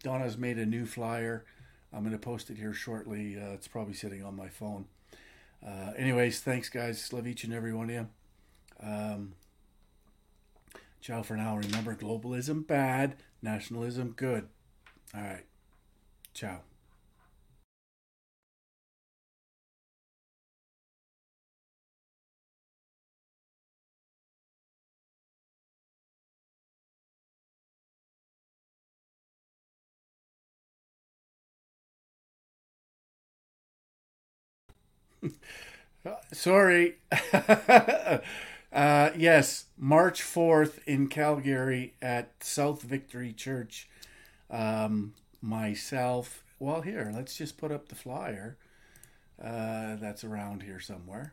Donna's made a new flyer. I'm going to post it here shortly. Uh, it's probably sitting on my phone. Uh, anyways, thanks, guys. Love each and every one of you. Um, ciao for now. Remember, globalism bad, nationalism good. All right. Ciao. <laughs> Sorry. <laughs> uh, yes, March 4th in Calgary at South Victory Church. Um, myself, well, here, let's just put up the flyer. Uh, that's around here somewhere.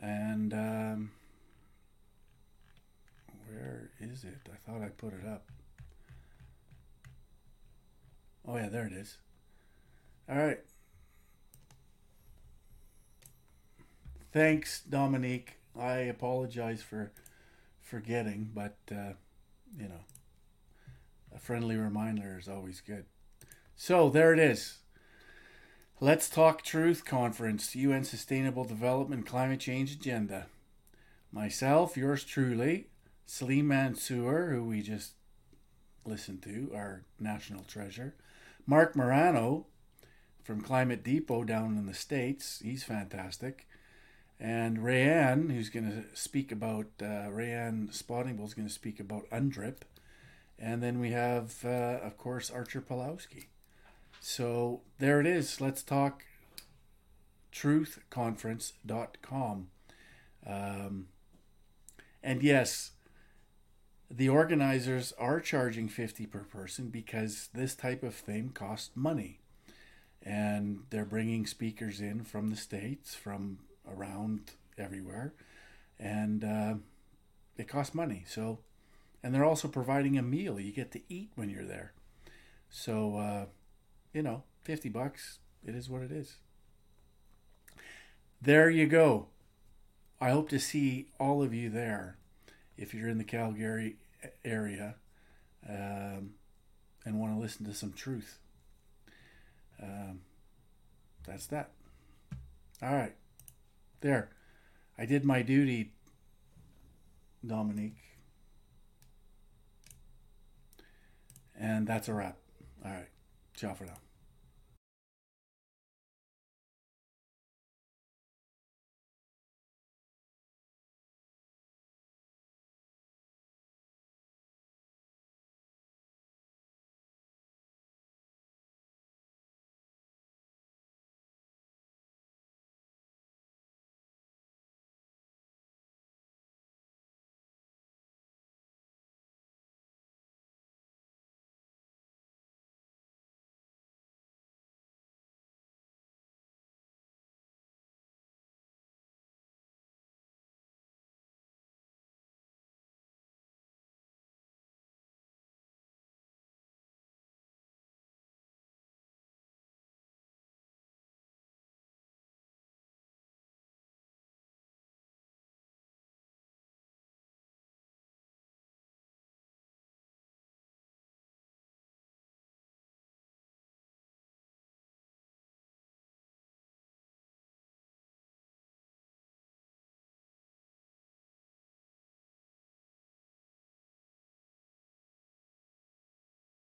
And um, where is it? I thought I put it up. Oh, yeah, there it is. All right. Thanks, Dominique. I apologize for forgetting, but uh, you know, a friendly reminder is always good. So there it is. Let's Talk Truth Conference, UN Sustainable Development Climate Change Agenda. Myself, yours truly, Salim Mansur, who we just listened to, our national treasure. Marc Morano from Climate Depot down in the States. He's fantastic. And Rayanne, who's going to speak about, uh, Rayanne Spottingbull is going to speak about UNDRIP. And then we have, uh, of course, Artur Pawlowski. So there it is. Let's talk truthconference.com. Um, and yes, the organizers are charging 50 per person because this type of thing costs money. And they're bringing speakers in from the States, from around everywhere. And uh, it costs money. So, and they're also providing a meal. You get to eat when you're there. So, uh, you know, 50 bucks, it is what it is. There you go. I hope to see all of you there if you're in the Calgary area um, and want to listen to some truth. Um, that's that. All right. There. I did my duty, Dominique. And that's a wrap. All right. Ciao for now.